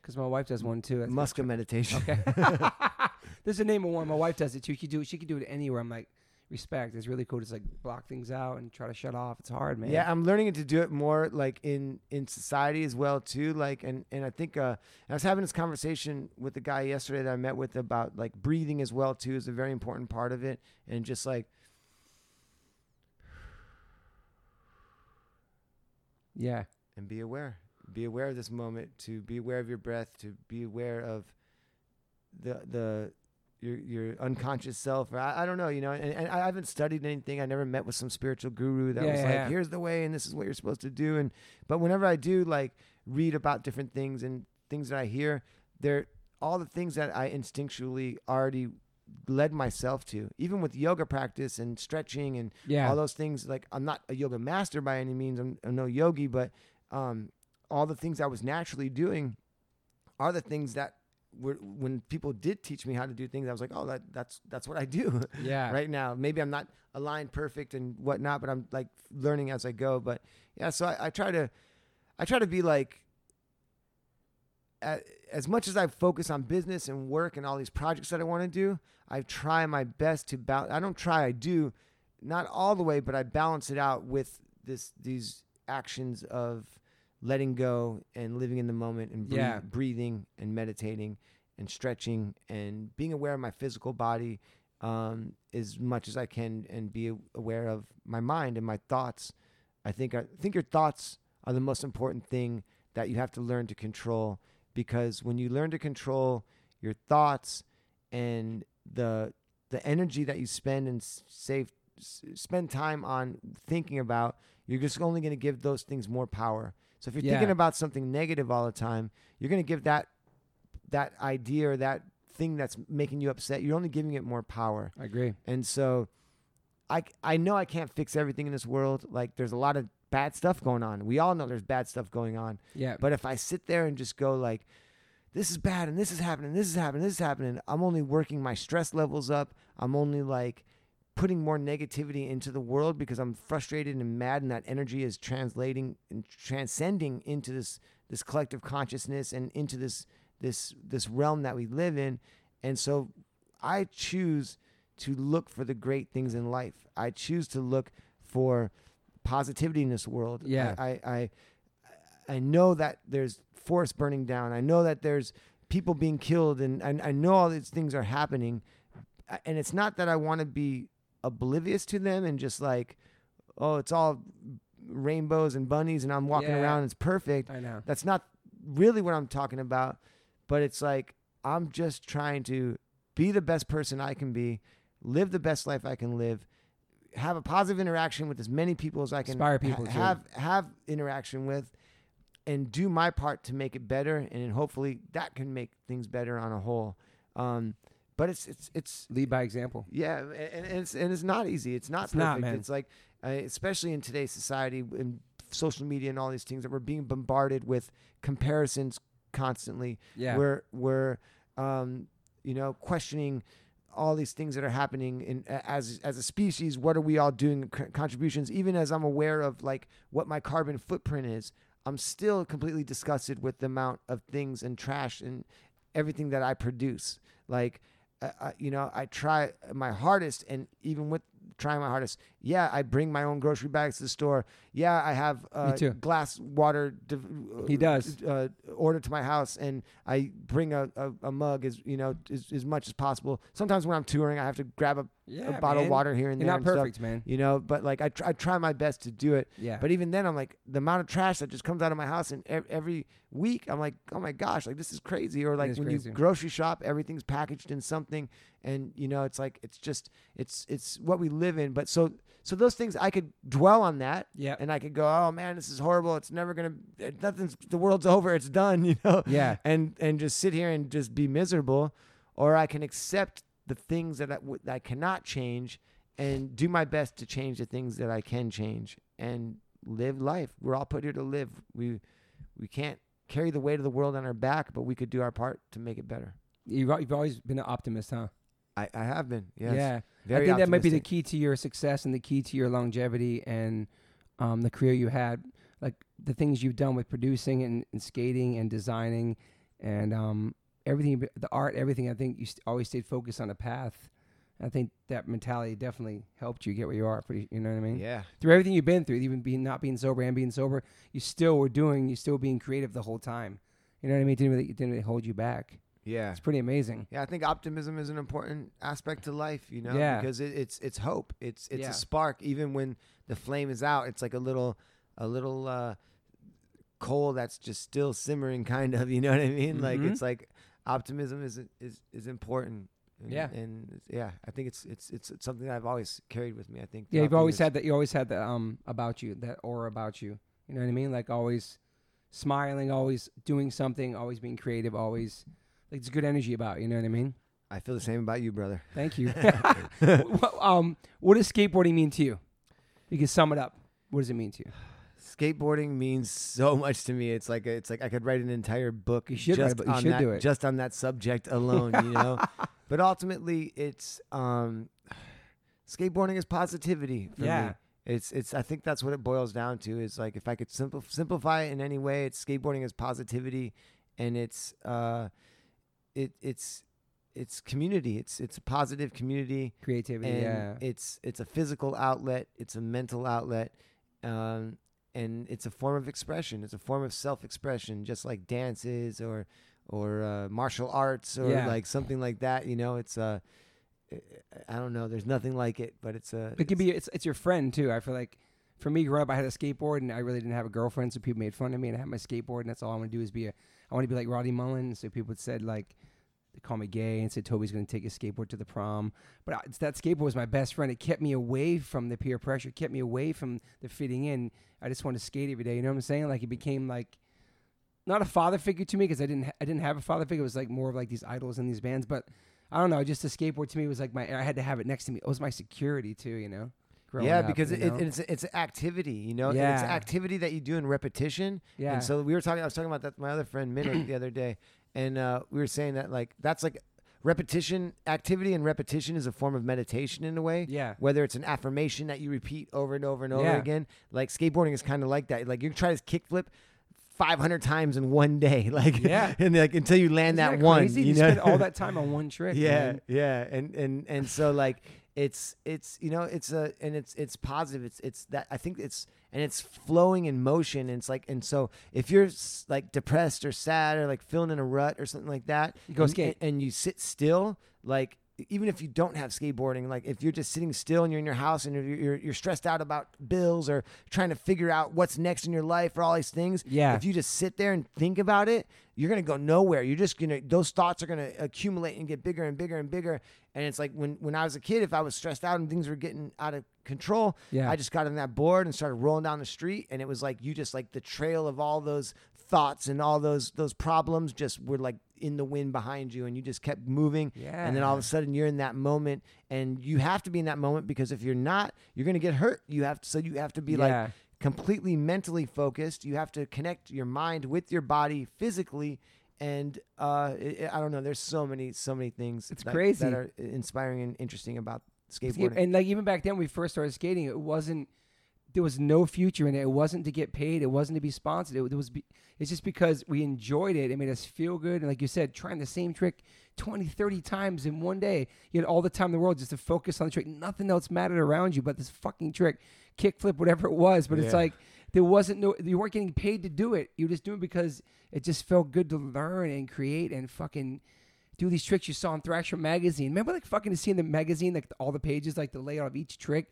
Because my wife does one too. That's- Muska meditation. Okay. There's a name of one. My wife does it too. She can do it. She can do it anywhere. I'm like, respect. It's really cool. Just like block things out and try to shut off. It's hard, man. Yeah, I'm learning to do it more like in in society as well too. Like, and and I think uh, I was having this conversation with the guy yesterday that I met with about like breathing as well too is a very important part of it, and just like Yeah. and be aware, be aware of this moment, to be aware of your breath, to be aware of the the your your unconscious self or I, I don't know you know and, and I haven't studied anything I never met with some spiritual guru that Yeah, was yeah, like yeah. here's the way and this is what you're supposed to do and but whenever I do like read about different things and things that I hear they're all the things that I instinctually already led myself to even with yoga practice and stretching and Yeah. all those things like i'm not a yoga master by any means i'm, I'm no yogi but um, all the things i was naturally doing are the things that when people did teach me how to do things i was like oh that, that's that's what i do yeah. right now maybe i'm not aligned perfect and whatnot but i'm like learning as i go but yeah so i, I try to i try to be like as much as I focus on business and work and all these projects that I want to do, I try my best to balance. I don't try, I do, not all the way, but I balance it out with this these actions of letting go and living in the moment and breathe, Yeah. breathing and meditating and stretching and being aware of my physical body um, as much as I can and be aware of my mind and my thoughts. I think I think your thoughts are the most important thing that you have to learn to control because when you learn to control your thoughts and the the energy that you spend and save s- spend time on thinking about you're just only going to give those things more power so if you're thinking about something negative all the time you're going to give that that idea or that thing that's making you upset you're only giving it more power I agree. and so I, I know I can't fix everything in this world. Like there's a lot of bad stuff going on. We all know there's bad stuff going on. Yeah. But if I sit there and just go like, this is bad and this is happening, this is happening, this is happening, I'm only working my stress levels up. I'm only like putting more negativity into the world because I'm frustrated and mad and that energy is translating and transcending into this this collective consciousness and into this this this realm that we live in. And so I choose to look for the great things in life. I choose to look for positivity in this world. Yeah. I, I, I, I know that there's forests burning down. I know that there's people being killed, and I, I know all these things are happening. And it's not that I want to be oblivious to them and just like, oh, it's all rainbows and bunnies, and I'm walking Yeah. around, it's perfect. I know. That's not really what I'm talking about, but it's like I'm just trying to be the best person I can be, live the best life I can live, have a positive interaction with as many people as I can Inspire people, ha- have have interaction with and do my part to make it better and hopefully that can make things better on a whole. Um, but it's it's it's Lead by example. yeah, and, and it's and it's not easy. It's not It's perfect. not, man. It's like, uh, especially in today's society and social media and all these things that we're being bombarded with comparisons constantly. Yeah. We're we're um, you know questioning all these things that are happening in as as a species. What are we all doing c- contributions? Even as I'm aware of like what my carbon footprint is, I'm still completely disgusted with the amount of things and trash and everything that I produce. Like, uh, uh, you know, I try my hardest, and even with trying my hardest, yeah, I bring my own grocery bags to the store. Yeah, I have uh, glass water. div- He does. uh, ordered to my house, and I bring a, a, a mug as you know as, as much as possible. Sometimes when I'm touring, I have to grab a, yeah, a bottle man. of water here and You're there. not and stuff, perfect, man. you know. But like I, try, I try my best to do it. Yeah. But even then, I'm like the amount of trash that just comes out of my house, and ev- every week, I'm like, oh my gosh, like this is crazy. Or like when crazy. you grocery shop, everything's packaged in something, and you know, it's like it's just it's it's what we live in. But so so those things, I could dwell on that, yeah. and I could go, oh man, this is horrible. It's never gonna, nothing's, the world's over. It's done, you know. Yeah. And and just sit here and just be miserable, or I can accept the things that I, w- that I cannot change, and do my best to change the things that I can change, and live life. We're all put here to live. We we can't carry the weight of the world on our back, but we could do our part to make it better. You've, you've always been an optimist, huh? I, I have been, yes. Yeah. Very I think that might be the key to your success and the key to your longevity and um, the career you had. Like the things you've done with producing and, and skating and designing and um, everything, the art, everything. I think you st- always stayed focused on a path. I think that mentality definitely helped you get where you are. Pretty, you know what I mean? Yeah. Through everything you've been through, even being not being sober and being sober, you still were doing. You still being creative the whole time. You know what I mean? It didn't really, it didn't really hold you back. Yeah. It's pretty amazing. Yeah, I think optimism is an important aspect to life, you know, Yeah. because it, it's it's hope. It's it's Yeah. a spark even when the flame is out. It's like a little a little uh coal that's just still simmering kind of, you know what I mean? Like Mhm. it's like optimism is is is important. And, Yeah. and yeah, I think it's it's it's it's something I've always carried with me. I think. Yeah, you've always had that. You always had that um about you, that aura about you. You know what I mean? Like always smiling, always doing something, always being creative, always like it's good energy about. You You know what I mean? I feel the same about you, brother. Thank you. Well, um, what does skateboarding mean to you? You can sum it up. What does it mean to you? Skateboarding means so much to me. It's like it's like I could write an entire book You should just. You on should that do it. just on that subject alone. You know, but ultimately, it's um, skateboarding is positivity for Yeah. me. It's it's I think that's what it boils down to. Is like if I could simpl- simplify it in any way, it's skateboarding is positivity, and it's uh, it it's it's community. It's it's a positive community Creativity. yeah. it's it's a physical outlet it's a mental outlet um, and it's a form of expression it's a form of self-expression just like dances or or uh, martial arts or Yeah. like something like that you know it's uh, i don't know there's nothing like it but it's a It can be. It's it's your friend too. I feel like for me, growing up, I had a skateboard and I really didn't have a girlfriend, so people made fun of me. And I had my skateboard, and that's all I want to do is be a. I want to be like Rodney Mullen. So people said like, they call me gay and said Toby's going to take his skateboard to the prom. But I, that skateboard was my best friend. It kept me away from the peer pressure. Kept me away from the fitting in. I just wanted to skate every day. You know what I'm saying? Like it became like. Not a father figure to me because I didn't ha- I didn't have a father figure. It was like more of like these idols and these bands, but I don't know. Just the skateboard to me was like my. I had to have it next to me. It was my security too. You know. yeah up, because it, it's it's activity you know it's Yeah. an activity that you do in repetition yeah. And so we were talking. I was talking about that with my other friend Minnick the other day, and uh, we were saying that like that's like repetition activity and repetition is a form of meditation in a way. yeah. Whether it's an affirmation that you repeat over and over and over Yeah. again, like skateboarding is kind of like that. Like you try to kickflip. 500 times in one day like Yeah. and like until you land Isn't that, one crazy? you You know spend all that time on one trick. yeah man. yeah and and and so like it's it's you know it's a and it's it's positive it's it's that i think it's and it's flowing in motion and it's like and so if you're like depressed or sad or like feeling in a rut or something like that You go and, skate. and, and you sit still like even if you don't have skateboarding like if you're just sitting still and you're in your house and you're, you're, you're stressed out about bills or trying to figure out what's next in your life or all these things Yeah. if you just sit there and think about it, you're gonna go nowhere. You're just gonna those thoughts are gonna accumulate and get bigger and bigger and bigger. And it's like when when I was a kid, if I was stressed out and things were getting out of control, Yeah. I just got on that board and started rolling down the street, and it was like you just like the trail of all those thoughts and all those those problems just were like in the wind behind you. And you just kept moving. Yeah. and then all of a sudden you're in that moment. And you have to be in that moment because if you're not you're going to get hurt. You have to so you have to be like completely mentally focused. You have to connect your mind with your body physically, and uh, i I don't know. There's so many, so many things. It's that, crazy. that are inspiring and interesting about Skate- skateboarding. And like even back then, when we first started skating, it wasn't. There was no future in it. It wasn't to get paid. It wasn't to be sponsored. It, it was. Be, it's just because we enjoyed it. It made us feel good. And like you said, trying the same trick 20, 30 times in one day. You had all the time in the world just to focus on the trick. Nothing else mattered around you but this fucking trick, kickflip, whatever it was. But it's like there wasn't no. You weren't getting paid to do it. You were just doing it because it just felt good to learn and create and fucking do these tricks you saw in Thrasher magazine. Remember like fucking seeing the magazine, like all the pages, like the layout of each trick,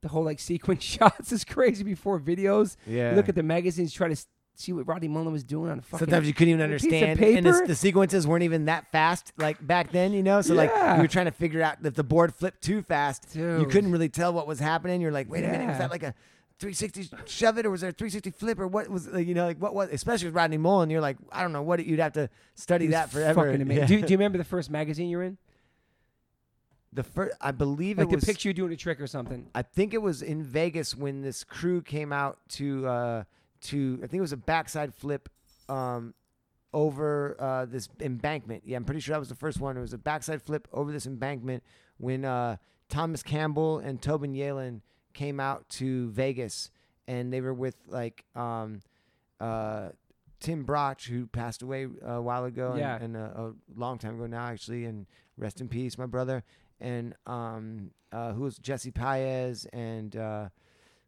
the whole like sequence shots is crazy before videos. yeah. You look at the magazines, try to s- see what Rodney Mullen was doing on a fucking. Sometimes you couldn't even a piece of understand, and the, the sequences weren't even that fast, like back then, you know. So like Yeah. you were trying to figure out if the board flipped too fast, you Dude. couldn't really tell what was happening. You're like, wait a minute, was that like a 360 shove it, or was there a 360 flip, or what was like, you know, like what was? Especially with Rodney Mullen, you're like, I don't know what you'd have to study that forever. Fucking amazing. Yeah. Do, do you remember the first magazine you're in? the first, I believe Like it the was. picture you doing a trick or something. I think it was in Vegas when this crew came out to uh, to I think it was a backside flip um, over uh, this embankment. Yeah, I'm pretty sure that was the first one. It was a backside flip over this embankment when uh, Thomas Campbell and Tobin Yelland came out to Vegas and they were with like um, uh, Tim Brauch, who passed away a while ago, and- and, a, a long time ago now, actually, and rest in peace, my brother. And um, uh, who was Jesse Paez, and uh,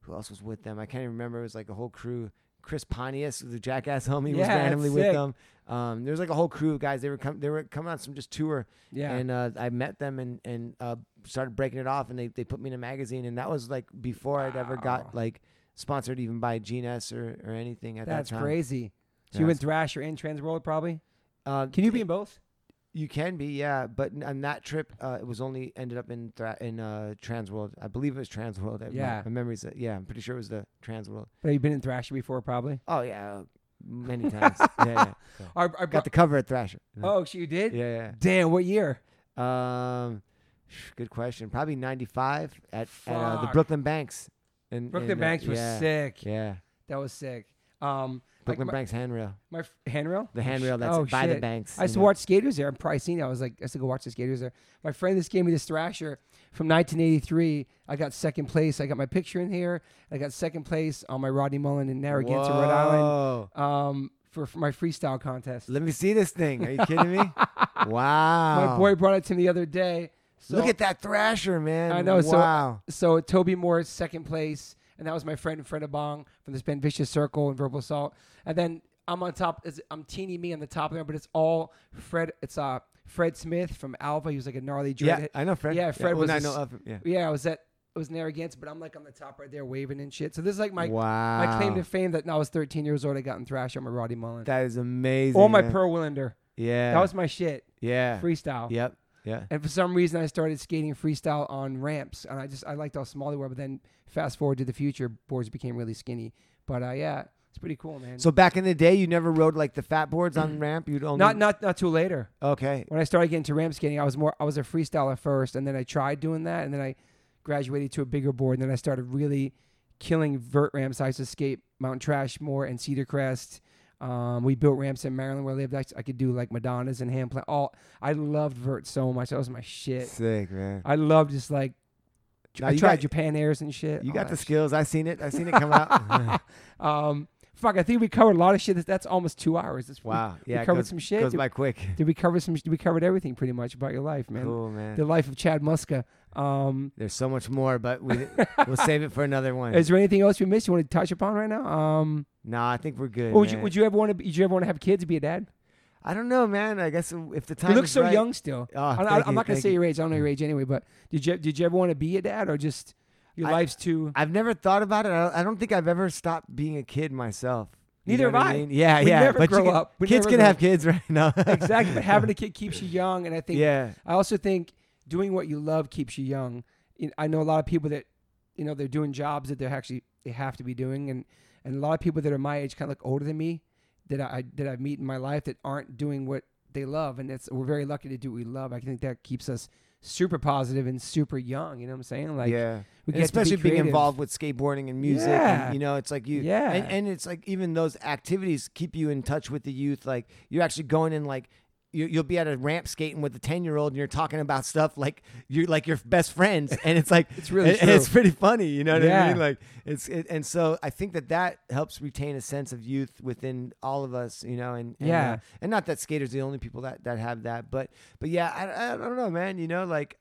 who else was with them? I can't even remember. It was like a whole crew. Chris Pontius, the Jackass homie, was Yeah, randomly with them. Um, there was like a whole crew of guys. They were com- they were coming on some just tour, Yeah. and uh, I met them and and uh, started breaking it off, and they, they put me in a magazine, and that was like before I'd ever got like sponsored even by GNS or, or anything at That's that time. crazy. So Yeah, you went it's- Thrasher and Transworld probably. Uh, Can you be in both? You can be, yeah. But on that trip, uh, it was only ended up in Thra- in uh, Transworld. I believe it was Transworld. I- my- Yeah. my, memories. Yeah, I'm pretty sure it was the Transworld. But you've you been in Thrasher before? Probably. Oh yeah, uh, many times. yeah, yeah. So, Our, our got the cover at Thrasher. oh, so you did? Yeah, yeah. Damn, what year? Um, good question. Probably '95 at, at uh, the Brooklyn Banks. In, Brooklyn in, uh, Banks was yeah, sick. Yeah, That was sick. Um, like Brooklyn my, Banks handrail. my f- handrail. The handrail that's oh, by the banks. I used to know. watch skaters there. I'm probably seen it. I was like, I used to go watch the skaters there. My friend just gave me this Thrasher from 1983. I got second place. I got my picture in here. I got second place on my Rodney Mullen in Narragansett, Rhode Island, um, for, for my freestyle contest. Let me see this thing. Are you kidding me? wow. My boy brought it to me the other day. So, Look at that Thrasher, man. I know, so- Wow. So Toby Morse second place, and that was my friend Fred Abong from this band Vicious Circle and Verbal Assault. And then I'm on top. I'm teeny me on the top there, but it's all Fred. It's uh Fred Smith from Alva. He was like a gnarly yeah, dread. I know Fred. Yeah, Fred well, was I know of him. Yeah. Yeah, I was at it was Narragansett, but I'm like on the top right there waving and shit. So this is like my wow. my claim to fame that when I was 13 years old. I got in thrash on my Rodney Mullen. That is amazing. or my man. Per Welinder. Yeah. That was my shit. yeah. Freestyle. Yep. Yeah. And for some reason, I started skating freestyle on ramps, and I just I liked how small they were. But then fast forward to the future, boards became really skinny. But uh, yeah, it's pretty cool, man. So back in the day, you never rode like the fat boards on ramp. You'd only not not not too later. okay. When I started getting to ramp skating, I was more I was a freestyler first, and then I tried doing that, and then I graduated to a bigger board, and then I started really killing vert ramps. I used to skate Mount Trashmore and Cedar Crest. Um, we built ramps in Maryland where I lived. I, I could do like Madonnas and hand play. All I loved vert so much. That was my shit. Sick man. I loved just like Now I you tried got- Japan airs and shit. You got the that skills. I seen it. I seen it come out. Um, fuck, I think we covered a lot of shit. That's, that's almost two hours. That's, wow. We, Yeah. we covered goes, some shit. goes Did, by quick. did we cover some? Did We covered everything pretty much about your life, man. Cool man. The life of Chad Muska. Um, There's so much more, but we we'll save it for another one. is there anything else we missed you want to touch upon right now? Um, No, I think we're good. would you would you ever want to? Did you ever want to have kids? Be a dad? I don't know, man. I guess if the time You look so right- young still. Oh, I, I'm not gonna say you. your age. I don't know your age anyway. But did you did you ever want to be a dad or just your I- life's too? I've never thought about it. I don't, I don't think I've ever stopped being a kid myself. You Neither know have I. mean? Yeah, We yeah. never but grow can- up. We kids can have kids right now. exactly. But having a kid keeps you young, and I think yeah, I also think doing what you love keeps you young. I know a lot of people that, you know, they're doing jobs that they're actually they have to be doing, and and a lot of people that are my age, kind of look older than me, that I that I meet in my life that aren't doing what they love, and it's we're very lucky to do what we love. I think that keeps us super positive and super young. You know what I'm saying? Like yeah. we get especially be being involved with skateboarding and music. Yeah. And, you know, it's like you. Yeah. And, and it's like even those activities keep you in touch with the youth. Like you're actually going in like. You, you'll be at a ramp skating with a ten year old, and you're talking about stuff like you're like your best friends, and it's like It's really and, and it's pretty funny. You know what I mean? Like it's it, and so I think that that helps retain a sense of youth within all of us. You know, and, and Yeah. uh, and not that skaters are the only people that that have that, but but yeah, I, I don't know, man. You know, like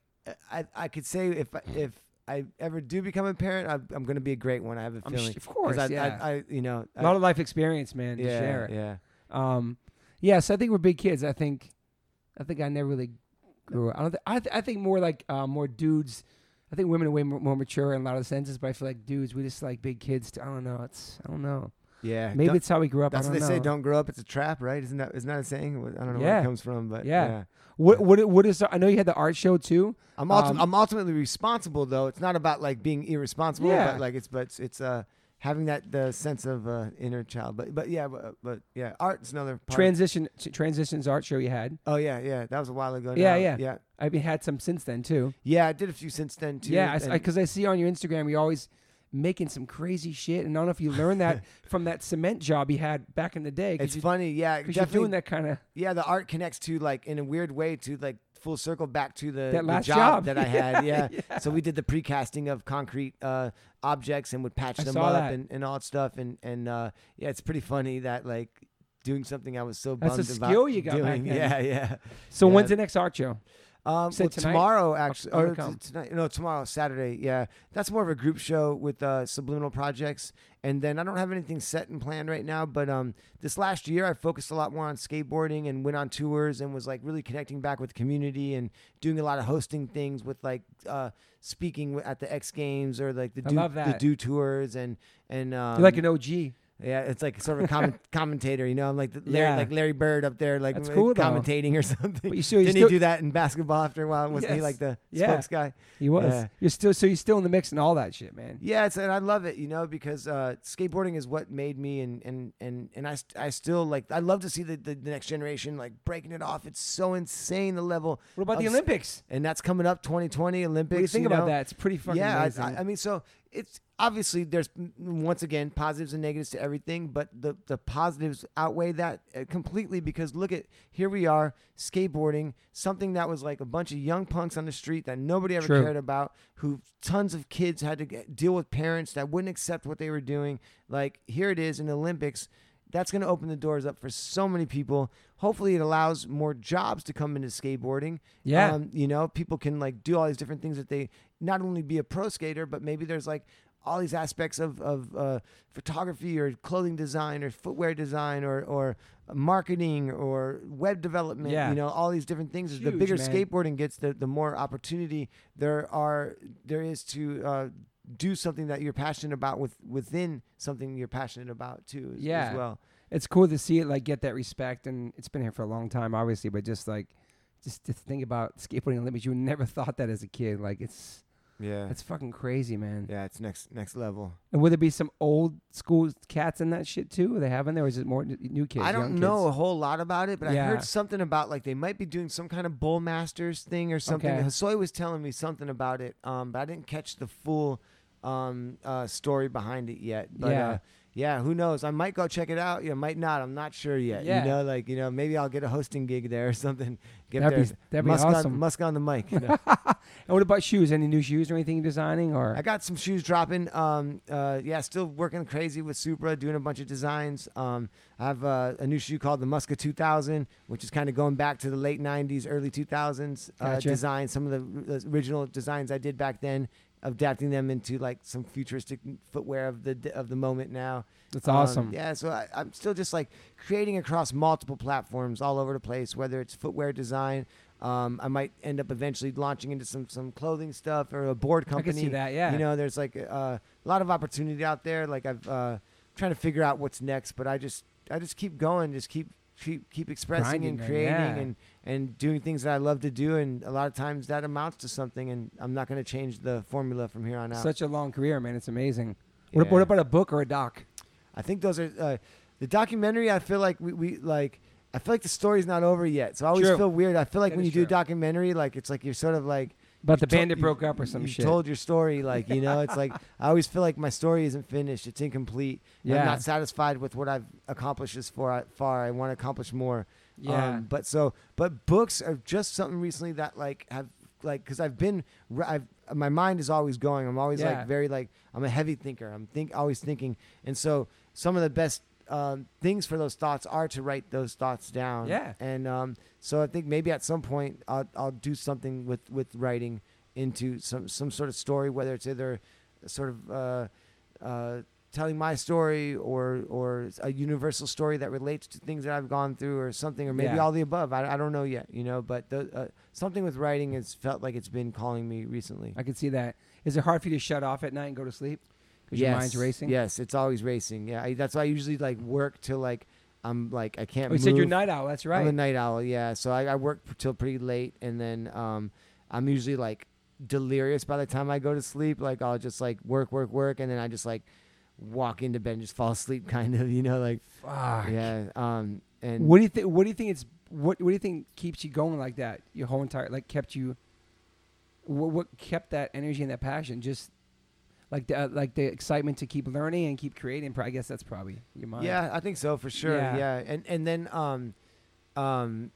I I could say if I- if I ever do become a parent, I'm, I'm going to be a great one. I have a I'm feeling. sh- of course. I, yeah. I, I, you know, a lot of life experience, man. To yeah, share yeah. Um, yes, I think we're big kids. I think, I think I never really grew up. I don't. Th- I, th- I think more like uh, more dudes. I think women are way more, more mature in a lot of senses, but I feel like dudes, we just like big kids. I don't know. It's I don't know. Yeah, Maybe Don't- it's how we grew up. that's what they know. say. Don't grow up. It's a trap, right? Isn't that isn't that a saying? I don't know where it comes from, but Yeah. yeah. What what what is? I know you had the art show too. I'm ulti- Um, I'm ultimately responsible though. It's not about like being irresponsible, Yeah. but like it's but it's, it's uh having that the sense of uh, inner child. But but yeah, but, but yeah, art's another part. Transition transitions art show you had. oh yeah, yeah, that was a while ago. Yeah, now. yeah. yeah, I've been had some since then too. yeah. I did a few since then too. yeah, because I, see on your Instagram you're always making some crazy shit, and I don't know if you learned that from that cement job you had back in the day. it's you, funny, yeah. Because you're Definitely, doing that kind of. yeah. The art connects to like in a weird way to like full circle back to the, That the job, job. that I had. Yeah. Yeah. So we did the precasting of concrete uh, objects and would patch I them up and, and all that stuff. And and uh, yeah, it's pretty funny that like doing something I was so That's a bummed about skill you got back doing. Yeah, yeah. So Yeah. when's the next art show? Um, well, tonight? tomorrow actually, I'm or come. t- tonight? No, tomorrow, Saturday. Yeah, that's more of a group show with uh, Subliminal Projects, and then I don't have anything set and planned right now. But um, this last year, I focused a lot more on skateboarding and went on tours and was like really connecting back with the community and doing a lot of hosting things with like uh, speaking at the X Games or like the I do the do tours and and um, You're like an OG. Yeah, it's like sort of a comment, commentator, you know. I'm like the Larry, Yeah. like Larry Bird up there, like uh, cool, though. commentating or something. But you still, Didn't still he do that in basketball after a while? Wasn't he like the Yeah. spokes guy? he was. Yeah. You're still so you're still in the mix and all that shit, man. Yeah, it's, and I love it, you know, because uh, skateboarding is what made me, and and and and I, st- I still like. I love to see the, the, the next generation like breaking it off. It's so insane the level, What about the Olympics? and that's coming up 2020 Olympics. What do you think about know? that? It's pretty fucking yeah, I, I mean, so it's obviously there's once again positives and negatives to everything, but the the positives outweigh that uh, completely because look at here we are skateboarding, something that was like a bunch of young punks on the street that nobody ever True. cared about, who tons of kids had to get, deal with parents that wouldn't accept what they were doing. Like here it is in the Olympics. That's going to open the doors up for so many people. Hopefully, it allows more jobs to come into skateboarding. yeah. Um, you know, people can like do all these different things that they not only be a pro skater, but maybe there's like all these aspects of, of uh, photography or clothing design or footwear design or, or marketing or web development. Yeah. You know, all these different things. the bigger man. skateboarding gets, the, the more opportunity there are there is to uh, do something that you're passionate about with within something you're passionate about too. As, Yeah. as well. it's cool to see it like get that respect and it's been here for a long time obviously but just like just to think about skateboarding Olympics you never thought that as a kid like it's Yeah. it's fucking crazy man yeah, it's next next level. and would there be some old school cats in that shit too are they having there or is it more n- new kids I don't know a whole lot about it, but I heard something about like they might be doing some kind of bull masters thing or something. Okay. Hosoi was telling me something about it, um, but I didn't catch the full um, uh, story behind it yet. But Yeah. uh, yeah, who knows? I might go check it out. You know, might not. I'm not sure yet. Yeah. You know, like you know, maybe I'll get a hosting gig there or something. Get that'd there. be, that'd be Musk awesome on Musk on the mic. you know. and what about shoes any new shoes or anything designing or I got some shoes dropping. Um, uh, yeah, still working crazy with Supra, doing a bunch of designs. Um, I have uh, a new shoe called the Muska 2000, which is kind of going back to the late 90s, early 2000s uh, Gotcha. design. Some of the original designs I did back then, adapting them into like some futuristic footwear of the of the moment now. that's Um, awesome yeah, so I, I'm still just like creating across multiple platforms all over the place, whether it's footwear design. Um, I might end up eventually launching into some some clothing stuff or a board company. I can see that yeah You know, there's like uh, a lot of opportunity out there. Like I've uh, trying to figure out what's next, but I just I just keep going, just keep keep keep expressing Grinding, and creating yeah. and and doing things that I love to do. And a lot of times that amounts to something. And I'm not going to change the formula from here on out. such a long career man it's amazing what, Yeah. what about a book or a doc I think those are uh, the documentary. I feel like we, we like. I feel like the story's not over yet, so I always True. feel weird. I feel like That when you do a documentary, like it's like you're sort of like but the band that broke up or some you shit told your story, like you know, it's like I always feel like my story isn't finished; it's incomplete. Yeah. I'm not satisfied with what I've accomplished this far. Far, I want to accomplish more. yeah Um, but so, but books are just something recently that like have like because I've been, I've my mind is always going. I'm always Yeah. like very like I'm a heavy thinker. I'm think always thinking, and so some of the best um, things for those thoughts are to write those thoughts down. Yeah. And um, so I think maybe at some point I'll I'll do something with with writing into some some sort of story, whether it's either sort of uh, uh, telling my story or or a universal story that relates to things that I've gone through or something, or maybe Yeah. all the above. I, I don't know yet, you know. But the, uh, something with writing has felt like it's been calling me recently. I can see that is it hard for you to shut off at night and go to sleep because your mind's racing Yes, it's always racing. Yeah, I, that's why I usually like work till like I'm like I can't. oh, you said you're a night owl that's right. I'm a night owl. Yeah, so I, I work till pretty late, and then um, I'm usually like delirious by the time I go to sleep. Like I'll just like work, work, work, and then I just like walk into bed and just fall asleep, kind of. You know, like Fuck. yeah. Um, and What do you think? What do you think? It's what? What do you think keeps you going like that? Your whole entire like kept you. What, what kept that energy and that passion? Just like the uh, like the excitement to keep learning and keep creating. I guess that's probably your mind. Yeah, I think so for sure. Yeah. Yeah, and and then um, um,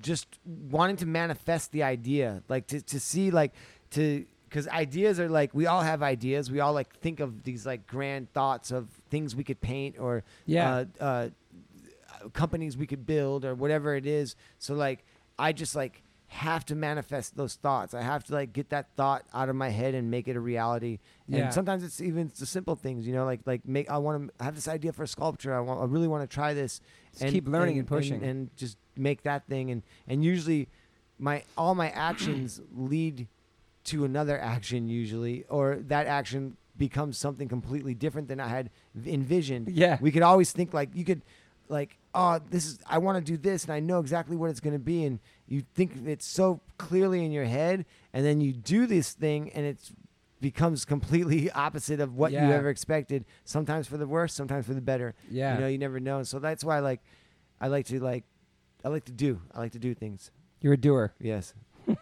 just wanting to manifest the idea, like to to see like to because ideas are like we all have ideas. We all like think of these like grand thoughts of things we could paint or Yeah. uh, uh, companies we could build or whatever it is. So like I just like have to manifest those thoughts. I have to like get that thought out of my head and make it a reality. And Yeah. sometimes it's even the simple things, you know, like like make I want to have this idea for a sculpture. I want I really want to try this Just keep learning and, pushing. and, just make that thing and and usually my all my actions lead to another action usually or that action becomes something completely different than I had envisioned. Yeah. We could always think like you could like oh this is I want to do this and I know exactly what it's going to be and you think it's so clearly in your head and then you do this thing and it's becomes completely opposite of what you ever expected sometimes for the worse sometimes for the better Yeah. you know you never know so that's why like I like to like I like to do I like to do things You're a doer. yes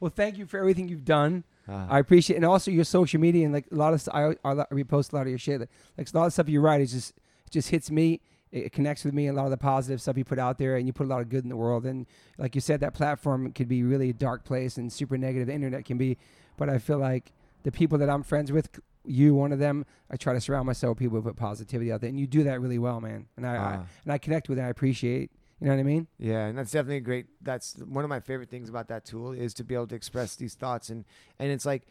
Well, thank you for everything you've done. Uh, I appreciate, and also your social media and like a lot of I, I repost a lot of your shit. Like a lot of stuff you write, it just just hits me. It, connects with me. A lot of the positive stuff you put out there, and you put a lot of good in the world. And like you said, that platform could be really a dark place and super negative. The internet can be, but I feel like the people that I'm friends with, you one of them. I try to surround myself with people who put positivity out there, and you do that really well, man. And I, I Ah. and I connect with it. I appreciate. You know what I mean? Yeah, and that's definitely a great. That's one of my favorite things about that tool is to be able to express these thoughts and and it's like,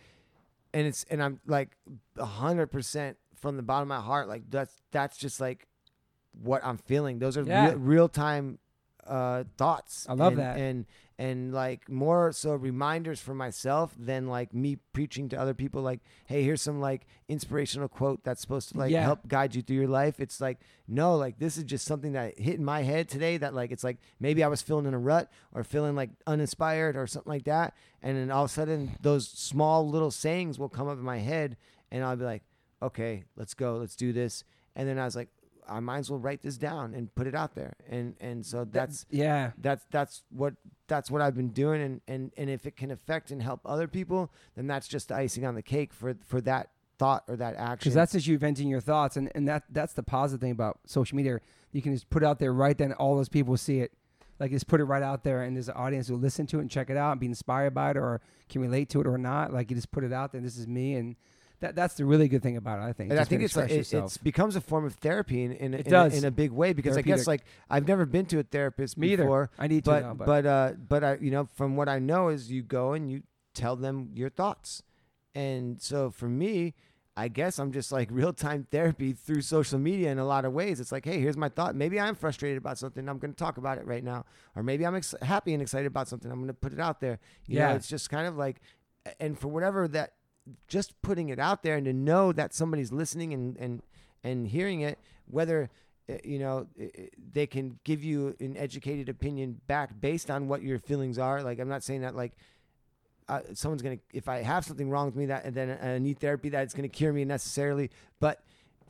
and it's and I'm like a hundred percent from the bottom of my heart. Like that's that's just like what I'm feeling. Those are Yeah. real, real time uh, thoughts. I love and, that. and and like more so reminders for myself than like me preaching to other people. Like, hey, here's some like inspirational quote that's supposed to like Yeah. help guide you through your life. It's like no, like this is just something that hit in my head today. That like it's like maybe I was feeling in a rut or feeling like uninspired or something like that, and then all of a sudden those small little sayings will come up in my head, and I'll be like, okay, let's go, let's do this, and then I was like. I might as well write this down and put it out there, and and so that's Yeah. that's that's what that's what I've been doing. And and and if it can affect and help other people then that's just the icing on the cake for for that thought or that action. Because that's just you venting your thoughts. And, and that that's the positive thing about social media. You can just put it out there right then all those people see it. Like just put it right out there and there's an audience who listen to it and check it out and be inspired by it or can relate to it or not. Like you just put it out there this is me and that that's the really good thing about it i think and I think it's like it becomes a form of therapy in in, in, does. A, in a big way because I guess like I've never been to a therapist me either before i need to but but but, uh but I you know from what I know is you go and you tell them your thoughts and so for me I guess I'm just like real time therapy through social media in a lot of ways. It's like, hey, here's my thought. Maybe I'm frustrated about something. I'm going to talk about it right now. Or maybe I'm ex- happy and excited about something. I'm going to put it out there. You Yeah. know, it's just kind of like, and for whatever that, just putting it out there and to know that somebody's listening and and and hearing it, whether uh, you know they can give you an educated opinion back based on what your feelings are. Like I'm not saying that like uh, someone's gonna if I have something wrong with me that and then I need therapy that it's gonna cure me necessarily, but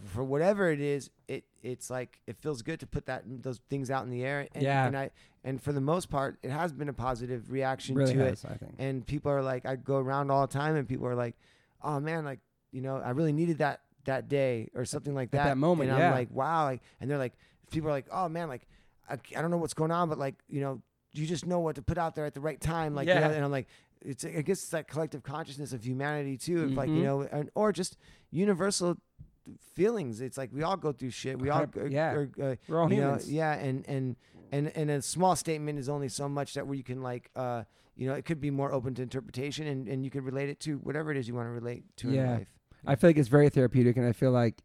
for whatever it is, it it's like it feels good to put that those things out in the air. And, Yeah. and I and for the most part, it has been a positive reaction really to it has, i think and people are like i go around all the time and people are like oh man like you know i really needed that that day or something like At that that moment, and yeah. i'm like wow like and they're like people are like oh man like I, I don't know what's going on but like you know you just know what to put out there at the right time like you know, Yeah. and i'm like it's i guess it's that collective consciousness of humanity too of like Mhm. you know and, or just universal feelings it's like we all go through shit we all yeah. or, uh, we're all you know, humans yeah, and and and and a small statement is only so much that where you can like, uh, you know, it could be more open to interpretation, and and you can relate it to whatever it is you want to relate to in Yeah. life. I feel like it's very therapeutic, and I feel like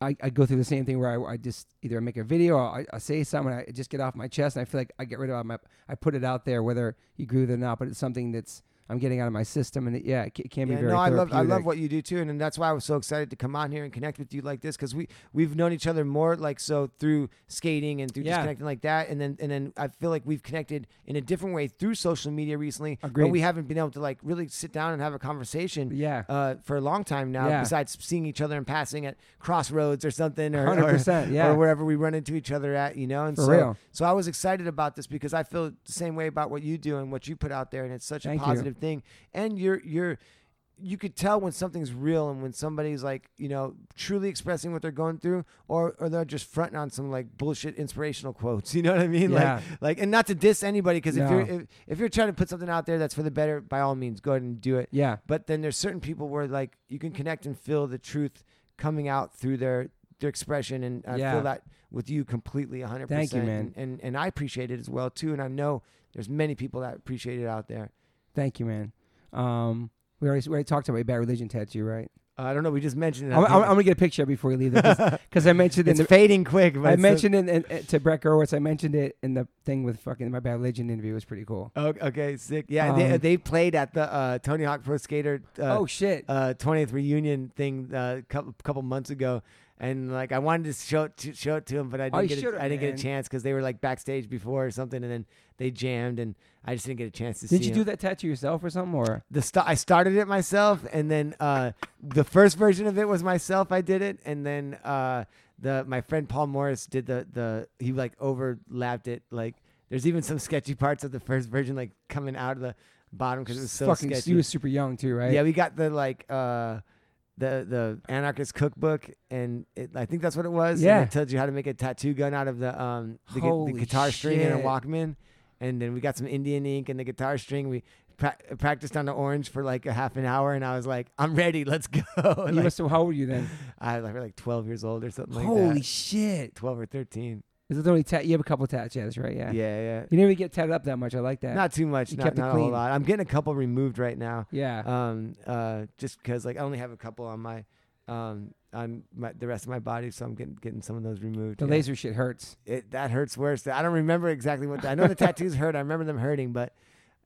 I, I go through the same thing where I, I just either I make a video or I, I say something, I just get off my chest, and I feel like I get rid of. My, I put it out there, whether you agree with it or not, but it's something that's I'm getting out of my system, and it, yeah, it, can be Yeah, very no, I love I love what you do too, and, and that's why I was so excited to come on here and connect with you like this because we we've known each other more like so through skating and through Yeah. just connecting like that, and then and then I feel like we've connected in a different way through social media recently, Agreed. but we haven't been able to like really sit down and have a conversation. Yeah, Uh, for a long time now, Yeah. besides seeing each other and passing at crossroads or something, or, hundred or percent. Yeah, or wherever we run into each other at, you know. And for so, real. so I was excited about this because I feel the same way about what you do and what you put out there, and it's such Thank a you. Positive thing. And you're you're you could tell when something's real and when somebody's like you know truly expressing what they're going through, or or they're just fronting on some like bullshit inspirational quotes. You know what I mean? Yeah. Like like, and not to diss anybody because if you're if, if you're trying to put something out there that's for the better, by all means, go ahead and do it. Yeah, But then there's certain people where like you can connect and feel the truth coming out through their their expression, and I Yeah. feel that with you completely 100% Thank you, man. And, and and I appreciate it as well too, and I know there's many people that appreciate it out there. Thank you, man. Um, we already we already talked about your bad religion tattoo, right? I don't know. We just mentioned it. I'm, I'm, I'm gonna get a picture before you leave because I mentioned in it's the, fading quick. I mentioned it in, in, to Brett Gurewitz. I mentioned it in the thing with fucking my bad religion interview. It was pretty cool. Oh, okay, sick. Yeah, they, Um, they played at the uh, Tony Hawk Pro Skater uh, oh shit! uh, 20th reunion thing a couple couple months ago, and like I wanted to show it to show it to him, but I Oh, didn't you get a, I didn't get a chance because they were like backstage before or something, and then they jammed, and I just didn't get a chance to see. Did you him. do that tattoo yourself or something? Or the st- I started it myself, and then uh, the first version of it was myself. I did it, and then uh, the my friend Paul Morris did the the he like overlapped it. Like there's even some sketchy parts of the first version, like coming out of the bottom because it was so fucking, sketchy. you was super young too, right? Yeah, we got the like uh, the the anarchist cookbook, and it, I think that's what it was. and Yeah. it tells you how to make a tattoo gun out of the um the, gu- the guitar string and a shit. Walkman, and then we got some Indian ink and the guitar string. We pra- practiced on the orange for like a half an hour, and I was like, I'm ready, let's go. You And, like, have. How old were you then? I was like, like 12 years old or something like Holy that. shit! 12 or 13. Is it only tat? You have a couple tattoos, right? Yeah. Yeah, yeah. You didn't get tatted up that much. I like that. Not too much, You not, kept it not a whole clean. lot. I'm getting a couple removed right now. yeah. um uh just because like i only have a couple on my um on my the rest of my body so i'm getting getting some of those removed the yeah. laser shit hurts. it that hurts worse i don't remember exactly what i know the tattoos hurt i remember them hurting but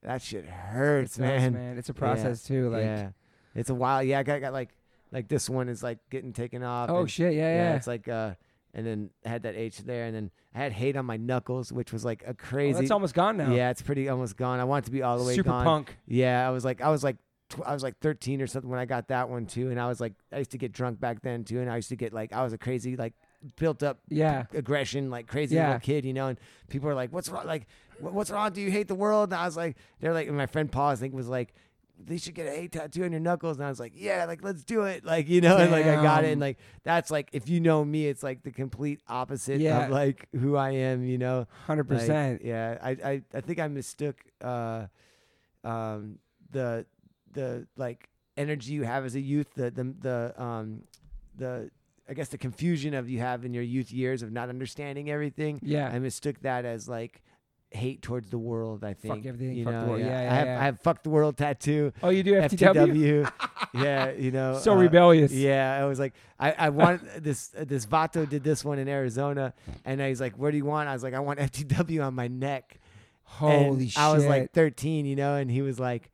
that shit hurts It does, man man. It's a process too. Like, yeah it's a while yeah i got, got like like this one is like getting taken off oh and, shit, yeah, yeah. it's like uh and then had that H there, and then I had hate on my knuckles, which was like a Oh, crazy. that's almost gone now. Yeah, it's pretty almost gone. I want it to be all the way Super gone. punk. Yeah, I was like, I was like, tw- I was like 13 or something when I got that one too, and I was like, I used to get drunk back then too, and I used to get like, I was a crazy like built up Yeah. aggression, like crazy Yeah. little kid, you know, and people are like, what's wrong? Like, what's wrong? Do you hate the world? And I was like, they're like, and my friend Paul, I think was like. They should get a hate tattoo on your knuckles, and I was like, "Yeah, like let's do it." Like you know, and like I got it, and like that's like if you know me, it's like the complete opposite Yeah. of like who I am, you know. Hundred Like, percent. Yeah, I, I, I think I mistook uh, um, the the like energy you have as a youth, the the the um, the I guess the confusion of you have in your youth years of not understanding everything. Yeah. I mistook that as like hate towards the world. I think fuck everything, You fuck the world. Yeah, yeah, I have yeah. I have fuck the world tattoo. oh, you do FTW. FTW. yeah, you know. So uh, rebellious. yeah, I was like, I, I want this. uh, This Vato did this one in Arizona, and he's like, "Where do you want?" I was like, "I want FTW on my neck." Holy and shit. I was like 13, you know, and he was like,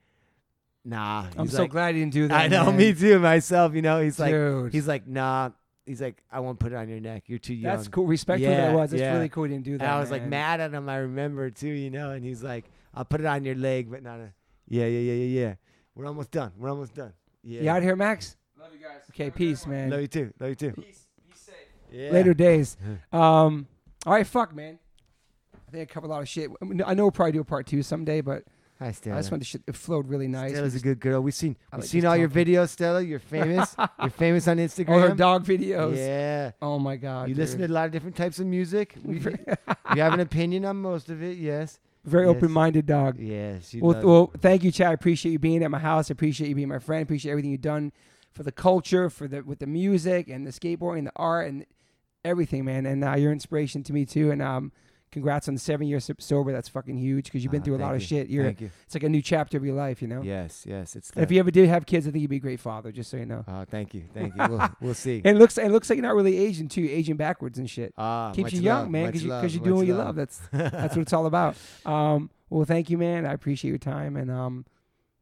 "Nah." I'm so like, glad you didn't do that. I know, man. me too, myself. You know, he's like, he's like, "Nah." He's like, "I won't put it on your neck. You're too young." That's cool. Respect for that it was. That's yeah. really cool. You didn't do that. And I was like mad at him. I remember too, you know, and he's like, "I'll put it on your leg, but not a." Yeah, yeah, yeah, yeah, yeah. We're almost done. We're almost done. Yeah. You out here, Max? Love you guys. Okay, Have peace, man. Love you too. Love you too. Peace. Be safe. Yeah. Later days. Um. All right, fuck, man. I think I covered a lot of shit. I, mean, I know we'll probably do a part two someday, but Hi, I just wanted to shit. It flowed really nice. Stella's a good girl. We've seen I we've like seen all your talking. videos, Stella. You're famous. You're famous on Instagram. All her dog videos. Yeah. Oh my god. You listen to a lot of different types of music. We, you have an opinion on most of it, yes. Very Yes. open-minded dog. Yes. Well, well, thank you, Chad. I appreciate you being at my house. I appreciate you being my friend. I appreciate everything you've done for the culture, for the with the music and the skateboarding, the art, and everything, man. And uh, you're inspiration to me too. And um, congrats on the seven years sober. That's fucking huge because you've been Ah, through a lot of shit. You're Thank you. it's like a new chapter of your life, you know. Yes, yes. It's if you ever did have kids, I think you'd be a great father. Just so you know. Oh, thank you. Thank you. We'll, we'll see. And it looks it looks like you're not really aging too, aging backwards and shit. Ah, Keeps you young, love, man, because you, you're much doing what you love. That's that's what it's all about. Um, well, thank you, man. I appreciate your time. And um,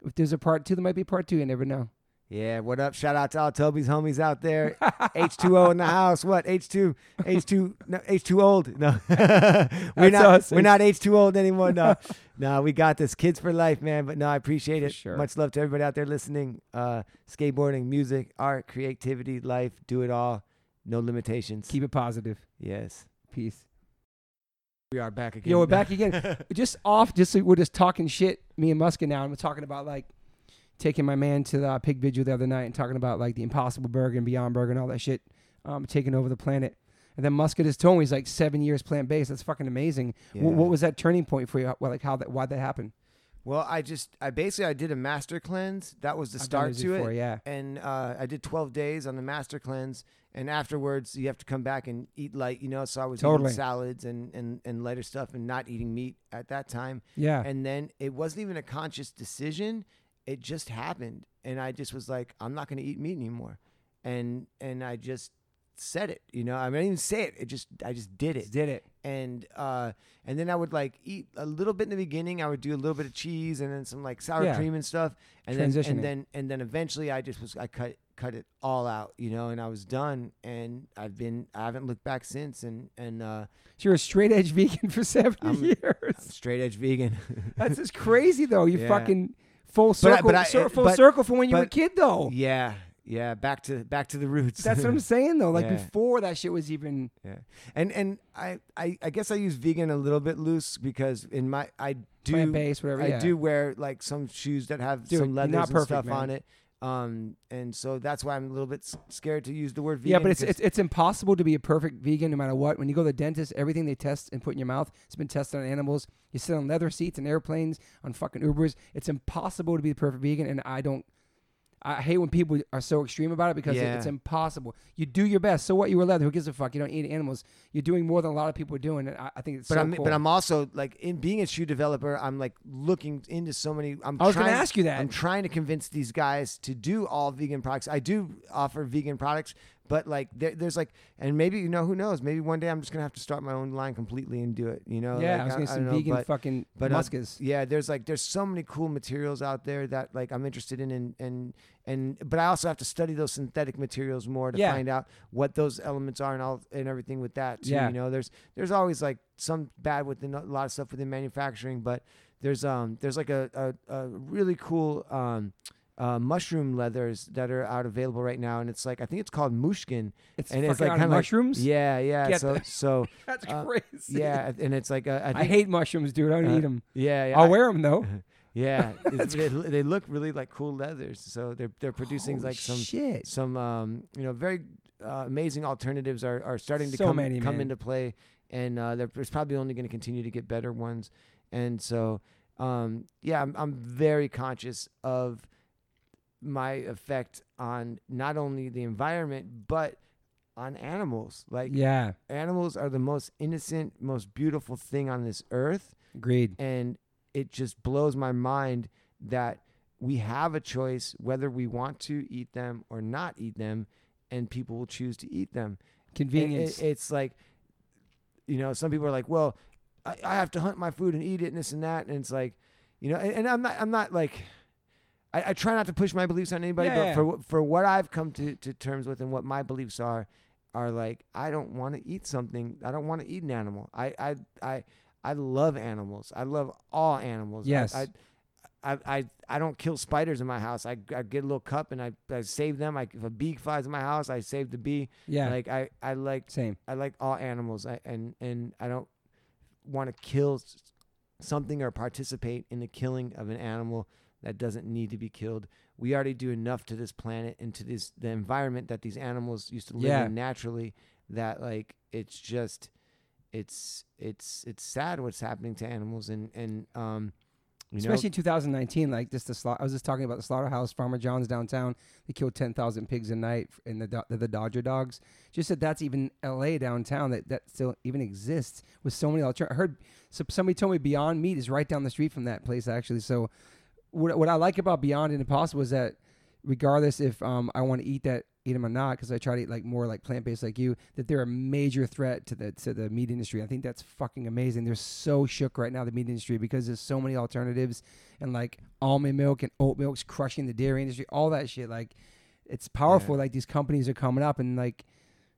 if there's a part two, there might be part two. You never know. Yeah, what up? Shout out to all Toby's homies out there. H2O in the house. What? H2 H2 no, H2 old. No. we're That's not us. we're not H2 old anymore. No. no, we got this. Kids for life, man. But no, I appreciate it. sure. Much love to everybody out there listening. Uh skateboarding, music, art, creativity, life, do it all. No limitations. Keep it positive. yes. Peace. We are back again. Yo, we're back again. just off. Just we're just talking shit. Me and Muska now, and we're talking about like taking my man to the uh, pig vigil the other night and talking about like the Impossible Burger and Beyond Burger and all that shit, um, taking over the planet. And then Muska just told me he's like seven years plant based. That's fucking amazing. Yeah. what was that turning point for you? Well, like how that why that happened? Well, I just I basically I did a master cleanse. That was the I've start to before, it. Yeah. and uh, I did 12 days on the master cleanse, and afterwards you have to come back and eat light, you know. So I was Totally. eating salads and, and, and lighter stuff and not eating meat at that time. Yeah. And then it wasn't even a conscious decision. It just happened, and I just was like, I'm not gonna eat meat anymore, and and I just said it. You know, I, mean, I didn't even say it. It just I just did it Did it? and uh and then I would like eat a little bit in the beginning. I would do a little bit of cheese and then some like sour Yeah. cream and stuff, and then and then and then eventually I just was I cut cut it all out, you know, and I was done. And I've been I haven't looked back since, and and uh, So you're a straight edge vegan for 70 I'm- years. straight edge vegan. That's just crazy though. You Yeah. fucking full But I- circle, but I- cir- uh, full but- circle from when you were a kid though. yeah, yeah, back to back to the roots. That's what I'm saying though. Like Yeah. before that shit was even Yeah, and and I, I I guess I use vegan a little bit loose because in my I do plant based, whatever. I yeah. do wear like some shoes that have Dude, some leathers not and perfect, stuff man. on it. Um, and so that's why I'm a little bit scared to use the word vegan. Yeah, but it's, it's it's impossible to be a perfect vegan no matter what. When you go to the dentist, everything they test and put in your mouth, it's been tested on animals. You sit on leather seats and airplanes, on fucking Ubers. It's impossible to be the perfect vegan, and I don't. I hate when people are so extreme about it because Yeah. it's impossible. You do your best. So what? You were leather. Who gives a fuck? You don't eat animals. You're doing more than a lot of people are doing, and I, I think it's but so I'm cool. but I'm also like in being a shoe developer, I'm like looking into so many. I'm I was going to ask you that. I'm trying to convince these guys to do all vegan products. I do offer vegan products, but like there, there's like, and maybe you know who knows? Maybe one day I'm just gonna have to start my own line completely and do it. You know? yeah, Like, I was going to say don't know, vegan but- fucking but, uh. Yeah, there's like there's so many cool materials out there that like I'm interested in and and and but I also have to study those synthetic materials more to Yeah. find out what those elements are and all and everything with that too. Yeah. You know, there's there's always like some bad within a lot of stuff within manufacturing, but there's um there's like a a, a really cool um uh, mushroom leathers that are out available right now, and it's like I think it's called mushkin. It's and it's like out of kinda like- mushrooms. Yeah, yeah. Get so so That's uh, crazy. yeah, and it's like uh, I, I, hate mushrooms, dude. I don't uh, eat them. Yeah, yeah. I'll I- wear them though. Yeah, they, they look really like cool leathers. So they're they're producing Holy like some shit. some um you know very uh, amazing alternatives are, are starting to So come many, come man. into play, and uh, there's probably only going to continue to get better ones. And so um yeah, I'm I'm very conscious of my effect on not only the environment but on animals. Like Yeah, animals are the most innocent, most beautiful thing on this earth agreed. and it just blows my mind that we have a choice whether we want to eat them or not eat them and people will choose to eat them It- Convenience. it- it's like you know some people are like well I, I have to hunt my food and eat it and this and that and it's like you know and, and i'm not i'm not like I, I try not to push my beliefs on anybody Yeah, but yeah. for for what i've come to, to terms with and what my beliefs are are like i don't want to eat something i don't want to eat an animal i i i I love animals. I love all animals. I- Yes. I, I, I, I don't kill spiders in my house. I, I get a little cup and I, I save them. I, if a bee flies in my house, I save the bee. yeah, Like I, I like same. I like all animals. I, and and I don't want to kill something or participate in the killing of an animal that doesn't need to be killed. We already do enough to this planet and to this the environment that these animals used to live Yeah. in naturally that like it's just it's it's it's sad what's happening to animals and and um you Especially know in 2019, like just the sla- I was just talking about the slaughterhouse, Farmer John's downtown. They killed 10,000 pigs a night in the Do- the, the Dodger dogs. Just that that's even L.A. downtown that that still even exists with so many alternatives. I heard so somebody told me Beyond Meat is right down the street from that place actually. So what what I like about Beyond and Impossible is that regardless if um I want to eat that eat them or not because I try to eat like more like plant based like you that they're a major threat to the to the meat industry. I think that's fucking amazing. They're so shook right now the meat industry because there's so many alternatives and like almond milk and oat milk's crushing the dairy industry. All that shit like it's powerful. Like these companies are coming up and like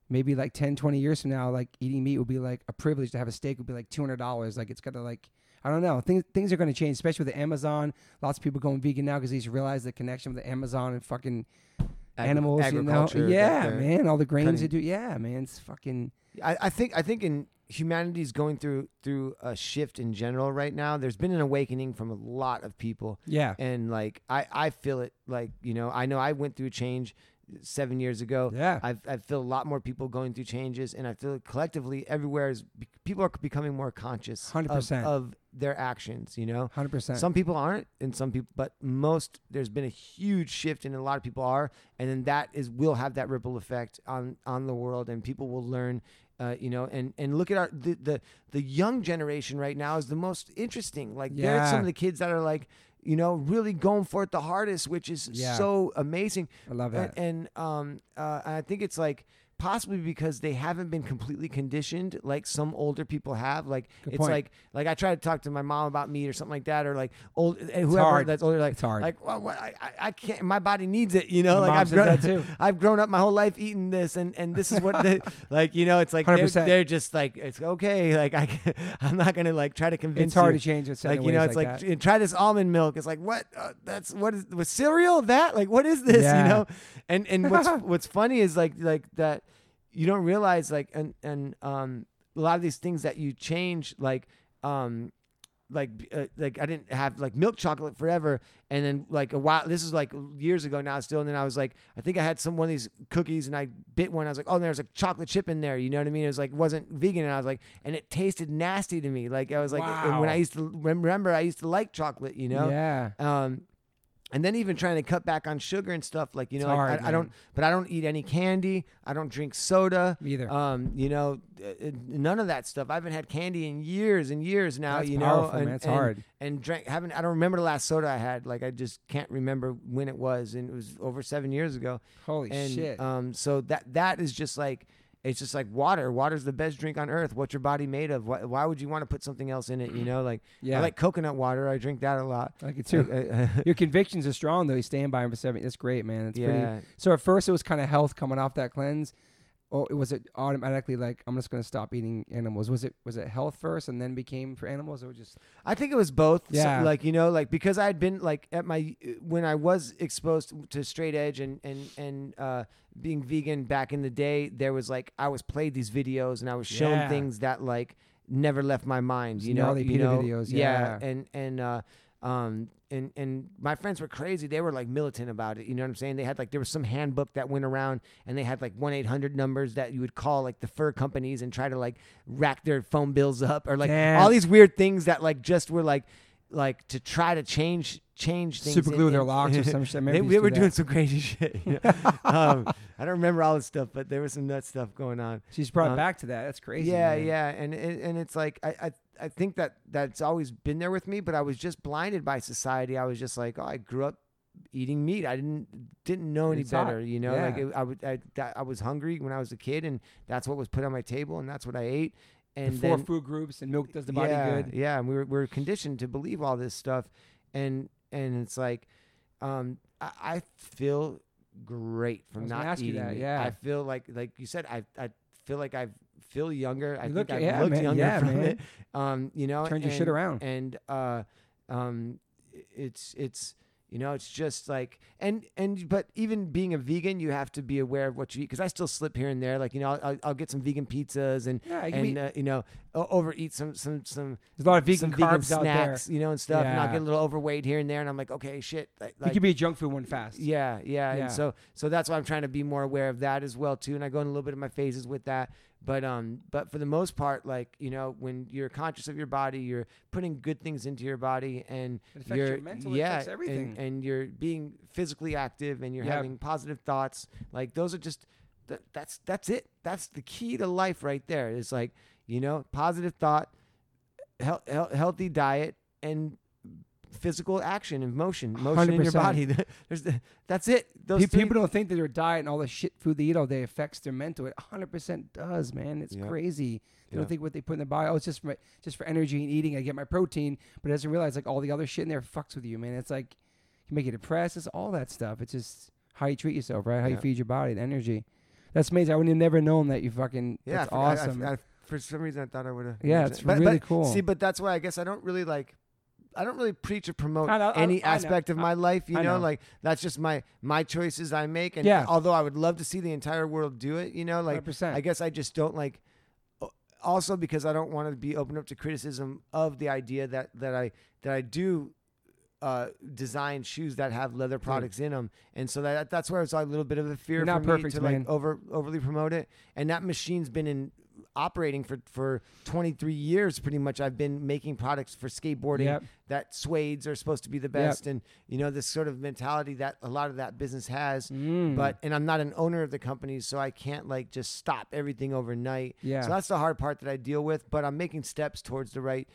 maybe like 10 20 years from now like eating meat will be like a privilege to have a steak would be like $200 like it's got to like I don't know. Things things are going to change, especially with the Amazon. Lots of people going vegan now because they just realize the connection with the Amazon and fucking agri- animals. You know, agriculture yeah, man. All the grains they do. Yeah, man. It's fucking I, I think I think in humanity's going through through a shift in general right now. There's been an awakening from a lot of people yeah, and like I, I feel it like you know i know i went through a change seven years ago yeah. I've, I feel a lot more people going through changes and i feel collectively everywhere is people are becoming more conscious 100%. of their actions you know Hundred percent. some people aren't and some people but most there's been a huge shift and a lot of people are and then that is will have that ripple effect on on the world and people will learn uh, you know and and look at our the, the the young generation right now is the most interesting like they're some of the kids that are like you know, really going for it the hardest, which is Yeah. so amazing. I love And, that. and um, uh, I think it's like possibly because they haven't been completely conditioned like some older people have. Like Good it's point. like like I try to talk to my mom about meat or something like that, or like old eh, whoever that's older. Like It's hard. Like well, what, I, I can't. My body needs it. You know. My like I've grown that too. I've grown up my whole life eating this, and and this is what they like. You know, it's like they're, they're just like it's okay. Like I can, I'm not gonna like try to convince it's hard you to change it. like you know it's like, "Tr- try this almond milk it's like what uh, that's what is with cereal that like what is this Yeah. you know and and what's what's funny is like like that you don't realize like and and um a lot of these things that you change like um like uh, like I didn't have like milk chocolate forever. And then like a while this is like years ago now still. And then I was like I think I had some one of these cookies and I bit one. I was like oh there's a chocolate chip in there. You know what I mean? It was like wasn't vegan. And I was like and it tasted nasty to me. Like I was like and when I used to remember I used to like chocolate you know? Yeah. um, and then even trying to cut back on sugar and stuff like you know like, hard, I, I don't but I don't eat any candy. I don't drink soda. Either. um you know uh, uh, none of that stuff. I haven't had candy in years and years now That's you powerful, know and, and, hard. and drank haven't I don't remember the last soda I had. Like I just can't remember when it was and it was over seven years ago. Holy and shit. um so that that is just like it's just like water water's the best drink on earth what's your body made of why, why would you want to put something else in it you know like yeah. I like coconut water I drink that a lot I like it too. I- I- Your convictions are strong though. You stand by them for seven. That's great, man. It's pretty. yeah So at first it was kind of health coming off that cleanse, or was it automatically like I'm just gonna stop eating animals? Was it was it health first and then became for animals, or just I think it was both. So, Yeah. like you know, like because I had been like at my when I was exposed to straight edge and and and uh, being vegan back in the day, there was like I was played these videos and I was shown Yeah. things that like never left my mind. You know, you know, videos, yeah. and and uh, um. And, and my friends were crazy. They were like militant about it. You know what I'm saying? They had like there was some handbook that went around, and they had like one eight hundred numbers that you would call like the fur companies and try to like rack their phone bills up or like Damn. all these weird things that like just were like like to try to change change things. super glue in- their in- locks or some shit? They, were do doing some crazy shit. you know? um, I don't remember all this stuff, but there was some nut stuff going on. She's brought uh, back to that. That's crazy. yeah, man. yeah, and and it's like I, I I think that that's always been there with me, but I was just blinded by society. I was just like, oh, I grew up eating meat. I didn't didn't know any It's hot. better, you know. Like it, I would I, that, I was hungry when I was a kid, and that's what was put on my table, and that's what I ate. The And four then, food groups and milk does the body yeah, good. Yeah, and we were we are conditioned to believe all this stuff, and and it's like, um, I, I feel great from not eating that, yeah. I feel like like you said, I I feel like I feel younger. I You think I yeah, looked man, younger yeah, from man. it. Um, you know, Turned your shit around. and uh, um, it's it's you know it's just like and and but even being a vegan you have to be aware of what you eat because i still slip here and there like you know I'll, I'll, get some vegan pizzas and Yeah, and uh, you know overeat some some some there's a lot of vegan carbs vegan out there. snacks you know and stuff and i'll get a little overweight here and there and i'm like okay shit like, you could be a junk food one fast. yeah, yeah, Yeah. And so so that's why I'm trying to be more aware of that as well too. And I go in a little bit of my phases with that. But um but for the most part, like, you know, when you're conscious of your body, you're putting good things into your body and It affects you're your mental. It yeah, affects everything. And, and you're being physically active and you're Yep. having positive thoughts. Like those are just that, that's that's it. That's the key to life right there. It's like, you know, positive thought, hel- hel- healthy diet and physical action and motion, motion in your 100%. body. There's the, that's it. Those Pe- three- people don't think that their diet and all the shit food they eat all day affects their mental. It 100% does, man. It's Yeah. crazy. They Yeah. don't think what they put in their body. Oh, it's just for just for energy and eating. I get my protein, but it doesn't realize like all the other shit in there fucks with you, man. It's like you make you depressed. It's all that stuff. It's just how you treat yourself, right? How you Yeah. feed your body, the energy. That's amazing. I would have never known that you fucking. Yeah, that's I- I- I- awesome. I- for some reason, I thought I would have. Yeah, it's really cool. See, but that's why I guess I don't really like. I don't really preach or promote know- any I aspect of my life. You know, know. like that's just my my choices I make. And Yeah. although I would love to see the entire world do it, you know, like 100%. I guess I just don't like. Also, because I don't want to be open up to criticism of the idea that that I that I do uh, design shoes that have leather products in them, and so that that's where it's a little bit of a fear You're for me perfect, to man. like over overly promote it. And that machine's been in operating for for 23 years pretty much i've been making products for skateboarding Yep. that suades are supposed to be the best and you know this sort of mentality that a lot of that business has Mm. but and i'm not an owner of the company so i can't like just stop everything overnight Yeah. so that's the hard part that i deal with but i'm making steps towards the right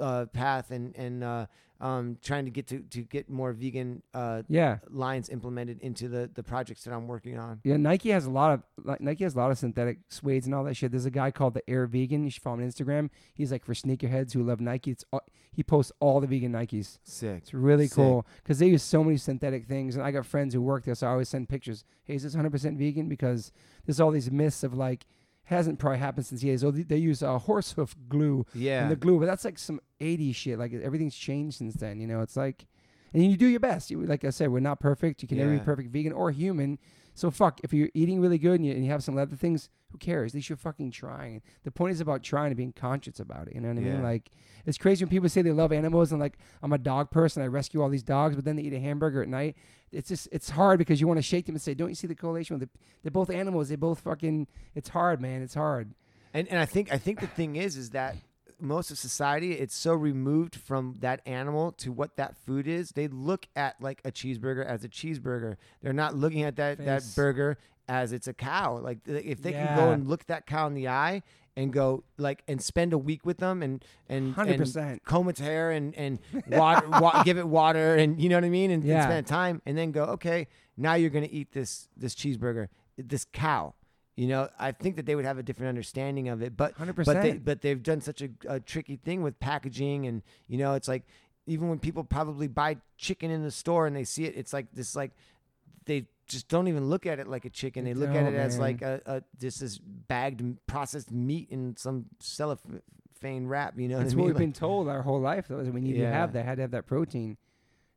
uh, path and and uh, um, trying to get to to get more vegan uh, Yeah. lines implemented into the the projects that I'm working on. Yeah, Nike has a lot of like, Nike has a lot of synthetic suedes and all that shit. There's a guy called the Air Vegan. You should follow him on Instagram. He's like for sneakerheads who love Nike. It's all, he posts all the vegan Nikes. Sick. It's really Sick. cool because they use so many synthetic things. And I got friends who work there, so I always send pictures. Hey, is this 100% vegan? Because there's all these myths of like hasn't probably happened since years. Oh, they- they use uh, horse hoof glue Yeah. and the glue, but that's like some 80s shit. Like everything's changed since then. You know, it's like, and you do your best. You, like I said, we're not perfect. You can never be perfect vegan or human. So fuck, if you're eating really good and you, and you have some other things, who cares? At least you're fucking trying. The point is about trying and being conscious about it. You know what I mean? Like it's crazy when people say they love animals and like I'm a dog person, I rescue all these dogs, but then they eat a hamburger at night. It's just it's hard because you want to shake them and say, don't you see the correlation with the, they're both animals. They both fucking. It's hard, man. It's hard. And and I think I think the thing is is that most of society it's so removed from that animal to what that food is. They look at like a cheeseburger as a cheeseburger. They're not looking at that that burger as it's a cow. Like if they can go and look that cow in the eye and go like and spend a week with them and and, Hundred and percent. comb its hair and and water, wa- give it water and you know what I mean and, and spend time and then go okay now you're gonna eat this this cheeseburger this cow you know I think that they would have a different understanding of it but Hundred but they but they've done such a, a tricky thing with packaging and you know it's like even when people probably buy chicken in the store and they see it it's like this like they just don't even look at it like a chicken They look at it as like a, a just this bagged processed meat in some cellophane wrap you know That's what I mean we've been told our whole life. Though, is we need to have that. Had to have that protein.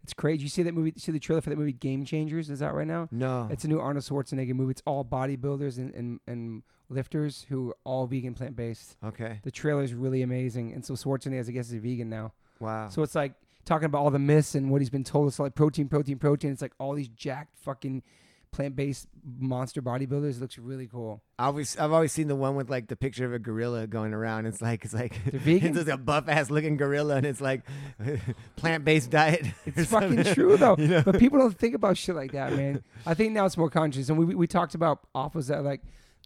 It's crazy. You see that movie? You see the trailer for that movie Game Changers? Is that right now? no It's a new Arnold Schwarzenegger movie. It's all bodybuilders and, and, and lifters who are all vegan, plant based. okay The trailer is really amazing. And so Schwarzenegger, I guess, is a vegan now. wow So it's like talking about all the myths and what he's been told. It's like protein, protein, protein. It's like all these jacked fucking plant based monster bodybuilders. Looks really cool. I always, I've always seen the one with like the picture of a gorilla going around. It's like it's like it's just a buff ass looking gorilla, and it's like plant based diet. It's fucking something. true though. You know? But people don't think about shit like that, man. I think now it's more conscious, and we we- we talked about offers that like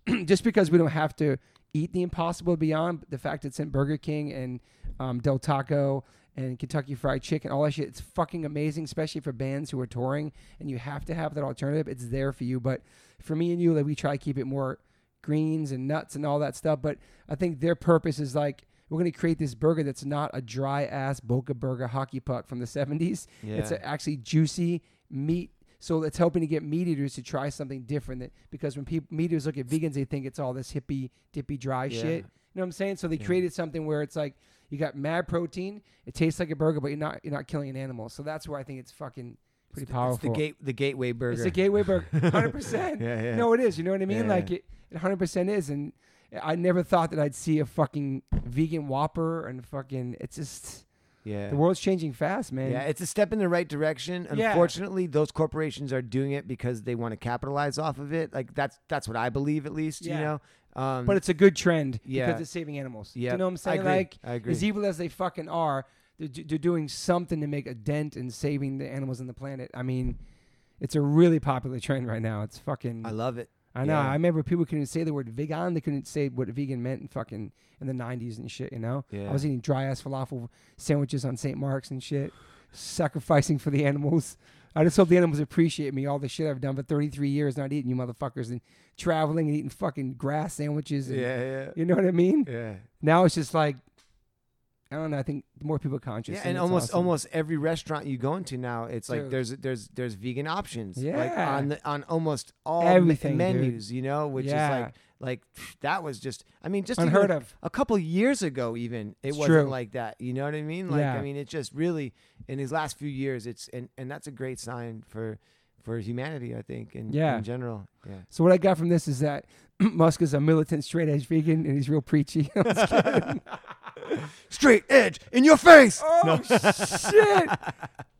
just because we don't have to eat the impossible beyond the fact it's in Burger King and um, Del Taco and Kentucky Fried Chicken, all that shit. It's fucking amazing, especially for bands who are touring and you have to have that alternative. It's there for you, but for me and you, like we try to keep it more greens and nuts and all that stuff. But I think their purpose is like. We're gonna create this burger that's not a dry ass Boca Burger hockey puck from the '70s. It's Yeah. a, actually juicy meat. So it's helping to get meat eaters to try something different. That, because when people meat eaters look at vegans, they think it's all this hippie, dippy, dry Yeah. shit. You know what I'm saying? So they Yeah. created something where it's like you got mad protein. It tastes like a burger, but you're not you're not killing an animal. So that's where I think it's fucking pretty It's the- powerful. It's the gate, the gateway burger. It's the gateway burger, hundred percent. Yeah, yeah. No, it is. You know what I mean? Yeah, like yeah. it, it hundred percent is. And I never thought that I'd see a fucking vegan Whopper and fucking. It's just yeah. the world's changing fast, man. Yeah, it's a step in the right direction. Yeah. Unfortunately, those corporations are doing it because they want to capitalize off of it. Like that's that's what I believe, at least. Yeah. You know. Um, but it's a good trend Yeah. because it's saving animals. Yeah, you know what I'm I saying? agree. Like I agree. as evil as they fucking are, they're, they're doing something to make a dent in saving the animals on the planet. I mean, it's a really popular trend right now. It's fucking. I love it. I know. yeah. I remember people couldn't say the word vegan. They couldn't say what vegan meant in fucking in the '90s and shit. You know. Yeah. I was eating dry ass falafel sandwiches on St. Mark's and shit, sacrificing for the animals. I just hope the animals appreciate me, all the shit I've done for 33 years, not eating you motherfuckers and traveling and eating fucking grass sandwiches. And, yeah, yeah, You know what I mean? yeah. Now it's just like, I don't know. I think more people are conscious. Yeah, and it's almost awesome. almost every restaurant you go into now, it's like there's there's there's vegan options. Like Yeah. on the, on almost all Everything, dude. menus, you know, which Yeah. is like like that was just I mean just unheard of. a couple years ago even it It's wasn't true. like that. You know what I mean? Like Yeah. I mean it just really in these last few years it's and and that's a great sign for for humanity, I think, in, Yeah. in general. Yeah. So what I got from this is that Musk is a militant, straight edge vegan, and he's real preachy. I'm just kidding. Straight edge in your face. oh shit!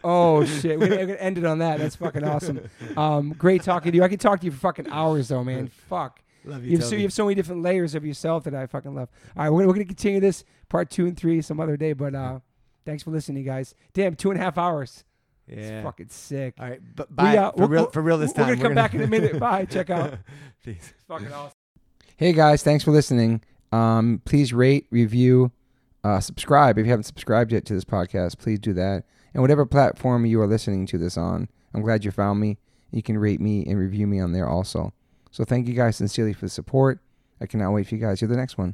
Oh shit! We're gonna end it on that. That's fucking awesome. Um, great talking to you. I could talk to you for fucking hours though, man. Fuck. Love You have, so, you have so many different layers of yourself that I fucking love. All right, we're gonna, we're gonna continue this part two and three some other day. But uh, thanks for listening, guys. Damn, two and a half hours. yeah. It's fucking sick. All right, but We, bye uh, for we'll- real we'll- for real this we're time. gonna come back in a minute. Bye. Check out. Peace. fucking awesome. Hey guys, thanks for listening. Um, please rate, review, Uh, subscribe if you haven't subscribed yet to this podcast. Please do that. And whatever platform you are listening to this on, I'm glad you found me. You can rate me and review me on there also. So thank you guys sincerely for the support. I cannot wait for you guys. to Hear the next one.